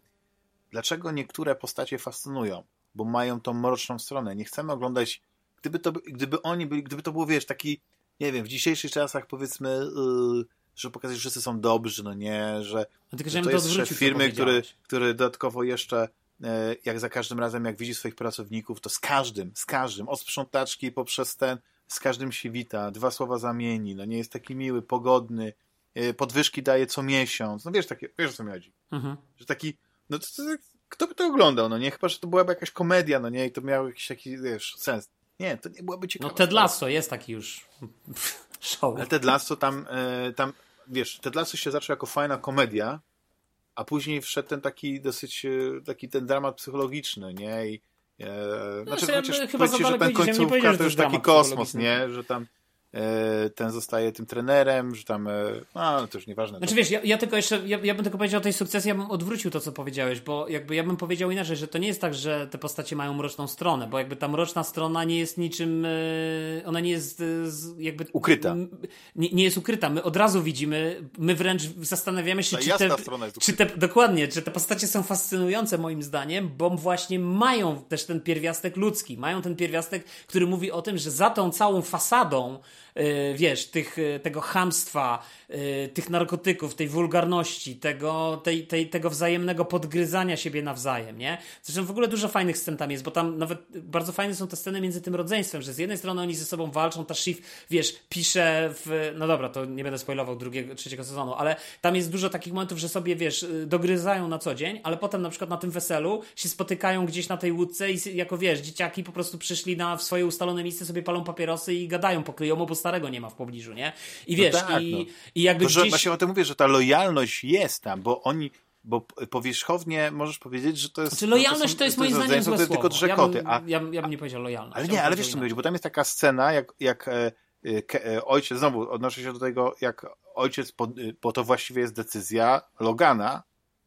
dlaczego niektóre postacie fascynują, bo mają tą mroczną stronę. Nie chcemy oglądać, gdyby to, gdyby oni byli, gdyby to było, wiesz, taki, nie wiem, w dzisiejszych czasach powiedzmy. Yy, żeby pokazać, że wszyscy są dobrzy, no nie, że, no tylko, że to jest szef firmy, który, który dodatkowo jeszcze e, jak za każdym razem, jak widzi swoich pracowników, to z każdym, z każdym, od sprzątaczki poprzez ten, z każdym się wita, dwa słowa zamieni, no nie jest taki miły, pogodny, e, podwyżki daje co miesiąc, no wiesz, takie, wiesz o co mi chodzi, mhm. że taki, no to, to, kto by to oglądał, no nie, chyba, że to byłaby jakaś komedia, no nie, i to miał jakiś taki, wiesz, sens. Nie, to nie byłaby ciekawe. No Ted Lasso jest taki już show. Ale Ted Lasso tam, e, tam wiesz, Ted Lasso się zaczął jako fajna komedia, a później wszedł ten taki dosyć, e, taki ten dramat psychologiczny, nie? I, e, no, znaczy, ja chociaż chyba że ten końcówka to już taki kosmos, nie? Że tam ten zostaje tym trenerem, że tam, e, no to już nieważne. Znaczy wiesz, ja, ja tylko jeszcze, ja, ja, bym tylko powiedział o tej sukcesji, ja bym odwrócił to, co powiedziałeś, bo jakby ja bym powiedział inaczej, że to nie jest tak, że te postacie mają mroczną stronę, bo jakby ta mroczna strona nie jest niczym, e, ona nie jest jakby... Ukryta. Nie, nie jest ukryta, my od razu widzimy, my wręcz zastanawiamy się, Ta czy te, czy te, dokładnie, czy te postacie są fascynujące moim zdaniem, bo właśnie mają też ten pierwiastek ludzki, mają ten pierwiastek, który mówi o tym, że za tą całą fasadą wiesz, tych, y, tego hamstwa, y, tych narkotyków, tej wulgarności, tego, tej, tej, tego wzajemnego podgryzania siebie nawzajem, nie? Zresztą w ogóle dużo fajnych scen tam jest, bo tam nawet bardzo fajne są te sceny między tym rodzeństwem, że z jednej strony oni ze sobą walczą, ta Shiv, wiesz, pisze w, no dobra, to nie będę spoilował drugiego, trzeciego sezonu, ale tam jest dużo takich momentów, że sobie, wiesz, dogryzają na co dzień, ale potem na przykład na tym weselu się spotykają gdzieś na tej łódce i jako, wiesz, dzieciaki po prostu przyszli na swoje ustalone miejsce, sobie palą papierosy i gadają pokryją, bo starego nie ma w pobliżu, nie? I no wiesz, no tak, i, no. i jakby to, że, gdzieś... Właśnie o tym mówię, że ta lojalność jest tam, bo oni bo powierzchownie możesz powiedzieć, że to jest... Znaczy lojalność to, są, to jest moim zdaniem złe tylko słowo. drzekoty. Ja bym, ja, ja bym nie powiedział lojalność. Ale nie, ale wiesz co mówić, bo tam jest taka scena, jak, jak e, e, ojciec, znowu odnoszę się do tego, jak ojciec, bo to właściwie jest decyzja Logana,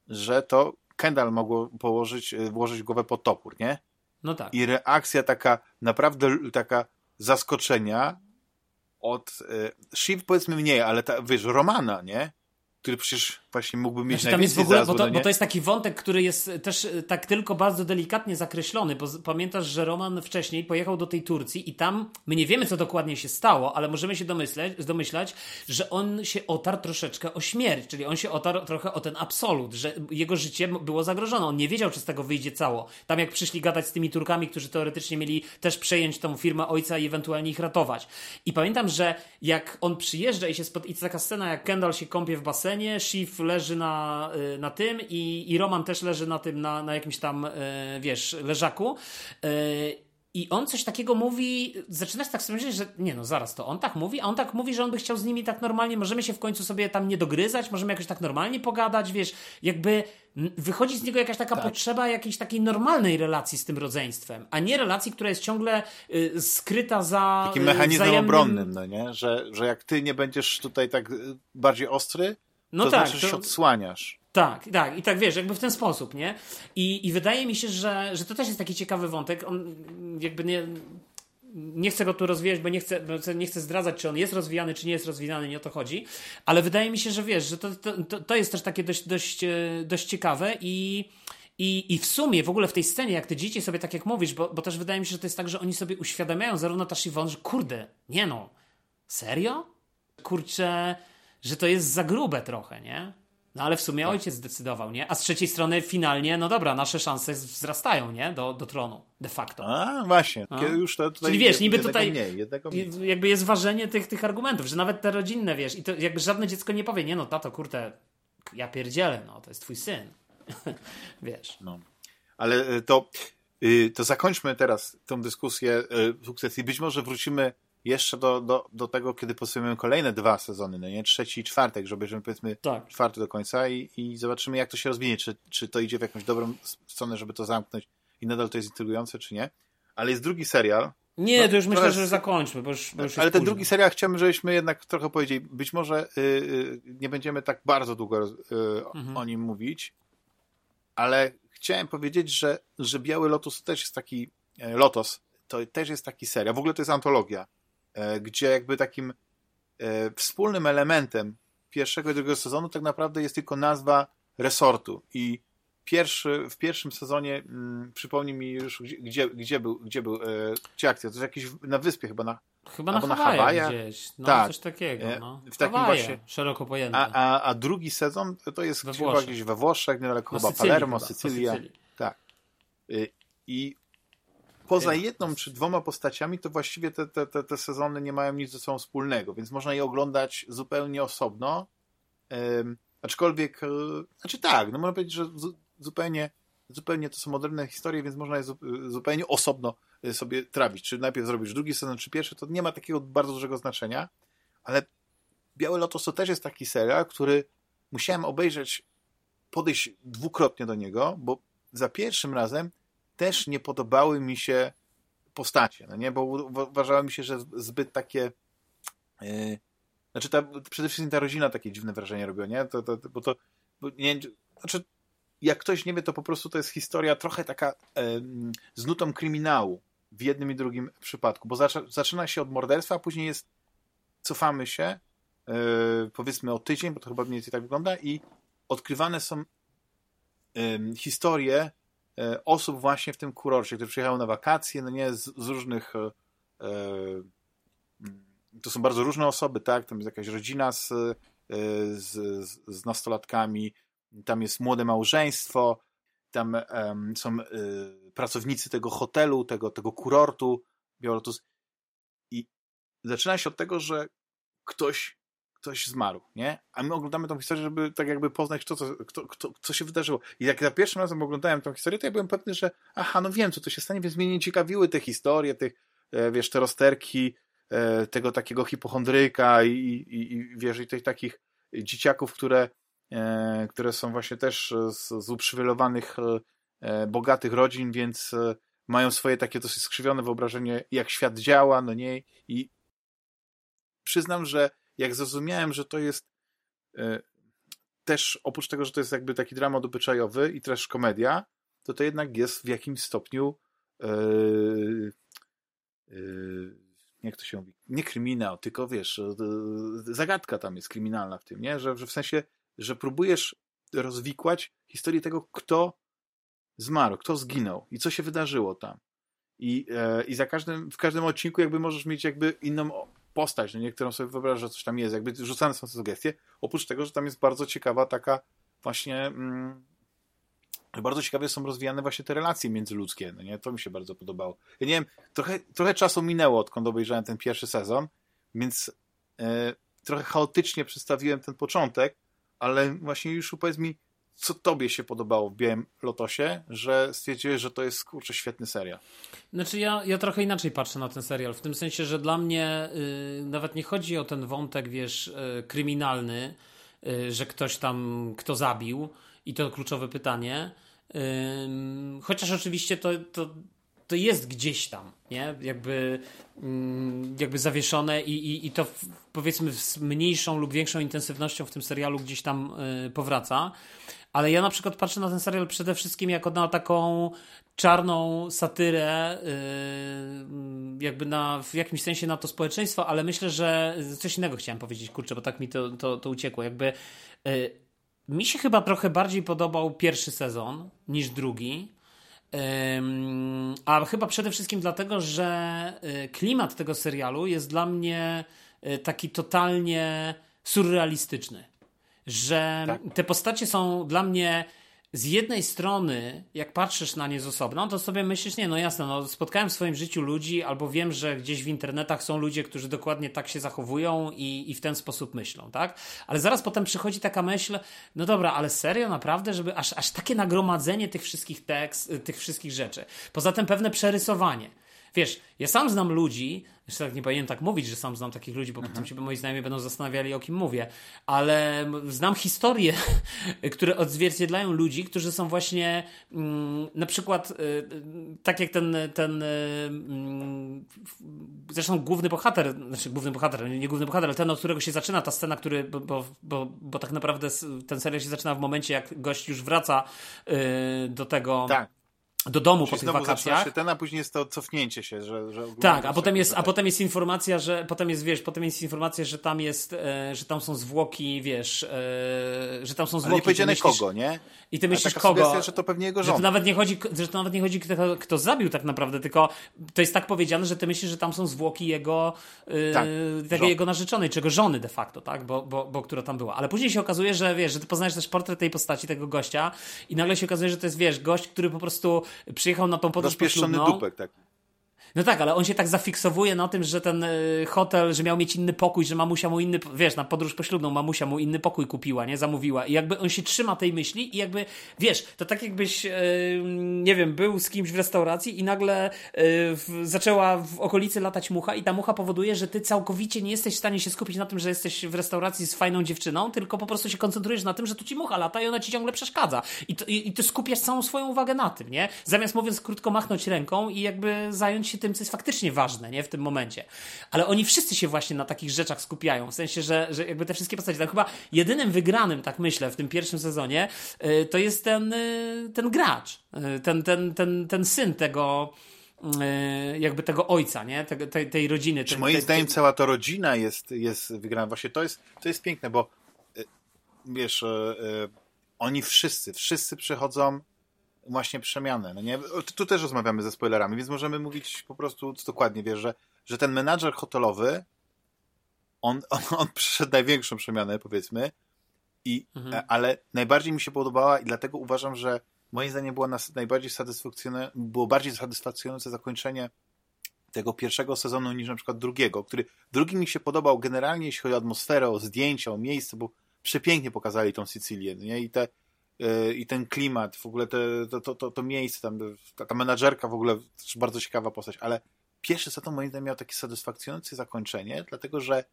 że to Kendall mogło położyć, e, włożyć głowę pod topór, nie? No tak. I reakcja taka, naprawdę taka zaskoczenia od y, Shiv powiedzmy mniej, ale ta, wiesz, Romana, nie? który przecież właśnie mógłby mieć znaczy, tam jest w ogóle, bo to, bo to, jest taki wątek, który jest też e, tak tylko bardzo delikatnie zakreślony, bo pamiętasz, że Roman wcześniej pojechał do tej Turcji i tam my nie wiemy, co dokładnie się stało, ale możemy się domyśleć, domyślać, że on się otarł troszeczkę o śmierć, czyli on się otarł trochę o ten absolut, że jego życie było zagrożone. On nie wiedział, czy z tego wyjdzie cało. Tam jak przyszli gadać z tymi Turkami, którzy teoretycznie mieli też przejąć tą firmę ojca i ewentualnie ich ratować. I pamiętam, że jak on przyjeżdża i się spod... i taka scena, jak Kendall się kąpie w basenie, basenie, Leży na, y, na tym i, i Roman też leży na tym, na, na jakimś tam, y, wiesz, leżaku. Y, I on coś takiego mówi, zaczynasz tak sobie myśleć, że nie no, zaraz, to on tak mówi, a on tak mówi, że on by chciał z nimi tak normalnie, możemy się w końcu sobie tam nie dogryzać, możemy jakoś tak normalnie pogadać, wiesz, jakby wychodzi z niego jakaś taka tak. potrzeba jakiejś takiej normalnej relacji z tym rodzeństwem, a nie relacji, która jest ciągle y, skryta za Takim mechanizmem wzajemnym... obronnym, no nie? Że, że jak ty nie będziesz tutaj tak bardziej ostry, no to tak, znaczy, że się odsłaniasz. Tak, tak, i tak wiesz, jakby w ten sposób, nie? I, i wydaje mi się, że, że to też jest taki ciekawy wątek. On jakby nie. Nie chcę go tu rozwijać, bo nie chcę, nie chcę zdradzać, czy on jest rozwijany, czy nie jest rozwijany, nie o to chodzi. Ale wydaje mi się, że wiesz, że to, to, to jest też takie dość, dość, e, dość ciekawe i. I, I w sumie, w ogóle w tej scenie, jak te dzieci sobie tak jak mówisz, bo, bo też wydaje mi się, że to jest tak, że oni sobie uświadamiają, zarówno ta Siwon, że kurde, nie no, serio? Kurczę, że to jest za grube trochę, nie? No ale w sumie tak. ojciec zdecydował, nie? A z trzeciej strony finalnie, no dobra, nasze szanse wzrastają, nie? Do, do tronu, de facto. A, właśnie. A? Już to tutaj Czyli wiesz, niby tutaj mniej, mniej. jakby jest ważenie tych, tych argumentów, że nawet te rodzinne, wiesz, i to jakby żadne dziecko nie powie, nie no tato, kurde, ja pierdzielę, no, to jest twój syn. wiesz. No. Ale e, to, y, to zakończmy teraz tą dyskusję e, sukcesji. Być może wrócimy jeszcze do, do, do tego, kiedy podsumujemy kolejne dwa sezony, no nie? Trzeci i czwartek, że obejrzymy powiedzmy tak. czwarty do końca i, i zobaczymy, jak to się rozwinie, czy, czy to idzie w jakąś dobrą stronę, żeby to zamknąć i nadal to jest intrygujące, czy nie. Ale jest drugi serial. Nie, no, to już myślę, jest... że zakończmy, bo już, bo już Ale ten późno. drugi serial chciałbym, żebyśmy jednak trochę powiedzieli, być może y, y, nie będziemy tak bardzo długo y, mhm. o nim mówić, ale chciałem powiedzieć, że, że Biały Lotus też jest taki, e, Lotos, to też jest taki serial, w ogóle to jest antologia gdzie jakby takim e, wspólnym elementem pierwszego i drugiego sezonu tak naprawdę jest tylko nazwa resortu i pierwszy, w pierwszym sezonie mm, przypomnij mi już, gdzie, gdzie był, gdzie był, e, gdzie akcja, to jest jakiś na wyspie chyba na Chyba na Hawajach gdzieś, no tak. coś takiego, no. W takim Hawaje, właśnie, szeroko pojęte. A, a, a, drugi sezon to jest we chyba gdzieś we Włoszech, niedaleko chyba Palermo, chyba, Sycylia. Tak. I poza jedną czy dwoma postaciami, to właściwie te, te, te, te sezony nie mają nic ze sobą wspólnego, więc można je oglądać zupełnie osobno. Um, aczkolwiek, e, znaczy tak, no można powiedzieć, że zupełnie, zupełnie to są moderne historie, więc można je zupełnie osobno e, sobie trawić. Czy najpierw zrobisz drugi sezon, czy pierwszy, to nie ma takiego bardzo dużego znaczenia, ale Białe Lotos to też jest taki serial, który musiałem obejrzeć, podejść dwukrotnie do niego, bo za pierwszym razem też nie podobały mi się postacie, no nie? Bo uważałem mi się, że zbyt takie yy, znaczy ta, przede wszystkim ta rodzina takie dziwne wrażenie robiła, nie? To, to, bo to bo nie, znaczy jak ktoś nie wie, to po prostu to jest historia trochę taka yy, z nutą kryminału w jednym i drugim przypadku, bo zaczyna, zaczyna się od morderstwa, a później jest cofamy się yy, powiedzmy o tydzień, bo to chyba mniej więcej tak wygląda i odkrywane są historie osób właśnie w tym kurorcie, które przyjechały na wakacje, no nie, z, z różnych e, e, to są bardzo różne osoby, tak, tam jest jakaś rodzina z, z, z nastolatkami, tam jest młode małżeństwo, tam um, są pracownicy tego hotelu, tego, tego kurortu Białoruś. I zaczyna się od tego, że ktoś ktoś zmarł, nie? A my oglądamy tą historię, żeby tak jakby poznać, kto, co, kto, kto, co się wydarzyło. I jak za pierwszym razem oglądałem tą historię, to ja byłem pewny, że aha, no wiem, co to się stanie, więc mnie nie ciekawiły te historie, tych, e, wiesz, te rozterki e, tego takiego hipochondryka i, i, i wiesz, i tych takich dzieciaków, które, e, które są właśnie też z, z uprzywilejowanych, bogatych rodzin, więc mają swoje takie dosyć skrzywione wyobrażenie, jak świat działa, no nie? I przyznam, że jak zrozumiałem, że to jest e, też, oprócz tego, że to jest jakby taki dramat obyczajowy i też komedia, to to jednak jest w jakimś stopniu e, e, jak to się mówi, nie kryminał, tylko wiesz, zagadka tam jest kryminalna w tym, nie? Że, że w sensie, że próbujesz rozwikłać historię tego, kto zmarł, kto zginął i co się wydarzyło tam. I, e, i za każdym, w każdym odcinku jakby możesz mieć jakby inną postać, no niektórą sobie wyobrażasz, że coś tam jest, jakby rzucane są te sugestie, oprócz tego, że tam jest bardzo ciekawa taka właśnie mm, bardzo ciekawie są rozwijane właśnie te relacje międzyludzkie, no nie? To mi się bardzo podobało. Ja nie wiem, trochę, trochę czasu minęło, odkąd obejrzałem ten pierwszy sezon, więc e, trochę chaotycznie przedstawiłem ten początek, ale właśnie już powiedz mi, co tobie się podobało w Białym Lotosie, że stwierdziłeś, że to jest kurczę świetny serial? Znaczy ja, ja trochę inaczej patrzę na ten serial, w tym sensie, że dla mnie y, nawet nie chodzi o ten wątek, wiesz, y, kryminalny, y, że ktoś tam, kto zabił i to kluczowe pytanie, chociaż oczywiście to, to, to jest gdzieś tam, nie? Jakby, mm, jakby zawieszone i, i, i to w, powiedzmy z mniejszą lub większą intensywnością w tym serialu gdzieś tam y, powraca ale ja na przykład patrzę na ten serial przede wszystkim jako na taką czarną satyrę, yy, jakby na, w jakimś sensie na to społeczeństwo, ale myślę, że coś innego chciałem powiedzieć, kurczę, bo tak mi to, to, to uciekło. Jakby yy, mi się chyba trochę bardziej podobał pierwszy sezon niż drugi. A chyba przede wszystkim dlatego, że yy, klimat tego serialu jest dla mnie taki totalnie surrealistyczny że tak. te postacie są dla mnie z jednej strony, jak patrzysz na nie z osobna, to sobie myślisz, nie, no jasne, no, spotkałem w swoim życiu ludzi, albo wiem, że gdzieś w internetach są ludzie, którzy dokładnie tak się zachowują i, i w ten sposób myślą, tak? Ale zaraz potem przychodzi taka myśl, no dobra, ale serio, naprawdę, żeby aż, aż takie nagromadzenie tych wszystkich tekst, tych wszystkich rzeczy. Poza tym pewne przerysowanie. Wiesz, ja sam znam ludzi, jeszcze tak nie powinienem tak mówić, że sam znam takich ludzi, bo potem się moi znajomi będą zastanawiali, o kim mówię, ale znam historie, które odzwierciedlają ludzi, którzy są właśnie mm, na przykład y, y, tak jak ten, ten y, mm, zresztą główny bohater, znaczy główny bohater, nie główny bohater, ale ten, od którego się zaczyna ta scena, który, bo, bo, bo, bo tak naprawdę ten serial się zaczyna w momencie, jak gość już wraca do tego... Tak do domu Czyli po tych wakacjach. Się ten, a później jest to cofnięcie się, że, że Tak, a potem jest, a potem jest informacja, że potem jest, wiesz, potem jest informacja, że tam jest, e, że tam są zwłoki, wiesz, e, że tam są zwłoki. Ale nie powiedziane kogo, nie? I ty myślisz kogo? Sugestia, że to pewnie jego żona. Że to nawet nie chodzi, że to nawet nie chodzi kto, kto zabił tak naprawdę, tylko to jest tak powiedziane, że ty myślisz, że tam są zwłoki jego, e, tak, tego jego narzeczonej, czego żony de facto, tak? Bo, bo, bo która tam była. Ale później się okazuje, że wiesz, że ty poznajesz też portret tej postaci, tego gościa i nagle się okazuje, że to jest, wiesz, gość, który po prostu przyjechał na tą podróż poślubną. dupek, tak. No tak, ale on się tak zafiksowuje na tym, że ten y, hotel, że miał mieć inny pokój, że mamusia mu inny, wiesz, na podróż poślubną mamusia mu inny pokój kupiła, nie? Zamówiła. I jakby on się trzyma tej myśli i jakby, wiesz, to tak jakbyś, yy, nie wiem, był z kimś w restauracji i nagle w, zaczęła w okolicy latać mucha i ta mucha powoduje, że ty całkowicie nie jesteś w stanie się skupić na tym, że jesteś w restauracji z fajną dziewczyną, tylko po prostu się koncentrujesz na tym, że tu ci mucha lata i ona ci ciągle przeszkadza. I, to, i, i ty skupiasz całą swoją uwagę na tym, nie? Zamiast mówiąc krótko machnąć ręką i jakby zająć się tym, co jest faktycznie ważne, nie? W tym momencie. Ale oni wszyscy się właśnie na takich rzeczach skupiają. W sensie, że, że jakby te wszystkie postacie. Tam chyba jedynym wygranym, tak myślę, w tym pierwszym sezonie, yy, to jest ten, yy, ten gracz. Yy, ten, ten, ten, ten syn tego jakby tego ojca, nie? Te, tej, tej rodziny. Czy moim zdaniem cała ta rodzina jest, jest wygrana. Właśnie to jest, to jest piękne, bo wiesz, oni wszyscy, wszyscy przychodzą właśnie przemianę. No nie? Tu też rozmawiamy ze spoilerami, więc możemy mówić po prostu dokładnie, wiesz, że, że ten menadżer hotelowy on, on, on przyszedł największą przemianę, powiedzmy, i, mhm. E, ale najbardziej mi się podobała i dlatego uważam, że moim zdaniem było nas, najbardziej satysfakcjonujące, było bardziej satysfakcjonujące zakończenie tego pierwszego sezonu niż na przykład drugiego, który drugi mi się podobał generalnie, jeśli chodzi o atmosferę, o zdjęcia, o miejsce, bo przepięknie pokazali tą Sycylię, nie? I te, i ten klimat, w ogóle te, to, to, to, miejsce, tam, ta, ta menadżerka w ogóle też bardzo ciekawa postać, ale pierwszy sezon moim zdaniem miał takie satysfakcjonujące zakończenie, dlatego że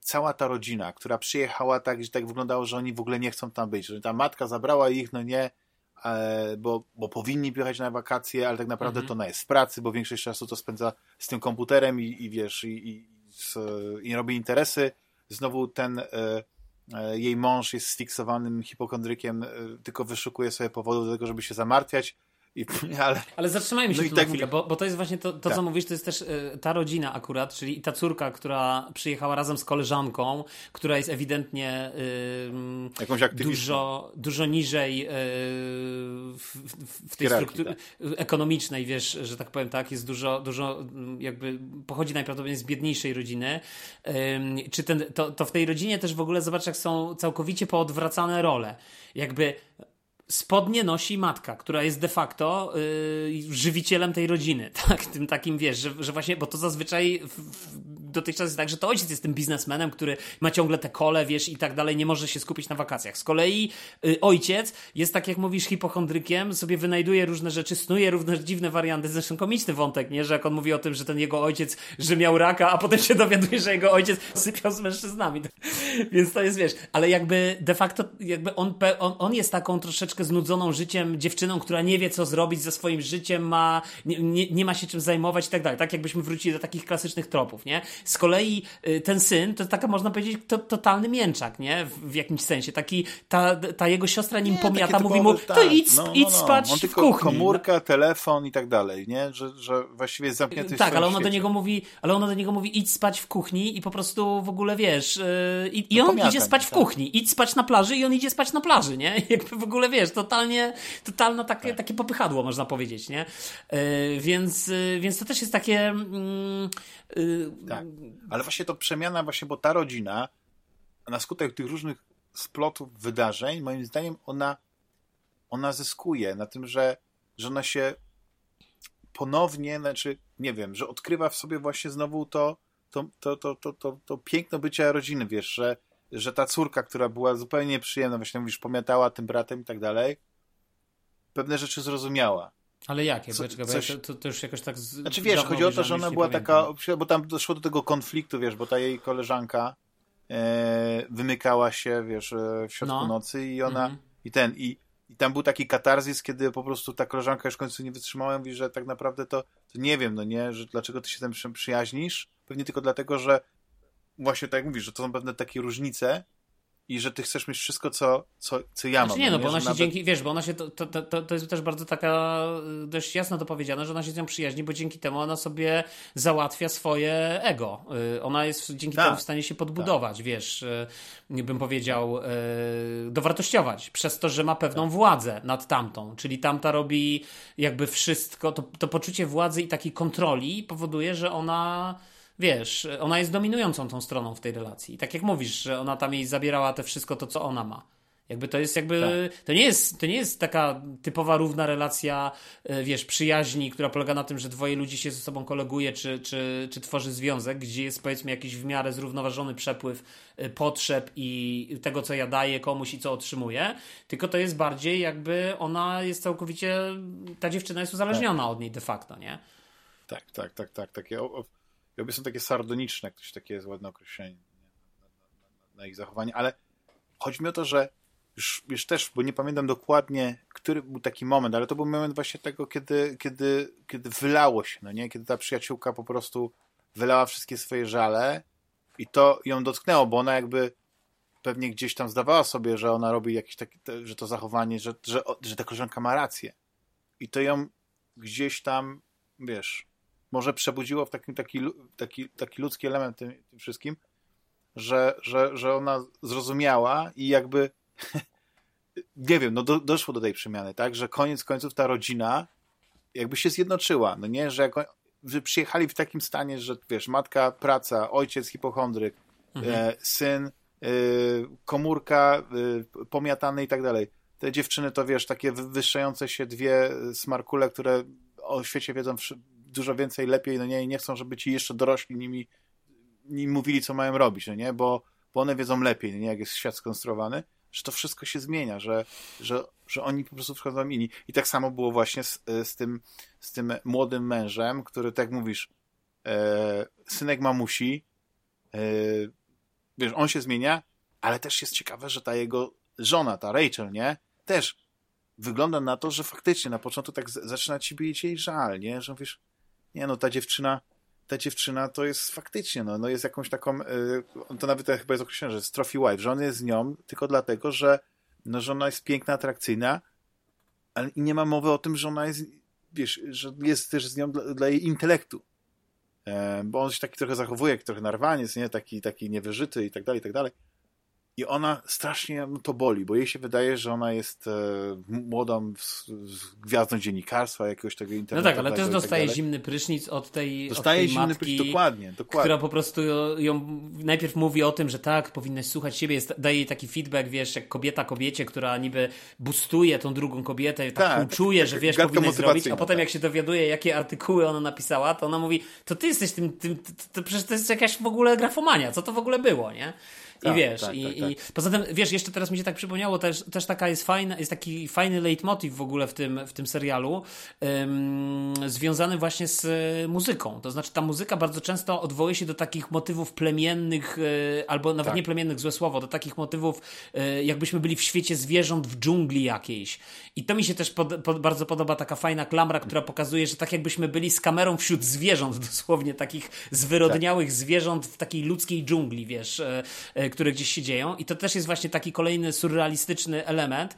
cała ta rodzina, która przyjechała tak, że tak wyglądało, że oni w ogóle nie chcą tam być, że ta matka zabrała ich, no nie, e, bo, bo powinni jechać na wakacje, ale tak naprawdę mhm. to ona jest w pracy, bo większość czasu to spędza z tym komputerem i, i wiesz, i, i, i robi interesy. Znowu ten E, jej mąż jest sfiksowanym hipokondrykiem, e, tylko wyszukuje sobie powodu do tego, żeby się zamartwiać. I, ale, ale zatrzymajmy się no tu tak na chwilę, bo, bo to jest właśnie to, to tak. co mówisz, to jest też y, ta rodzina akurat, czyli ta córka, która przyjechała razem z koleżanką, która jest ewidentnie y, Jakąś dużo, dużo niżej y, w, w, tej strukturze ekonomicznej, wiesz, że tak powiem, tak, jest dużo, dużo jakby pochodzi najprawdopodobniej z biedniejszej rodziny. czy ten, to, to w tej rodzinie też w ogóle zobacz, jak są całkowicie poodwracane role. Jakby spodnie nosi matka, która jest de facto yy, żywicielem tej rodziny, tak? Tym takim, wiesz, że, że właśnie, bo to zazwyczaj w, w, dotychczas jest tak, że to ojciec jest tym biznesmenem, który ma ciągle te kole, wiesz, i tak dalej, nie może się skupić na wakacjach. Z kolei y, ojciec jest, tak jak mówisz, hipochondrykiem, sobie wynajduje różne rzeczy, snuje różne dziwne warianty, zresztą komiczny wątek, nie? Że jak on mówi o tym, że ten jego ojciec, że miał raka, a potem się dowiaduje, że jego ojciec sypiał z mężczyznami. Więc to jest, wiesz, ale jakby de facto, jakby on, on, on jest taką troszeczkę znudzoną życiem dziewczyną, która nie wie, co zrobić ze swoim życiem, ma, nie, nie, nie ma się czym zajmować i tak dalej. Tak jakbyśmy wrócili do takich klasycznych tropów, nie? Z kolei y, ten syn to taka, można powiedzieć, to, totalny mięczak, nie? W, w, jakimś sensie. Taki, ta, ta jego siostra nim nie, pomiata, mówi mu, tak, to idź, no, no, idź no. spać On w tylko kuchni. komórka, telefon i tak dalej, nie? Że, że właściwie jest zamknięty Tak, ale ona świecie. do niego mówi, ale ona do niego mówi, idź spać w kuchni i po prostu w ogóle, wiesz, yy, i, i on idzie spać w tak. kuchni, idź spać na plaży i on idzie spać na plaży, nie? Jakby w ogóle, wiesz, totalnie, totalne takie, tak. takie popychadło, można powiedzieć, nie? Yy, więc, yy, więc to też jest takie... Mm, y, tak. Ale właśnie to przemiana właśnie, bo ta rodzina na skutek tych różnych splotów wydarzeń, moim zdaniem ona, ona zyskuje na tym, że, że ona się ponownie, znaczy, nie wiem, że odkrywa w sobie właśnie znowu to, to, to, to, to, to, to piękno bycia rodziny, wiesz, że, że ta córka, która była zupełnie przyjemna, właśnie mówisz, pomiatała tym bratem i tak dalej, pewne rzeczy zrozumiała. Ale jakie? Co, coś... to, to, już jakoś tak. Z... Znaczy wiesz, chodzi o to, że ona była taka. Bo tam doszło do tego konfliktu, wiesz, bo ta jej koleżanka e, wymykała się, wiesz, e, w środku no. nocy i ona. Mhm. I ten. I, I tam był taki katarzis, kiedy po prostu ta koleżanka już w końcu nie wytrzymała i mówi, że tak naprawdę to, to nie wiem, no nie, że dlaczego ty się tym przyjaźnisz. Pewnie tylko dlatego, że właśnie tak jak mówisz, że to są pewne takie różnice i że ty chcesz mieć wszystko, co, co, co ja znaczy mam. Nie, no, no bo ona się nawet... dzięki, wiesz, bo ona się, to, to, to, to jest też bardzo taka y, dość jasno to powiedziane, że ona się z nią przyjaźni, bo dzięki temu ona sobie załatwia swoje ego. Y, ona jest dzięki tak. temu w stanie się podbudować, tak. wiesz, y, bym powiedział, dowartościować, przez to, że ma pewną tak. władzę nad tamtą, czyli tamta robi jakby wszystko, to, to poczucie władzy i takiej kontroli powoduje, że ona wiesz, ona jest dominującą tą stroną w tej relacji. tak jak mówisz, że ona tam jej zabierała te wszystko to, co ona ma. Jakby to jest jakby, tak. to, nie jest, to nie jest taka typowa równa relacja, e, wiesz, przyjaźni, która polega na tym, że dwoje ludzi się ze sobą koleguje, czy, czy, czy tworzy związek, gdzie jest powiedzmy jakiś w miarę zrównoważony przepływ e, potrzeb i tego, co ja daję komuś i co otrzymuję, tylko to jest bardziej jakby ona jest całkowicie, ta dziewczyna jest uzależniona tak. od niej de facto, nie? Tak, tak, tak, tak. Takie i obie są takie sardoniczne, ktoś takie jest ładne określenie na, na, na, ich zachowanie, ale chodzi mi o to, że już, już też, bo nie pamiętam dokładnie, który był taki moment, ale to był moment właśnie tego, kiedy, kiedy, kiedy wylało się, no nie? Kiedy ta przyjaciółka po prostu wylała wszystkie swoje żale i to ją dotknęło, bo ona jakby pewnie gdzieś tam zdawała sobie, że ona robi jakieś takie, że to zachowanie, że, że, że ta koleżanka ma rację. I to ją gdzieś tam, wiesz, może przebudziło w takim taki, taki, taki ludzki element tym, tym wszystkim, że, że, że ona zrozumiała i jakby nie wiem, no do, doszło do tej przemiany, tak, że koniec końców ta rodzina jakby się zjednoczyła, no nie, że, jak, że przyjechali w takim stanie, że wiesz, matka praca, ojciec hipochondryk, mhm. e, syn, e, komórka e, pomiatany i tak dalej. Te dziewczyny to wiesz, takie wywyższające się dwie smarkule, które o świecie wiedzą dużo więcej, lepiej, no nie, i nie chcą, żeby ci jeszcze dorośli nimi, nimi mówili, co mają robić, no nie, bo, bo one wiedzą lepiej, no nie, jak jest świat skonstruowany, że to wszystko się zmienia, że, że, że oni po prostu przychodzą inni. I tak samo było właśnie z, z, tym, z tym młodym mężem, który, tak mówisz, e, synek mamusi, e, wiesz, on się zmienia, ale też jest ciekawe, że ta jego żona, ta Rachel, nie, też wygląda na to, że faktycznie na początku tak zaczyna ci być jej żal, nie, że mówisz, nie no, ta dziewczyna, ta dziewczyna to jest faktycznie, no, no jest jakąś taką, y, to nawet chyba jest określone, że jest trophy wife, że on jest z nią tylko dlatego, że, no, że ona jest piękna, atrakcyjna ale nie ma mowy o tym, że ona jest, wiesz, że jest też z nią dla, dla jej intelektu. E, bo on się taki trochę zachowuje, jak trochę narwaniec, nie? Taki, taki niewyżyty i tak dalej, i tak dalej. I ona strasznie no, to boli, bo jej się wydaje, że ona jest e, młodą gwiazdą dziennikarstwa, jakiegoś tego internetu. No tak, ale też tak dostaje tak zimny prysznic od tej, dostaje od tej zimny matki, prysznic, dokładnie, dokładnie. która po prostu ją najpierw mówi o tym, że tak, powinnaś słuchać siebie, jest, daje jej taki feedback, wiesz, jak kobieta kobiecie, która niby boostuje tą drugą kobietę, tak, tak czuje, tak, że wiesz, powinnaś zrobić, a potem jak się dowiaduje, jakie artykuły ona napisała, to ona mówi, to ty jesteś tym, tym to, to przecież to jest jakaś w ogóle grafomania, co to w ogóle było, nie? Tak, I wiesz, tak, i, tak, i, tak. poza tym, wiesz, jeszcze teraz mi się tak przypomniało, też, też taka jest fajna, jest taki fajny leitmotiv w ogóle w tym, w tym serialu, um, związany właśnie z e, muzyką. To znaczy, ta muzyka bardzo często odwołuje się do takich motywów plemiennych, e, albo nawet tak. nie plemiennych, złe słowo, do takich motywów, e, jakbyśmy byli w świecie zwierząt w dżungli jakiejś. I to mi się też pod, pod, bardzo podoba taka fajna klamra, która pokazuje, że tak jakbyśmy byli z kamerą wśród zwierząt, dosłownie takich zwyrodniałych tak. zwierząt w takiej ludzkiej dżungli, wiesz, które gdzieś się dzieją. I to też jest właśnie taki kolejny surrealistyczny element,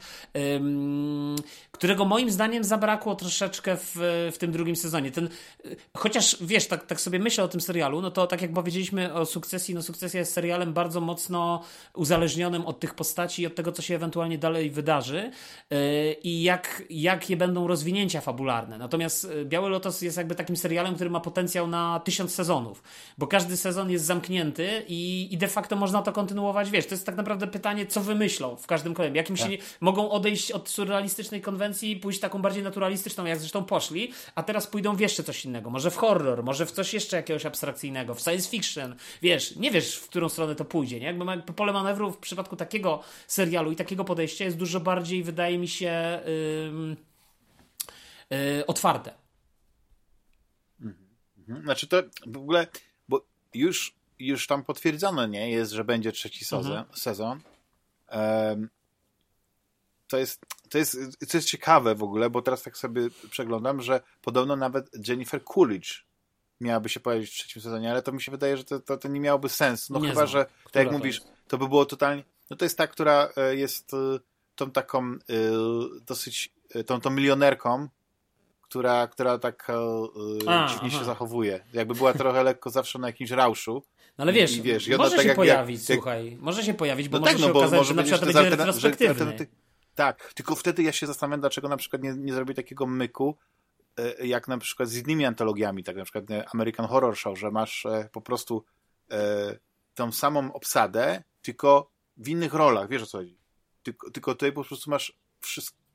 którego moim zdaniem zabrakło troszeczkę w, w tym drugim sezonie. Ten, chociaż wiesz, tak, tak sobie myślę o tym serialu, no to tak jak powiedzieliśmy o sukcesji, no sukcesja jest serialem bardzo mocno uzależnionym od tych postaci i od tego, co się ewentualnie dalej wydarzy yy, i jak, jakie będą rozwinięcia fabularne. Natomiast yy, Biały Lotos jest jakby takim serialem, który ma potencjał na tysiąc sezonów, bo każdy sezon jest zamknięty i, i de facto można to kontynuować, wiesz, to jest tak naprawdę pytanie, co wymyślą w każdym kolejnym. Jakim tak. się mogą odejść od surrealistycznej konwencji i pójść taką bardziej naturalistyczną, jak zresztą poszli, a teraz pójdą w jeszcze coś innego. Może w horror, może w coś jeszcze jakiegoś abstrakcyjnego, w science fiction. Wiesz, nie wiesz, w którą stronę to pójdzie, nie? Jakby pole manewru w przypadku takiego serialu i takiego podejścia jest dużo bardziej, wydaje mi się, yy, yy, otwarte. Mhm. Znaczy to w ogóle, bo już już tam potwierdzone nie jest, że będzie trzeci sezon. Mhm. sezon. Um, to jest, to, jest, to jest ciekawe w ogóle, bo teraz tak sobie przeglądam, że podobno nawet Jennifer Coolidge miałaby się pojawić w trzecim sezonie, ale to mi się wydaje, że to, to, to nie miałoby sensu. No nie chyba, znam. że tak jak mówisz, to, to by było totalnie. No to jest ta, która e, jest e, tą taką e, dosyć tą, tą milionerką, która, która tak A, dziwnie aha. się zachowuje. Jakby była trochę lekko zawsze na jakimś rauszu. No ale wiesz, i, wiesz może tak się pojawić, jak, słuchaj, może się pojawić, bo no może tak, no, się bo okazać, może że na przykład to będzie retrospektywny. Że, tak, tylko wtedy ja się zastanawiam, dlaczego na przykład nie, nie zrobię takiego myku, e, jak na przykład z innymi antologiami, tak na przykład e, American Horror Show, że masz e, po prostu tą samą obsadę, tylko w innych rolach, wiesz o co chodzi. Tylko, tylko tutaj po prostu masz wszystko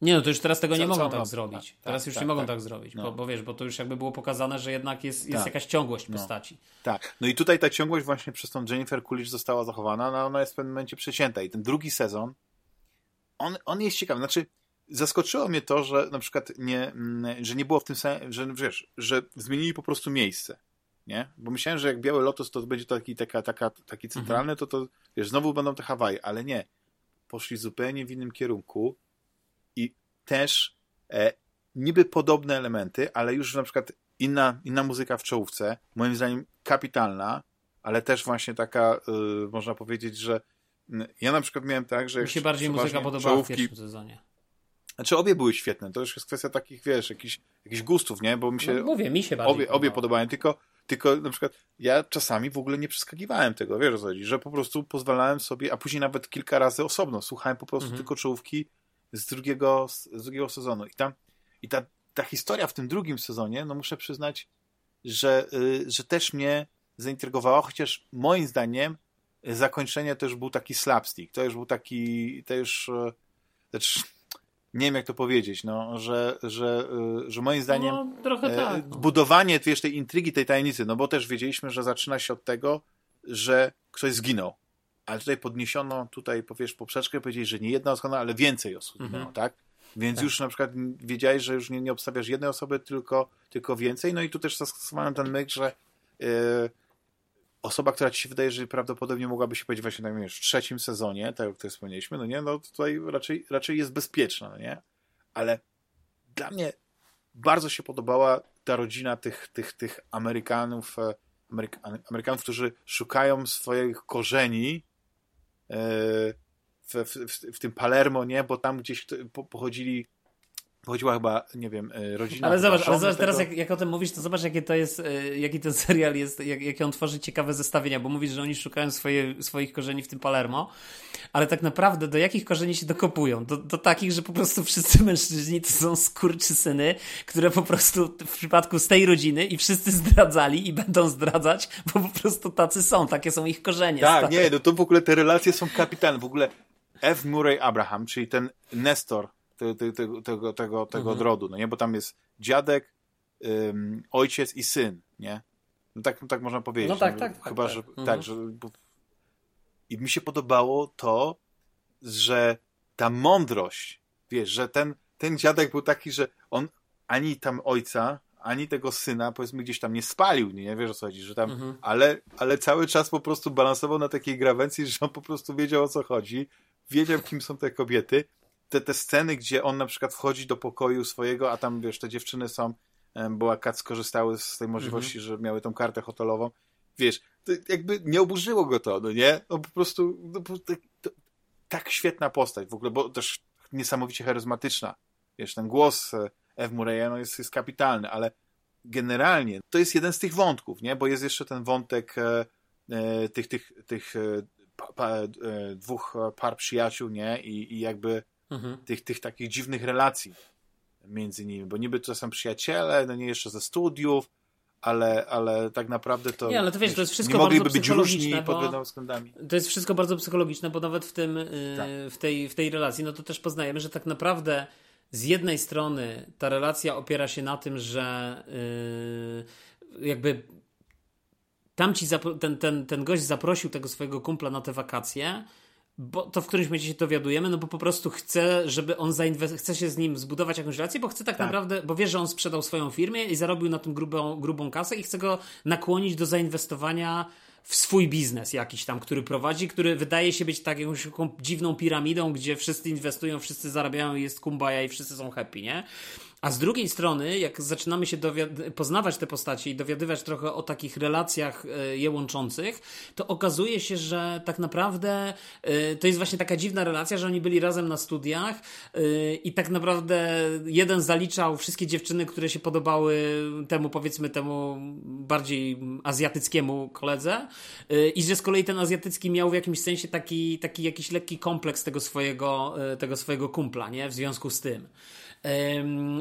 nie, no to już teraz tego nie mogą tak zrobić. Tak, teraz już tak, nie mogą tak, tak zrobić, no. bo, bo, wiesz, bo to już jakby było pokazane, że jednak jest, jest jakaś ciągłość no. postaci. Tak, no i tutaj ta ciągłość właśnie przez tą Jennifer Coolidge została zachowana, no ona jest w pewnym momencie przecięta i ten drugi sezon, on, on jest ciekawy, znaczy zaskoczyło mnie to, że na przykład nie, mm, że nie było w tym sensie, że wiesz, że zmienili po prostu miejsce, nie? Bo myślałem, że jak Biały Lotus to będzie taki, taka, taka, taki centralny, mhm. to to, wiesz, znowu będą te Hawaje, ale nie. Poszli zupełnie w innym kierunku i też e, niby podobne elementy, ale już na przykład inna, inna muzyka w czołówce, moim zdaniem kapitalna, ale też właśnie taka, y, można powiedzieć, że ja na przykład miałem tak, że... Mi się bardziej muzyka podobała czołówki, w pierwszym sezonie. Znaczy obie były świetne, to już jest kwestia takich, wiesz, jakichś, jakichś gustów, nie? Bo mi się... No, mówię, mi się bardziej obie, obie podobają, tylko, tylko na przykład ja czasami w ogóle nie przeskakiwałem tego, wiesz o co chodzi, że po prostu pozwalałem sobie, a później nawet kilka razy osobno słuchałem po prostu mhm. tylko czołówki z drugiego, z drugiego sezonu. I tam i ta, ta historia w tym drugim sezonie, no muszę przyznać, że, y, że też mnie zaintrygowała, chociaż moim zdaniem zakończenie to już był taki slapstick, to już był taki, to już, e, znaczy, nie wiem jak to powiedzieć, no, że, że, e, że moim zdaniem no, trochę e, tak, no. budowanie wiesz, tej intrygi, tej tajemnicy, no bo też wiedzieliśmy, że zaczyna się od tego, że ktoś zginął. Ale tutaj podniesiono, tutaj powiesz poprzeczkę, powiedzieć, że nie jedna osoba, ale więcej osób mhm. tak? Więc tak. już na przykład wiedziałeś, że już nie, nie obstawiasz jednej osoby, tylko, tylko więcej. No i tu też zastosowałem ten myk, że yy, osoba, która ci się wydaje, że prawdopodobnie mogłaby się pojawić właśnie tak, w trzecim sezonie, tak jak tutaj wspomnieliśmy, no nie, no tutaj raczej, raczej jest bezpieczna, no nie? Ale dla mnie bardzo się podobała ta rodzina tych, tych, tych Amerykanów, e, Ameryka, Amerykanów, którzy szukają swoich korzeni e, w, w, w, tym Palermo, nie? Bo tam gdzieś pochodzili chodziła chyba, nie wiem, e, rodzina. Ale zobacz, ale zobacz teraz jak, jak o tym mówisz, to zobacz jakie to jest, e, jaki ten serial jest, jak, jakie on tworzy ciekawe zestawienia, bo mówisz, że oni szukają swoje, swoich korzeni w tym Palermo, ale tak naprawdę do jakich korzeni się dokopują? Do, do takich, że po prostu wszyscy mężczyźni to są syny, które po prostu w przypadku z tej rodziny i wszyscy zdradzali i będą zdradzać, bo po prostu tacy są, takie są ich korzenie. Tak, stary. nie, no to w ogóle te relacje są kapitalne, w ogóle F. Murray Abraham, czyli ten Nestor tego, tego, tego, tego, tego mhm. drodu, no nie? Bo tam jest dziadek, ym, ojciec i syn, nie? No tak, tak można powiedzieć. No tak, no, tak. Chyba, tak, że mhm. tak, że... Bo... I mi się podobało to, że ta mądrość, wiesz, że ten, ten dziadek był taki, że on ani tam ojca, ani tego syna, powiedzmy, gdzieś tam nie spalił, nie, nie wiesz o co chodzi, że tam, mhm. ale, ale cały czas po prostu balansował na takiej grawencji, że on po prostu wiedział o co chodzi, wiedział kim są te kobiety te, te sceny, gdzie on na przykład wchodzi do pokoju swojego, a tam, wiesz, te dziewczyny są, bo akad skorzystały z tej możliwości, mhm. że miały tą kartę hotelową, wiesz, jakby nie oburzyło go to, no nie? No po prostu, no, to, tak świetna postać w ogóle, bo też niesamowicie charyzmatyczna. Wiesz, ten głos e, Ev Murray'a no jest, jest kapitalny, ale generalnie to jest jeden z tych wątków, nie? Bo jest jeszcze ten wątek e, e, tych, tych, tych e, pa, pa, e, dwóch par przyjaciół, nie? I, i jakby mhm. tych, tych takich dziwnych relacji między nimi, bo niby to są przyjaciele, no nie jeszcze ze studiów, ale, ale tak naprawdę to. Nie, ale to wiesz, to jest wszystko nie mogliby być różni pod wieloma względami. To jest wszystko bardzo psychologiczne, bo nawet w tym, y, tak. w, tej, w tej relacji, no to też poznajemy, że tak naprawdę z jednej strony ta relacja opiera się na tym, że yy, jakby tamci ten, ten, ten gość zaprosił tego swojego kumpla na te wakacje bo to w którymś momencie się dowiadujemy, no bo po prostu chce, żeby on zainwestował, chce się z nim zbudować jakąś relację, bo chce tak, tak, naprawdę, bo wie, że on sprzedał swoją firmę i zarobił na tym grubą, grubą kasę i chce go nakłonić do zainwestowania w swój biznes jakiś tam, który prowadzi, który wydaje się być taką dziwną piramidą, gdzie wszyscy inwestują, wszyscy zarabiają, jest kumbaja i wszyscy są happy, nie? A z drugiej strony, jak zaczynamy się poznawać te postacie i dowiadywać trochę o takich relacjach e, je łączących, to okazuje się, że tak naprawdę e, to jest właśnie taka dziwna relacja, że oni byli razem na studiach e, i tak naprawdę jeden zaliczał wszystkie dziewczyny, które się podobały temu, powiedzmy, temu bardziej azjatyckiemu koledze i że z kolei ten azjatycki miał w jakimś sensie taki, taki jakiś lekki kompleks tego swojego, tego swojego kumpla, nie? W związku z tym.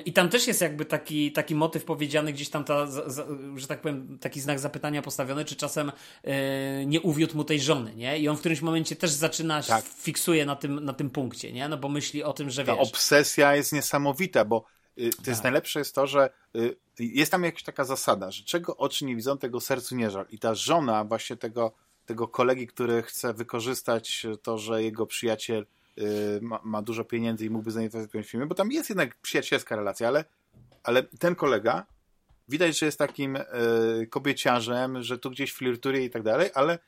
I tam też jest jakby taki, taki motyw powiedziany, gdzieś tam, ta, że tak powiem, taki znak zapytania postawiony, czy czasem e, nie uwiódł mu tej żony, nie? I on w którymś momencie też zaczyna, tak. fiksuje na tym, na tym punkcie, nie? No bo myśli o tym, że Ta wiesz... obsesja jest niesamowita, bo y, to jest tak. najlepsze jest to, że y, jest tam jakaś taka zasada, że czego oczy nie widzą, tego sercu nie żal. I ta żona właśnie tego, tego kolegi, który chce wykorzystać to, że jego przyjaciel ma, ma, dużo pieniędzy i mógłby zainwestować w filmie, bo tam jest jednak przyjacielska relacja, ale, ale ten kolega widać, że jest takim y, kobieciarzem, że tu gdzieś flirtuje i tak dalej, ale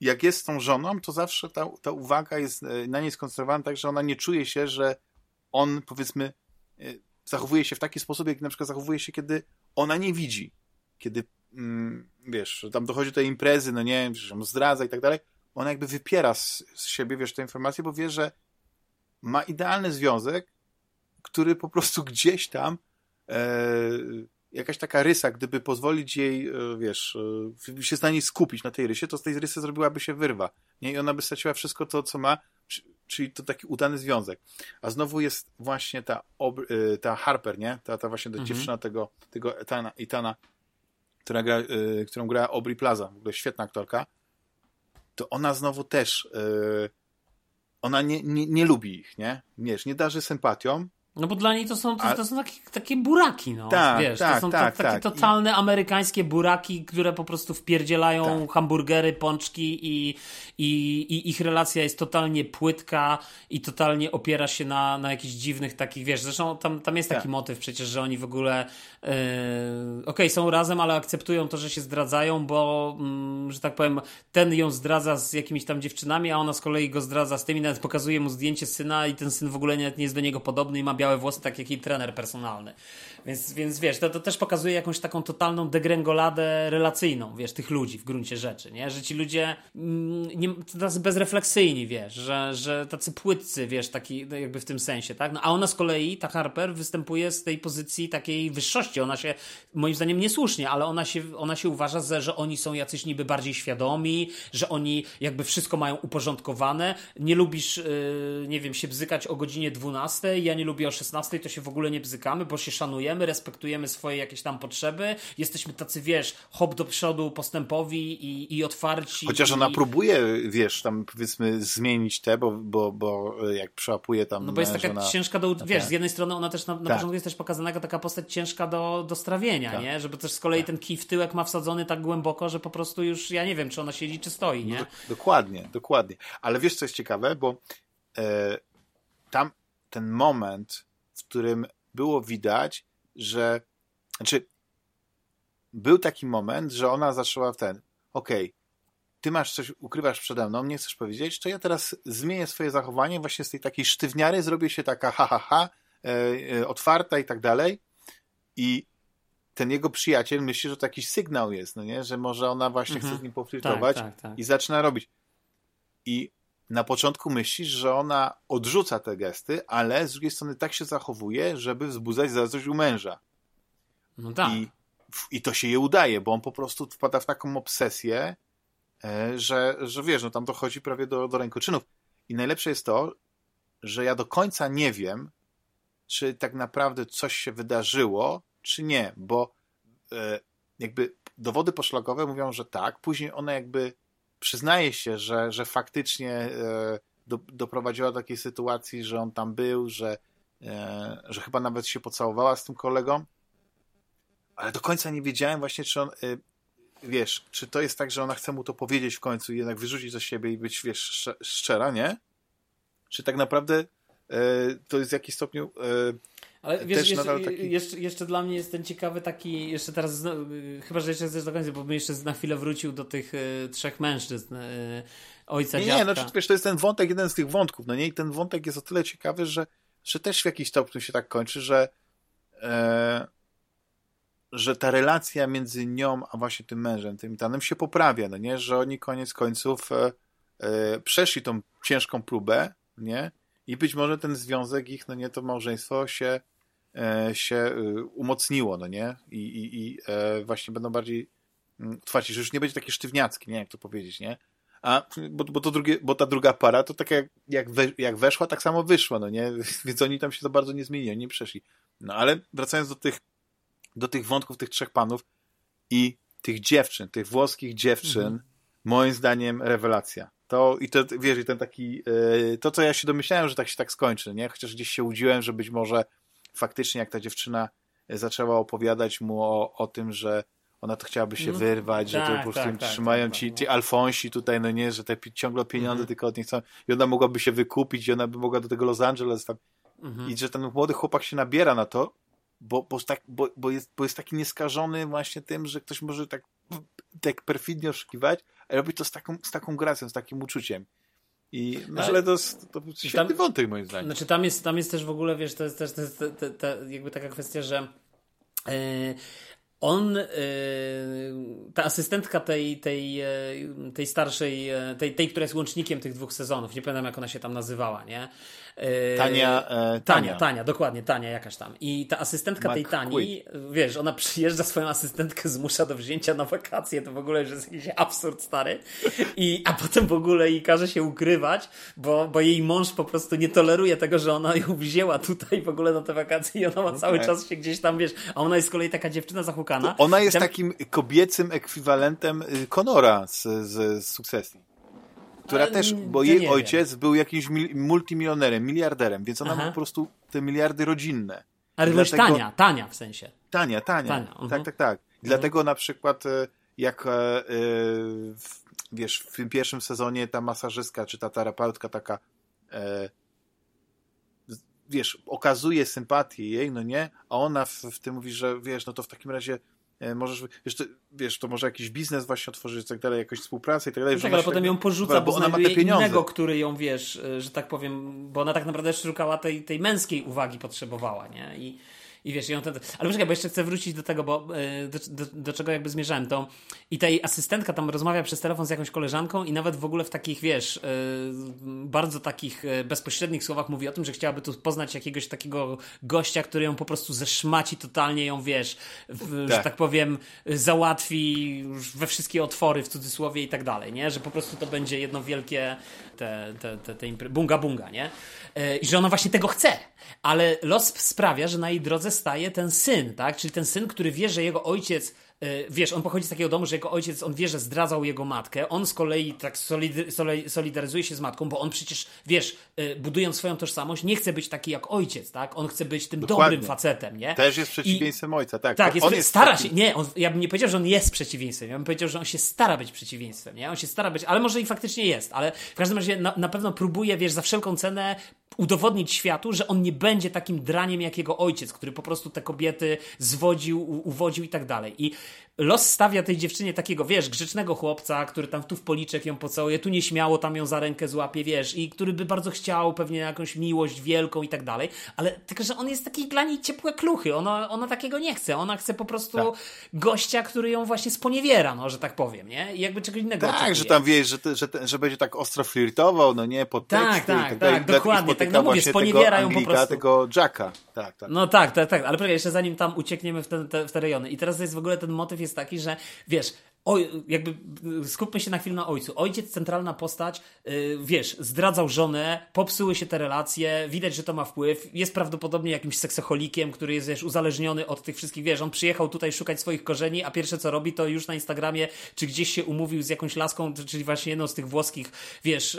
jak jest z tą żoną, to zawsze ta, ta uwaga jest y, na niej skoncentrowana tak, że ona nie czuje się, że on powiedzmy y, zachowuje się w taki sposób, jak na przykład zachowuje się, kiedy ona nie widzi. Kiedy, mm, wiesz, tam dochodzi do tej imprezy, no nie, on zdradza i tak dalej, ona jakby wypiera z, z siebie, wiesz, te informacje, bo wie, że ma idealny związek, który po prostu gdzieś tam e, jakaś taka rysa, gdyby pozwolić jej, e, wiesz, e, się na niej skupić, na tej rysie, to z tej rysy zrobiłaby się wyrwa. Nie? I ona by straciła wszystko to, co ma, czyli to taki udany związek. A znowu jest właśnie ta, e, ta Harper, nie? Ta, ta właśnie ta mhm. dziewczyna tego, tego Etana, Etana która gra, e, którą gra Aubrey Plaza, w ogóle świetna aktorka, to ona znowu też yy, ona nie, nie, nie lubi ich, nie? Wiesz, nie darzy sympatią, no bo dla niej to są, to, to są takie, takie buraki, no. Tak, Wiesz, tak, to są tak, to, takie tak. totalne I... amerykańskie buraki, które po prostu wpierdzielają tak. hamburgery, pączki i, i, i, ich relacja jest totalnie płytka i totalnie opiera się na, na jakichś dziwnych takich, wiesz, zresztą tam, tam jest taki tak. motyw przecież, że oni w ogóle yy, okej, okay, są razem, ale akceptują to, że się zdradzają, bo yy, że tak powiem, ten ją zdradza z jakimiś tam dziewczynami, a ona z kolei go zdradza z tymi, nawet pokazuje mu zdjęcie syna i ten syn w ogóle nie, nie jest do niego podobny i ma białe włosy, tak jak i trener personalny. Więc, więc wiesz, to, to też pokazuje jakąś taką totalną degrengoladę relacyjną, wiesz, tych ludzi w gruncie rzeczy, nie? Że ci ludzie mm, nie, tacy bezrefleksyjni, wiesz, że, że tacy płytcy, wiesz, taki no jakby w tym sensie, tak? No, a ona z kolei, ta Harper, występuje z tej pozycji takiej wyższości. Ona się, moim zdaniem niesłusznie, ale ona się, ona się uważa, że, że oni są jacyś niby bardziej świadomi, że oni jakby wszystko mają uporządkowane. Nie lubisz, yy, nie wiem, się bzykać o godzinie 12, ja nie lubię o 16, to się w ogóle nie bzykamy, bo się szanujemy, respektujemy swoje jakieś tam potrzeby. Jesteśmy tacy, wiesz, hop do przodu, postępowi i, i otwarci. Chociaż i... ona próbuje, wiesz, tam powiedzmy zmienić te, bo, bo, bo jak przełapuje tam... No bo jest taka ona... ciężka do... Wiesz, z jednej strony ona też na, na tak. początku jest też pokazana jako taka postać ciężka do, do strawienia, tak. nie? Żeby też z kolei tak. ten kij w tyłek ma wsadzony tak głęboko, że po prostu już ja nie wiem, czy ona siedzi, czy stoi, nie? No, dokładnie, dokładnie. Ale wiesz, co jest ciekawe, bo e, tam ten moment, w którym było widać, że znaczy był taki moment, że ona zaczęła w ten okej, okay, ty masz coś, ukrywasz przede mną, nie chcesz powiedzieć, to ja teraz zmienię swoje zachowanie, właśnie z tej takiej sztywniary zrobię się taka ha, ha, ha e, e, otwarta i tak dalej i ten jego przyjaciel myśli, że to jakiś sygnał jest, no nie? że może ona właśnie mhm. chce z nim poflirtować tak, tak, tak. i zaczyna robić. I na początku myślisz, że ona odrzuca te gesty, ale z drugiej strony tak się zachowuje, żeby wzbudzać zazdrość u męża. No tak. I, I to się jej udaje, bo on po prostu wpada w taką obsesję, e, że, że wiesz, no tam dochodzi prawie do, do rękoczynów. I najlepsze jest to, że ja do końca nie wiem, czy tak naprawdę coś się wydarzyło, czy nie, bo e, jakby dowody poszlakowe mówią, że tak, później ona jakby przyznaje się, że, że faktycznie e, do, doprowadziła do takiej sytuacji, że on tam był, że, e, że chyba nawet się pocałowała z tym kolegą, ale do końca nie wiedziałem właśnie, czy on, e, wiesz, czy to jest tak, że ona chce mu to powiedzieć w końcu i jednak wyrzucić do siebie i być, wiesz, szczera, nie? Czy tak naprawdę to jest w jakiś stopniu ale wiesz, jeszcze, taki... jeszcze, jeszcze, dla mnie jest ten ciekawy taki, jeszcze teraz, chyba że jeszcze chcesz do końca, bo bym jeszcze na chwilę wrócił do tych y, trzech mężczyzn, y, ojca, Nie, dziadka. nie, no wiesz, to jest ten wątek, jeden z tych wątków, no nie, i ten wątek jest o tyle ciekawy, że, że też w jakiś stopniu się tak kończy, że e, że ta relacja między nią a właśnie tym mężem, tym Tanem się poprawia, no nie, że oni koniec końców e, e, przeszli tą ciężką próbę, nie, i być może ten związek ich, no nie, to małżeństwo się się y, umocniło, no nie? I, i, i e, właśnie będą bardziej mm, otwarci, że już nie będzie takie sztywniackie, nie? Jak to powiedzieć, nie? A, bo, bo, to drugie, bo ta druga para to tak jak, jak, we, jak weszła, tak samo wyszła, no nie? Więc oni tam się za bardzo nie zmienili, nie przeszli. No ale wracając do tych, do tych wątków tych trzech panów i tych dziewczyn, tych włoskich dziewczyn, mhm. moim zdaniem rewelacja. To i to, wiesz, i ten taki, yy, to co ja się domyślałem, że tak się tak skończy, nie? Chociaż gdzieś się udziłem, że być może faktycznie jak ta dziewczyna zaczęła opowiadać mu o, o tym, że ona to chciałaby się no, wyrwać, że to tak, po prostu tak, tak, trzymają tak, ci, tak, ci Alfonsi tutaj, no nie, że te ciągle pieniądze mhm. tylko od nich chcą i ona mogłaby się wykupić i ona by mogła do tego Los Angeles tam mhm. i że ten młody chłopak się nabiera na to, bo, bo, tak, bo, bo, jest, bo jest taki nieskażony właśnie tym, że ktoś może tak, tak perfidnie oszukiwać, a robi to z taką, z taką gracją, z takim uczuciem. I, no, znaczy, ale to to świetny tam, wątek moim zdaniem. Znaczy tam jest, tam jest też w ogóle, wiesz, to jest też jakby taka kwestia, że yy, on, yy, ta asystentka tej, tej, yy, tej starszej, tej, tej, która jest łącznikiem tych dwóch sezonów, nie pamiętam jak ona się tam nazywała, nie? Yy, Tania, e, Tania. Tania, Tania, dokładnie, Tania jakaś tam. I ta asystentka Mac tej Tani, wiesz, ona przyjeżdża swoją asystentkę, zmusza do wzięcia na wakacje, to w ogóle już jest jakiś absurd stary. I, a potem w ogóle jej każe się ukrywać, bo, bo jej mąż po prostu nie toleruje tego, że ona ją wzięła tutaj w ogóle na te wakacje i ona ma cały okay. czas się gdzieś tam, wiesz, a ona jest z kolei taka dziewczyna zahukana. To ona jest tam... takim kobiecym ekwiwalentem Conora z, z, z sukcesji która też, bo jej ojciec wiem. był jakimś multimilionerem, miliarderem, więc ona Aha. ma po prostu te miliardy rodzinne. Ale Dlatego... tania, tania w sensie. Tania, tania. tania uh -huh. Tak, tak, tak. Uh -huh. Dlatego na przykład e, jak e, wiesz, w tym pierwszym sezonie ta masażystka czy ta terapeutka taka e, wiesz, okazuje sympatię jej, no nie, a ona w, w tym mówi, że wiesz, no to w takim razie e, możesz, wiesz to, wiesz, to może jakiś biznes właśnie otworzyć i tak dalej, jakąś współpracę i tak dalej. No tak, ale potem ją porzuca, bo, bo ona ma te pieniądze. innego, który ją, wiesz, e, że tak powiem, bo ona tak naprawdę szukała tej, tej męskiej uwagi potrzebowała, nie? I i wiesz, i on ten, ale poczekaj, bo jeszcze chcę wrócić do tego, bo e, do, do, do, czego jakby zmierzałem, to i tej asystentka tam rozmawia przez telefon z jakąś koleżanką i nawet w ogóle w takich, wiesz, e, bardzo takich e, bezpośrednich słowach mówi o tym, że chciałaby tu poznać jakiegoś takiego gościa, który ją po prostu zeszmaci totalnie, ją, wiesz, w, tak. że tak powiem, załatwi we wszystkie otwory w cudzysłowie i tak dalej, nie? Że po prostu to będzie jedno wielkie te, te, te, te bunga bunga, nie? I że ona właśnie tego chce, ale los sprawia, że na jej drodze staje ten syn, tak? Czyli ten syn, który wie, że jego ojciec E, wiesz, on pochodzi z takiego domu, że jego ojciec, on wie, że zdradzał jego matkę, on z kolei tak solidaryzuje się z matką, bo on przecież, wiesz, e, budując swoją tożsamość, nie chce być taki jak ojciec, tak? On chce być tym Dokładnie. dobrym facetem, nie? Też jest przeciwieństwem I, ojca, tak. Tak, jest, on jest stara taki... się, nie, on, ja bym nie powiedział, że on jest przeciwieństwem, ja bym powiedział, że on się stara być przeciwieństwem, nie? On się stara być, ale może i faktycznie jest, ale w każdym razie na, na pewno próbuje, wiesz, za wszelką cenę udowodnić światu, że on nie będzie takim draniem jak jego ojciec, który po prostu te kobiety zwodził, uwodził i tak dalej. I los stawia tej dziewczynie takiego, wiesz, grzecznego chłopca, który tam tu w policzek ją pocałuje, tu nieśmiało tam ją za rękę złapie, wiesz, i który by bardzo chciał pewnie jakąś miłość wielką i tak dalej, ale tylko, że on jest taki dla niej ciepłe kluchy, ona, ona takiego nie chce, ona chce po prostu tak. gościa, który ją właśnie sponiewiera, no, że tak powiem, nie? I jakby czegoś innego Tak, oczekuje. że tam, wiesz, że, że, że będzie tak ostro flirtował, no nie, pod tak, tak, tak, tak, dokładnie, tak, no mówię, sponiewierają po prostu. tego Jacka, tak, tak. No tak, tak, tak, ale poczekaj, jeszcze zanim tam uciekniemy w te, te, w te rejony i teraz jest w ogóle ten motyw jest taki, że wiesz, oj, jakby skupmy się na chwilę na ojcu. Ojciec, centralna postać, yy, wiesz, zdradzał żonę, popsuły się te relacje, widać, że to ma wpływ, jest prawdopodobnie jakimś seksoholikiem, który jest, wiesz, uzależniony od tych wszystkich, wiesz, on przyjechał tutaj szukać swoich korzeni, a pierwsze co robi, to już na Instagramie, czy gdzieś się umówił z jakąś laską, czyli właśnie jedną z tych włoskich, wiesz,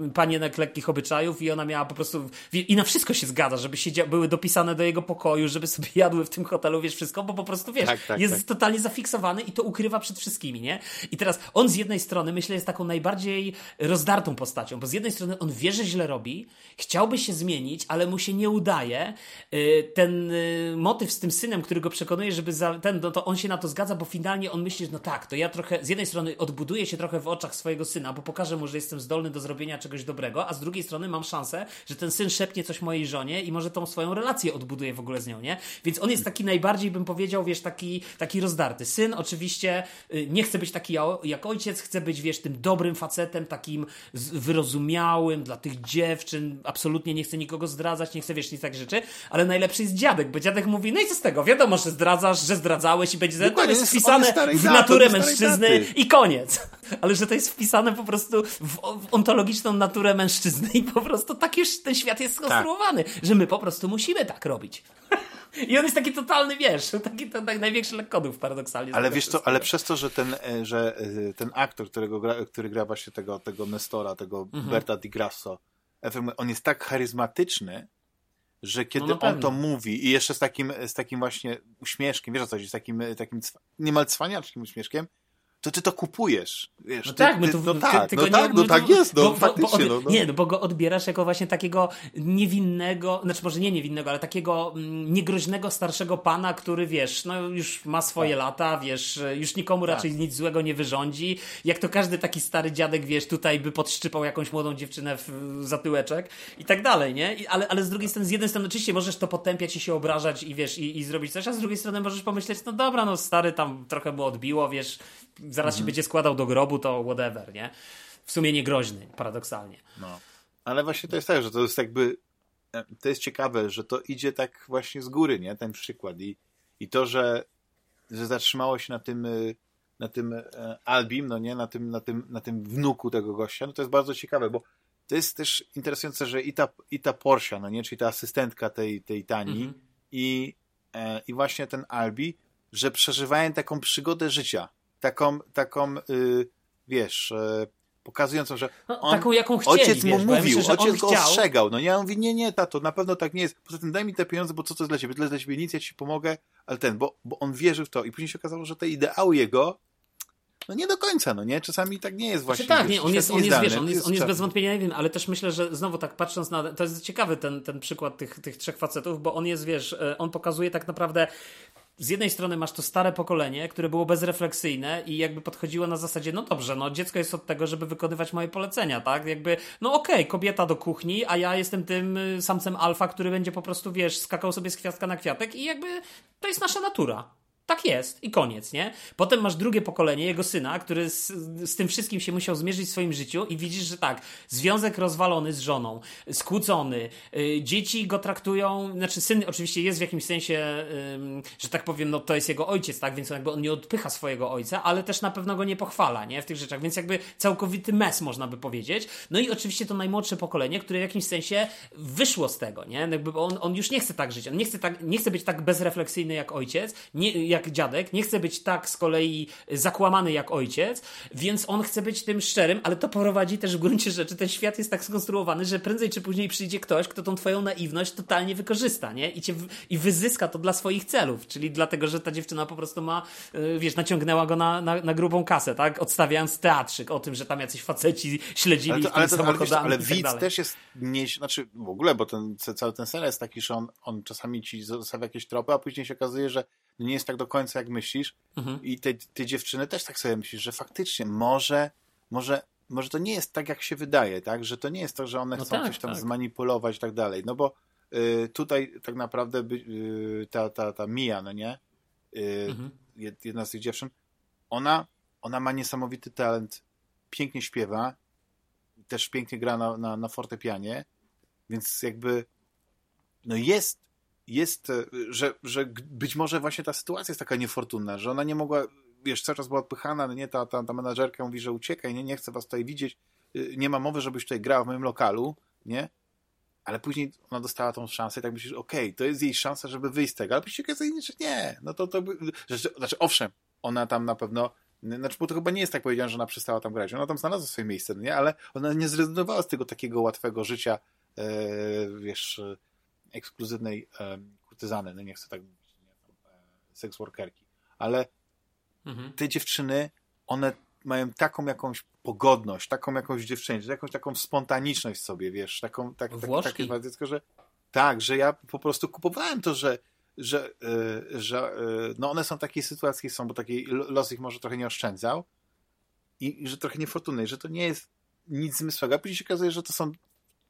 yy, panienek lekkich obyczajów i ona miała po prostu, i na wszystko się zgadza, żeby się były dopisane do jego pokoju, żeby sobie jadły w tym hotelu, wiesz, wszystko, bo po prostu, wiesz, tak, tak, jest tak. totalnie zafiksowany i to ukrywa przed wszystkimi, nie? I teraz on z jednej strony, myślę, jest taką najbardziej rozdartą postacią, bo z jednej strony on wie, że źle robi, chciałby się zmienić, ale mu się nie udaje. Y, ten y, motyw z tym synem, który go przekonuje, żeby za, ten, no to on się na to zgadza, bo finalnie on myśli, że no tak, to ja trochę, z jednej strony odbuduję się trochę w oczach swojego syna, bo pokażę mu, że jestem zdolny do zrobienia czegoś dobrego, a z drugiej strony mam szansę, że ten syn szepnie coś mojej żonie i może tą swoją relację odbuduje w ogóle z nią, nie? Więc on jest taki najbardziej, bym powiedział, wiesz, taki, taki rozdarty. Syn oczywiście nie chce być taki jak ojciec, chce być, wiesz, tym dobrym facetem, takim wyrozumiałym dla tych dziewczyn, absolutnie nie chce nikogo zdradzać, nie chce, wiesz, nic takich rzeczy, ale najlepszy jest dziadek, bo dziadek mówi, no i co z tego, wiadomo, że zdradzasz, że zdradzałeś i będzie, to jest wpisane w naturę mężczyzny i koniec. Ale że to jest wpisane po prostu w, w ontologiczną naturę mężczyzny i po prostu tak już ten świat jest skonstruowany, tak. że my po prostu musimy tak robić. I on jest taki totalny, wiesz, taki to, tak największy lekkodów paradoksalnie. Ale wiesz co, ale przez to, że ten, e, że e, ten aktor, którego gra, który gra właśnie tego, tego Nestora, tego mhm. Berta Di Grasso, on jest tak charyzmatyczny, że kiedy no on to mówi i jeszcze z takim, z takim właśnie uśmieszkiem, wiesz o co z takim, takim niemal cwaniaczkim uśmieszkiem, to ty to kupujesz. Wiesz, no ty, tak, my to, no tak, no, tak, no tak jest, no bo, faktycznie. Bo, bo, no, no. Nie, no bo go odbierasz jako właśnie takiego niewinnego, znaczy może nie niewinnego, ale takiego mm, niegroźnego starszego pana, który wiesz, no już ma swoje tak. lata, wiesz, już nikomu tak. raczej nic złego nie wyrządzi. Jak to każdy taki stary dziadek, wiesz, tutaj by podszczypał jakąś młodą dziewczynę w zatyłeczek i tak dalej, nie? I, ale, ale z drugiej strony, z jednej strony oczywiście możesz to potępiać i się obrażać i wiesz, i, i zrobić coś, a z drugiej strony możesz pomyśleć, no dobra, no stary tam trochę mu odbiło, wiesz, zaraz mhm. się będzie składał do grobu, to whatever, nie? W sumie niegroźny, paradoksalnie. No. Ale właśnie to jest tak, że to jest jakby e, to jest ciekawe, że to idzie tak właśnie z góry, nie? Ten przykład. I, i to, że, że zatrzymało się na tym, e, na tym e, Albim, no nie? Na tym, na, tym, na tym wnuku tego gościa, no to jest bardzo ciekawe, bo to jest też interesujące, że i ta, i ta no nie? Czyli ta asystentka tej, tej Tani mhm. i, e, i właśnie ten Albi, że przeżywają taką przygodę życia taką, taką yy, wiesz, yy, pokazującą, że no, on, taką, jaką chcieli, ojciec mu wiesz, mówił, myślę, ojciec go chciał... ostrzegał. No nie, on mówi, nie, nie, tato, na pewno tak nie jest. Poza tym daj mi te pieniądze, bo co to jest dla ciebie? Tyle dla ciebie nic, ja ci pomogę, ale ten, bo, bo on wierzył w to i później się okazało, że te ideały jego no nie do końca, no nie? Czasami tak nie jest właśnie. Znaczy, tak, nie, on jest, on jest, wiesz, on jest, on jest bez wątpienia nie wiem, ale też myślę, że znowu tak patrząc na, to jest ciekawy ten, ten przykład tych, tych trzech facetów, bo on jest, wiesz, e, on pokazuje tak naprawdę z jednej strony masz to stare pokolenie, które było bezrefleksyjne i jakby podchodziło na zasadzie, no dobrze, no dziecko jest od tego, żeby wykonywać moje polecenia, tak? Jakby, no okej, okay, kobieta do kuchni, a ja jestem tym y, samcem alfa, który będzie po prostu, wiesz, skakał sobie z kwiatka na kwiatek i jakby to jest nasza natura. Tak jest i koniec, nie? Potem masz drugie pokolenie, jego syna, który z, z, tym wszystkim się musiał zmierzyć w swoim życiu i widzisz, że tak, związek rozwalony z żoną, skłócony, y, dzieci go traktują, znaczy syn oczywiście jest w jakimś sensie, y, że tak powiem, no to jest jego ojciec, tak, więc jakby on nie odpycha swojego ojca, ale też na pewno go nie pochwala, nie, w tych rzeczach, więc jakby całkowity mes, można by powiedzieć. No i oczywiście to najmłodsze pokolenie, które w jakimś sensie wyszło z tego, nie, jakby on, on już nie chce tak żyć, on nie chce, tak, nie chce być tak bezrefleksyjny jak ojciec, nie, jak dziadek, nie chce być tak z kolei zakłamany jak ojciec, więc on chce być tym szczerym, ale to prowadzi też w gruncie rzeczy, ten świat jest tak skonstruowany, że prędzej czy później przyjdzie ktoś, kto tą twoją naiwność totalnie wykorzysta, nie? I, cię, i wyzyska to dla swoich celów, czyli dlatego, że ta dziewczyna po prostu ma, y, wiesz, naciągnęła go na, na, na grubą kasę, tak? Odstawiając teatrzyk o tym, że tam jacyś faceci śledzili ale to, ale, to, ale, ale tak widz też jest nie, znaczy w ogóle, bo ten, cały ten serial jest taki, że on, on czasami ci zostawia jakieś tropy, a później się okazuje, że nie jest tak do końca jak myślisz. Mhm. i te, te dziewczyny też tak sobie myślisz, że faktycznie może, może, może to nie jest tak jak się wydaje, tak, że to nie jest to, że one no chcą tak, coś tam tak. zmanipulować i tak dalej, no bo y, tutaj tak naprawdę y, ta, ta, ta Mia, no nie, y, mhm. jedna z tych dziewczyn, ona, ona ma niesamowity talent, pięknie śpiewa, też pięknie gra na, na, na fortepianie, więc jakby no jest jest, e, że, że być może właśnie ta sytuacja jest taka niefortunna, że ona nie mogła, wiesz, cały czas była odpychana, no nie, ta, ta, ta menadżerka mówi, że uciekaj, nie, nie chcę was tutaj widzieć, y, nie ma mowy, żebyś tutaj grała w moim lokalu, nie? Ale później ona dostała tą szansę i tak myślisz, okej, okay, to jest jej szansa, żeby wyjść z tego, ale później okazuje że nie, no to, to by, znaczy owszem, ona tam na pewno znaczy, bo to chyba nie jest tak powiedziane, że ona przestała tam grać. Ona tam znalazła swoje miejsce, no nie? Ale ona nie zrezygnowała z tego takiego łatwego życia, e, wiesz, ekskluzywnej kurtyzany, no nie chcę tak mówić, nie, e, seks workerki, ale mhm. te dziewczyny, one mają taką jakąś pogodność, taką jakąś dziewczynę, jakąś taką spontaniczność sobie, wiesz, taką, tak, tak, takie dziecko, że tak, że ja po prostu kupowałem to, że że, yy, że yy, no one są w takiej sytuacji, są, bo taki los ich może trochę nie oszczędzał i, i że trochę niefortunny, że to nie jest nic zmysłowego, a później się okazuje, że to są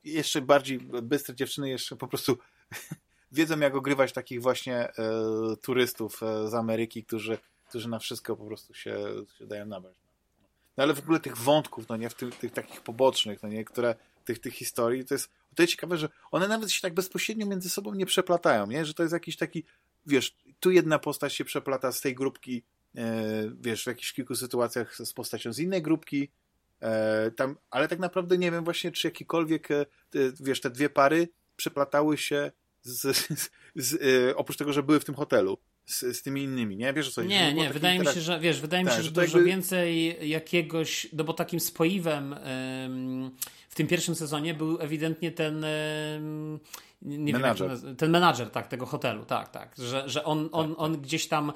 jeszcze bardziej bystre dziewczyny, jeszcze po prostu wiedzą, jak ogrywać takich właśnie e, turystów e, z Ameryki, którzy, którzy na wszystko po prostu się, się dają nabrać. No ale w ogóle tych wątków, no nie, w tych, tych takich pobocznych, no nie, które, tych, tych historii, to jest, to jest ciekawe, że one nawet się tak bezpośrednio między sobą nie przeplatają, nie, że to jest jakiś taki, wiesz, tu jedna postać się przeplata z tej grupki, e, wiesz, w jakichś kilku sytuacjach z postacią z innej grupki, e, tam, ale tak naprawdę nie wiem właśnie, czy jakikolwiek, e, wiesz, te dwie pary przeplatały się z, z, z, y, oprócz tego, że były w tym hotelu z, z tymi innymi, nie? Wiesz o co Nie, nie, wydaje mi się, że wiesz, wydaje tak, mi się, że, że dużo jakby... więcej jakiegoś, no bo takim spoiwem ym, w tym pierwszym sezonie był ewidentnie ten ym, nie menadżer. wiem, ten menadżer, tak, tego hotelu, tak, tak, że, że on, on, tak, on tak. gdzieś tam,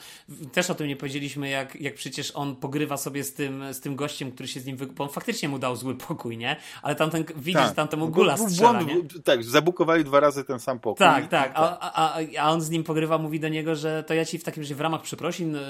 też o tym nie powiedzieliśmy, jak, jak przecież on pogrywa sobie z tym, z tym gościem, który się z nim, wy... bo on faktycznie mu dał zły pokój, nie? Ale tamten, widzisz, tak. tam temu gula strzela, nie? Tak, zabukowali dwa razy ten sam pokój. Tak, tak, a, a, a on z nim pogrywa, mówi do niego, że to ja ci w takim razie w ramach przeprosin yy,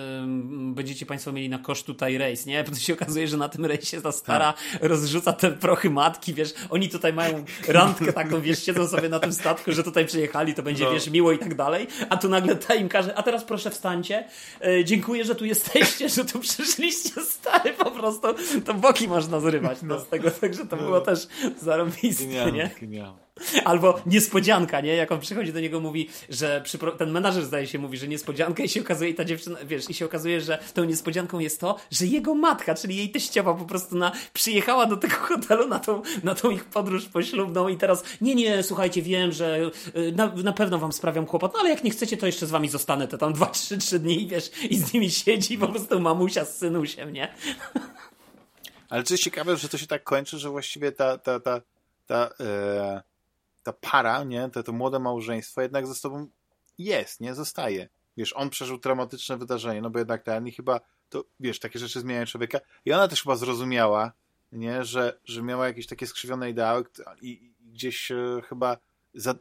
będziecie państwo mieli na koszt tutaj rejs, nie? Bo to się okazuje, że na tym rejsie ta stara tak. rozrzuca te prochy matki, wiesz, oni tutaj mają randkę taką, wiesz, siedzą sobie na tym statku, że tutaj przyjechali, to będzie, no. wiesz, miło i tak dalej, a tu nagle ta im każe, a teraz proszę wstańcie, e, dziękuję, że tu jesteście, że tu przyszliście, stary, po prostu, to boki można zrywać no. z tego, także to no. było też zarobiste, nie? Genialne. Albo niespodzianka, nie? Jak on przychodzi do niego, mówi, że ten menadżer zdaje się mówi, że niespodzianka i się okazuje, i ta dziewczyna, wiesz, i się okazuje, że tą niespodzianką jest to, że jego matka, czyli jej teściowa po prostu na, przyjechała do tego hotelu na tą, na tą ich podróż poślubną i teraz, nie, nie, słuchajcie, wiem, że y, na, na pewno wam sprawiam kłopot, no ale jak nie chcecie, to jeszcze z wami zostanę te tam dwa, trzy, trzy dni, wiesz, i z nimi siedzi po prostu mamusia z synusiem, nie? Ale co jest ciekawe, że to się tak kończy, że właściwie ta, ta, ta, ta, e, ta para, nie, to, to młode małżeństwo jednak ze sobą jest, nie, zostaje. Wiesz, on przeżył traumatyczne wydarzenie, no bo jednak ten chyba to, wiesz, takie rzeczy zmieniają człowieka. I ona też chyba zrozumiała, nie, że, że miała jakieś takie skrzywione ideały i, i gdzieś e, chyba za,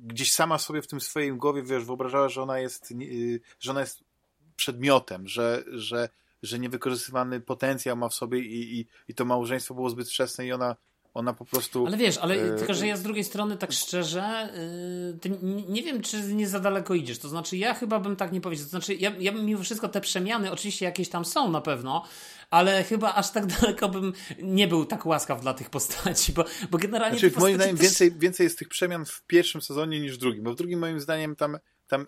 gdzieś sama sobie w tym swoim głowie, wiesz, wyobrażała, że ona jest, że ona jest przedmiotem, że, że, że niewykorzystywany potencjał ma w sobie i, i, i to małżeństwo było zbyt wczesne i ona ona po prostu. Ale wiesz, ale e... tylko, że ja z drugiej strony, tak szczerze, yy, nie wiem, czy nie za daleko idziesz. To znaczy, ja chyba bym tak nie powiedział. To znaczy, ja, ja bym mimo wszystko te przemiany, oczywiście jakieś tam są na pewno, ale chyba aż tak daleko bym nie był tak łaskaw dla tych postaci, bo, bo generalnie. Znaczy, moim zdaniem też... więcej, więcej jest tych przemian w pierwszym sezonie niż w drugim, bo w drugim moim zdaniem tam. tam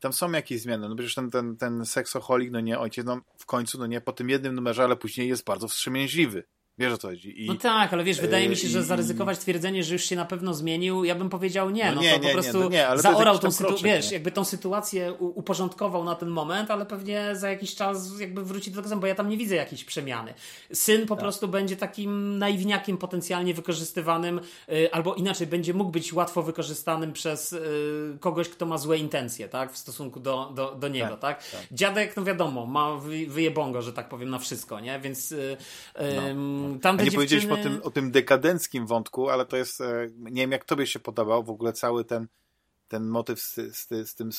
tam są jakieś zmiany, no przecież ten, ten, ten seksoholik, no nie, ojciec, no w końcu, no nie, po tym jednym numerze, ale później jest bardzo wstrzemięźliwy. Wiesz o co chodzi. I, no tak, ale wiesz, wydaje mi się, że zaryzykować twierdzenie, że już się na pewno zmienił, ja bym powiedział nie. No, no nie, to nie, po prostu nie, nie, zaorał tą sytuację, wiesz, jakby tą sytuację uporządkował na ten moment, ale pewnie za jakiś czas jakby wróci do tego samego, bo ja tam nie widzę jakiejś przemiany. Syn po tak. prostu będzie takim naiwniakiem potencjalnie wykorzystywanym, y, albo inaczej, będzie mógł być łatwo wykorzystanym przez y, kogoś, kto ma złe intencje, tak, w stosunku do, do, do niego, tak, tak? tak. Dziadek, no wiadomo, ma wyjebongo, że tak powiem, na wszystko, nie, więc y, no tamte nie dziewczyny... powiedzieliśmy o tym, o tym dekadenckim wątku, ale to jest, e, nie wiem jak tobie się podobał w ogóle cały ten ten motyw z, z, z tym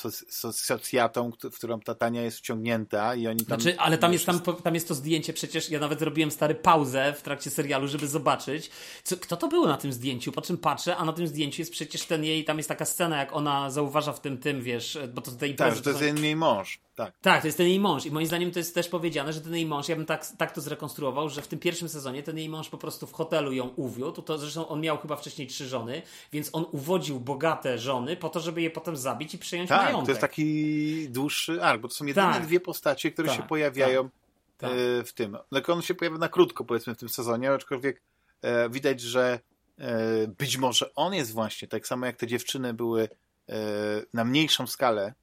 socjatą, w którą ta Tania jest wciągnięta i oni tam... Znaczy, ale tam jest, tam, tam jest to zdjęcie, przecież ja nawet zrobiłem stary pauzę w trakcie serialu, żeby zobaczyć, co, kto to było na tym zdjęciu, po czym patrzę, a na tym zdjęciu jest przecież ten jej, tam jest taka scena, jak ona zauważa w tym, tym, wiesz, bo to tutaj... Tak, że to jest ten jej mąż, tak. Tak, to jest ten jej mąż i moim zdaniem to jest też powiedziane, że ten jej mąż, ja bym tak, tak to zrekonstruował, że w tym pierwszym sezonie ten jej mąż po prostu w hotelu ją uwiódł, to zresztą on miał chyba wcześniej trzy żony, więc on uwodził bogate żony po to, żeby je potem zabić i przyjąć tak, majątek. to jest taki dłuższy ark, bo to są jedyne tak. dwie postacie, które tak, się pojawiają tak, e, w tym. Tylko on się pojawia na krótko, powiedzmy, w tym sezonie, aczkolwiek e, widać, że e, być może on jest właśnie, tak samo jak te dziewczyny były e, na mniejszą skalę,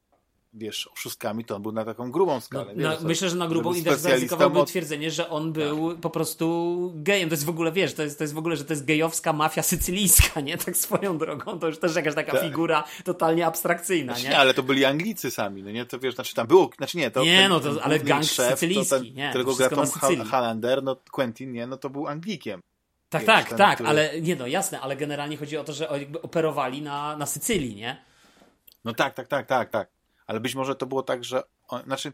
wiesz, oszustkami, to on był na taką grubą skalę. No, wiesz, myślę, że na grubą i też zaryzykowałby od... twierdzenie, że on był tak. po prostu gejem. To jest w ogóle, wiesz, to jest, to jest w ogóle, że to jest gejowska mafia sycylijska, nie? Tak swoją drogą. To już też jakaś taka tak. figura totalnie abstrakcyjna, znaczy, nie? nie? ale to byli Anglicy sami, no nie? To wiesz, znaczy tam było, znaczy nie, to Nie, ten, no to, ale gang szef, sycylijski, ten, nie? Którego gra Tom Hallander, no Quentin, nie? No to był Anglikiem. Tak, wiesz, tak, ten, tak, który... ale nie no, jasne, ale generalnie chodzi o to, że jakby operowali na, na Sycylii, nie? No tak, tak, tak, tak, tak ale być może to było tak, że on, znaczy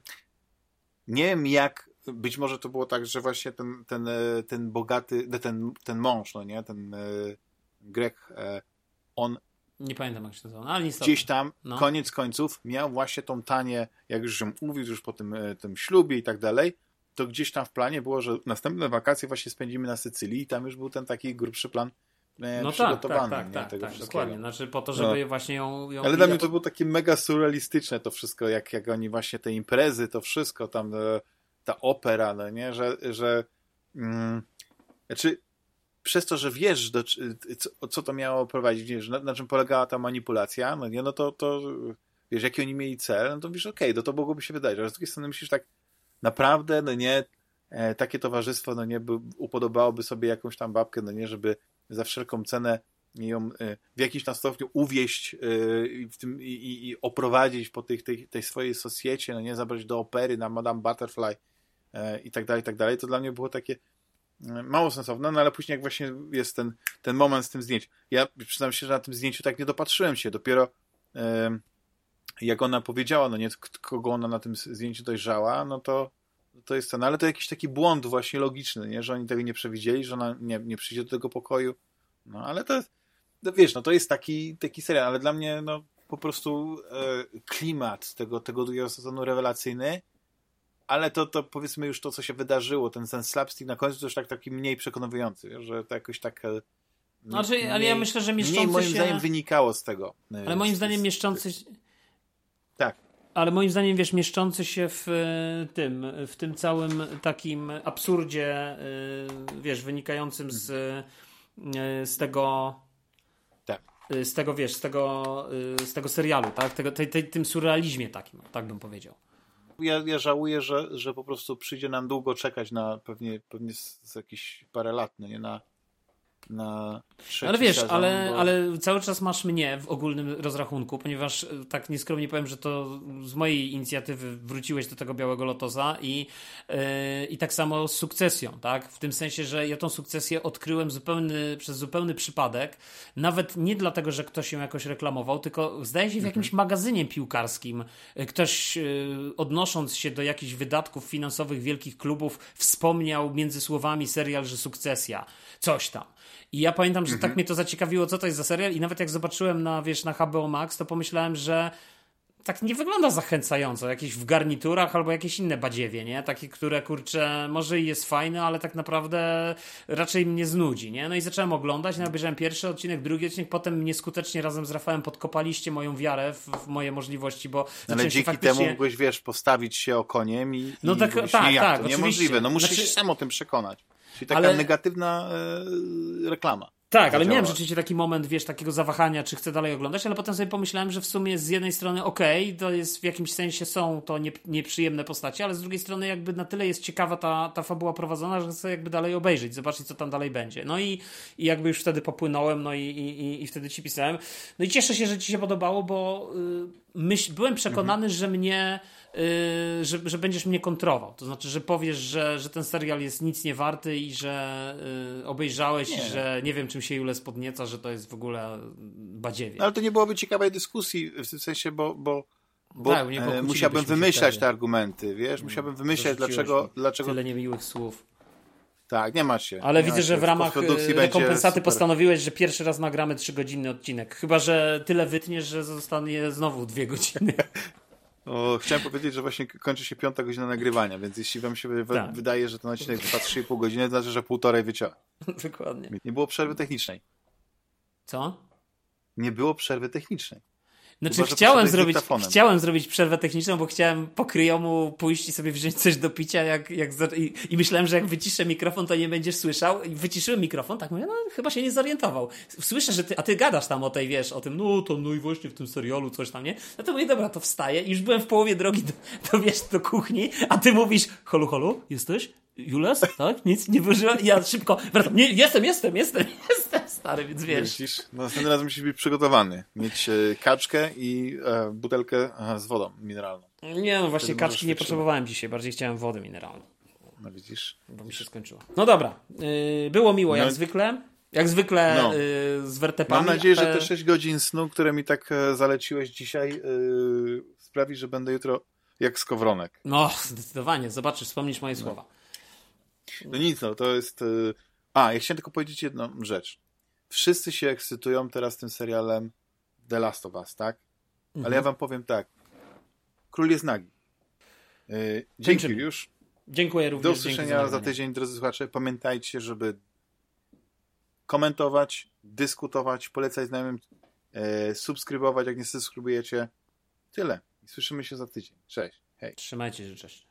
nie wiem jak, być może to było tak, że właśnie ten, ten, e, ten bogaty, ten, ten mąż, no nie, ten e, Grek, e, on nie pamiętam jak się nazywa, no, ale niestety. Gdzieś tam, no. koniec końców, miał właśnie tą tanię, jak już mówił, już po tym, tym ślubie i tak dalej, to gdzieś tam w planie było, że następne wakacje właśnie spędzimy na Sycylii i tam już był ten taki grubszy plan no tak, tak, tak, tak, tego tak, dokładnie. Znaczy po to, żeby no. właśnie ją, ją... Ale dla mnie to było takie mega surrealistyczne to wszystko, jak, jak oni właśnie te imprezy, to wszystko tam, e, ta opera, no nie, że, że mm, znaczy przez to, że wiesz, do, co, co to miało prowadzić, wiesz, na, na, czym polegała ta manipulacja, no nie, no to, to wiesz, jaki oni mieli cel, no to wiesz, okej, okay, no to mogłoby się wydać, ale z drugiej strony myślisz tak, naprawdę, no nie, e, takie towarzystwo, no nie, by, upodobałoby sobie jakąś tam babkę, no nie, żeby za wszelką cenę ją e, w jakimś tam stopniu uwieść e, w tym, i, i oprowadzić po tych, tej, tej swojej socjecie, no nie zabrać do opery na Madame Butterfly e, i tak dalej, i tak dalej, to dla mnie było takie mało sensowne, no ale później jak właśnie jest ten, ten moment z tym zdjęciem. Ja przyznam się, że na tym zdjęciu tak nie dopatrzyłem się, dopiero jak ona powiedziała, no nie, kogo ona na tym zdjęciu dojrzała, no to to jest ten, ale to jakiś taki błąd właśnie logiczny, nie? że oni tego nie przewidzieli, że ona nie, nie przyjdzie do tego pokoju. No ale to, no, wiesz, no to jest taki, taki serial, ale dla mnie no po prostu e, klimat tego, tego drugiego sezonu rewelacyjny, ale to, to powiedzmy już to, co się wydarzyło, ten, ten slapstick na końcu to już tak, taki mniej przekonujący, wiesz, że to jakoś tak e, znaczy, mniej, ale ja myślę, że mieszczący mniej moim się... zdaniem wynikało z tego. Ale moim zdaniem mieszczący tak. Ale moim zdaniem, wiesz, mieszczący się w e, tym, w tym całym takim absurdzie, e, wiesz, wynikającym z, e, z tego. Tak. Z tego, wiesz, z tego, z tego serialu, tak? Tego, tej, tej, tym surrealizmie takim, tak bym powiedział. Ja, ja żałuję, że, że po prostu przyjdzie nam długo czekać na pewnie, pewnie z, z jakieś parę lat, no nie na, na Ale wiesz, sezon, ale, bo... ale cały czas masz mnie w ogólnym rozrachunku, ponieważ e, tak nieskromnie powiem, że to z mojej inicjatywy wróciłeś do tego Białego Lotosa i, yy, i tak samo z sukcesją, tak? W tym sensie, że ja tą sukcesję odkryłem zupełny, przez zupełny przypadek, nawet nie dlatego, że ktoś ją jakoś reklamował, tylko zdaje się w jakimś mhm. magazynie piłkarskim e, ktoś yy, odnosząc się do jakichś wydatków finansowych wielkich klubów wspomniał między słowami serial, że sukcesja, coś tam. I ja pamiętam, że tak mhm. tak mnie to zaciekawiło, co to jest za serial i nawet jak zobaczyłem na, wiesz, na HBO Max, to pomyślałem, że tak nie wygląda zachęcająco, jakieś w garniturach albo jakieś inne badziewie, nie? Takie, które kurczę, może i jest fajne, ale tak naprawdę raczej mnie znudzi, nie? No i zacząłem oglądać, no obejrzałem pierwszy odcinek, drugi odcinek, potem mnie skutecznie razem z Rafałem podkopaliście moją wiarę w, w moje możliwości, bo ale dzięki faktycznie... temu mogłeś, wiesz, postawić się okoniem i, no i tak, tak, tak, tak, niemożliwe, no muszę znaczy... się sam o tym przekonać. Czyli taka ale... negatywna e, reklama. Tak, ale miałem rzeczywiście taki moment, wiesz, takiego zawahania, czy chcę dalej oglądać, ale potem sobie pomyślałem, że w sumie z jednej strony okej, okay, to jest w jakimś sensie są to nie, nieprzyjemne postacie, ale z drugiej strony jakby na tyle jest ciekawa ta, ta fabuła prowadzona, że chcę jakby dalej obejrzeć, zobaczyć, co tam dalej będzie. No i, i jakby już wtedy popłynąłem, no i, i, i wtedy ci pisałem. No i cieszę się, że ci się podobało, bo yy, myśl, byłem przekonany, mhm. że mnie Yy, że, że będziesz mnie kontrował. To znaczy, że powiesz, że, że ten serial jest nic nie warty i że yy, obejrzałeś nie. i że nie wiem, czym się Jules podnieca, że to jest w ogóle badziewie. No, ale to nie byłoby ciekawej dyskusji, w tym sensie, bo, bo, bo tak, e, musiałbym wymyślać te argumenty, wiesz? Musiałbym wymyślać, dlaczego, dlaczego... Tyle niemiłych słów. Tak, nie ma się. Ale widzę, że w ramach e, rekompensaty postanowiłeś, że pierwszy raz nagramy trzygodzinny odcinek. Chyba, że tyle wytniesz, że zostanie znowu dwie godziny. O, chciałem powiedzieć, że właśnie kończy się piąta godzina nagrywania, więc jeśli wam się tak. wydaje, że ten odcinek trwa 3,5 godziny, to znaczy, że półtorej wyciąłem. Dokładnie. Nie było przerwy technicznej. Co? Nie było przerwy technicznej. Znaczy Chyba, chciałem zrobić, chciałem zrobić przerwę techniczną, bo chciałem po kryjomu pójść i sobie wziąć coś do picia jak, jak i, i, myślałem, że jak wyciszę mikrofon, to nie będziesz słyszał. I wyciszyłem mikrofon, tak mówię, no chyba się nie zorientował. Słyszę, że ty, a ty gadasz tam o tej, wiesz, o tym, no to no i właśnie w tym serialu coś tam, nie? No to mówię, dobra, to wstaję i już byłem w połowie drogi do, do wiesz, do kuchni, a ty mówisz, holu, holu, jesteś? Jules? Tak? Nic nie wyżyłem? Ja szybko wracam. Nie, jestem, jestem, jestem, jestem stary, więc wiesz. Widzisz, no, następnym razem musisz być przygotowany. Mieć e, kaczkę i e, butelkę e, z wodą mineralną. Nie, no właśnie Wtedy kaczki nie potrzebowałem dzisiaj, bardziej chciałem wody mineralną. No widzisz. Bo mi się skończyło. No dobra, yy, było miło no. jak zwykle. Jak zwykle no. yy, z wertepami. Mam nadzieję, że te 6 godzin snu, które mi tak e, zaleciłeś dzisiaj, yy, sprawi, że będę jutro jak skowronek. No, zdecydowanie. Zobaczysz, wspomnisz moje no. słowa. No nic, no to jest... Y, a, ja chciałem tylko powiedzieć jedną rzecz. Wszyscy się ekscytują teraz tym serialem The Last of Us, tak? Mhm. Ale ja wam powiem tak. Król jest nagi. Yy, dzięki już. Dziękuję również. Do usłyszenia za tydzień, drodzy słuchacze. Pamiętajcie, żeby komentować, dyskutować, polecać znajomym, e, subskrybować, jak nie subskrybujecie. Tyle. I słyszymy się za tydzień. Cześć. Hej. Trzymajcie się, cześć.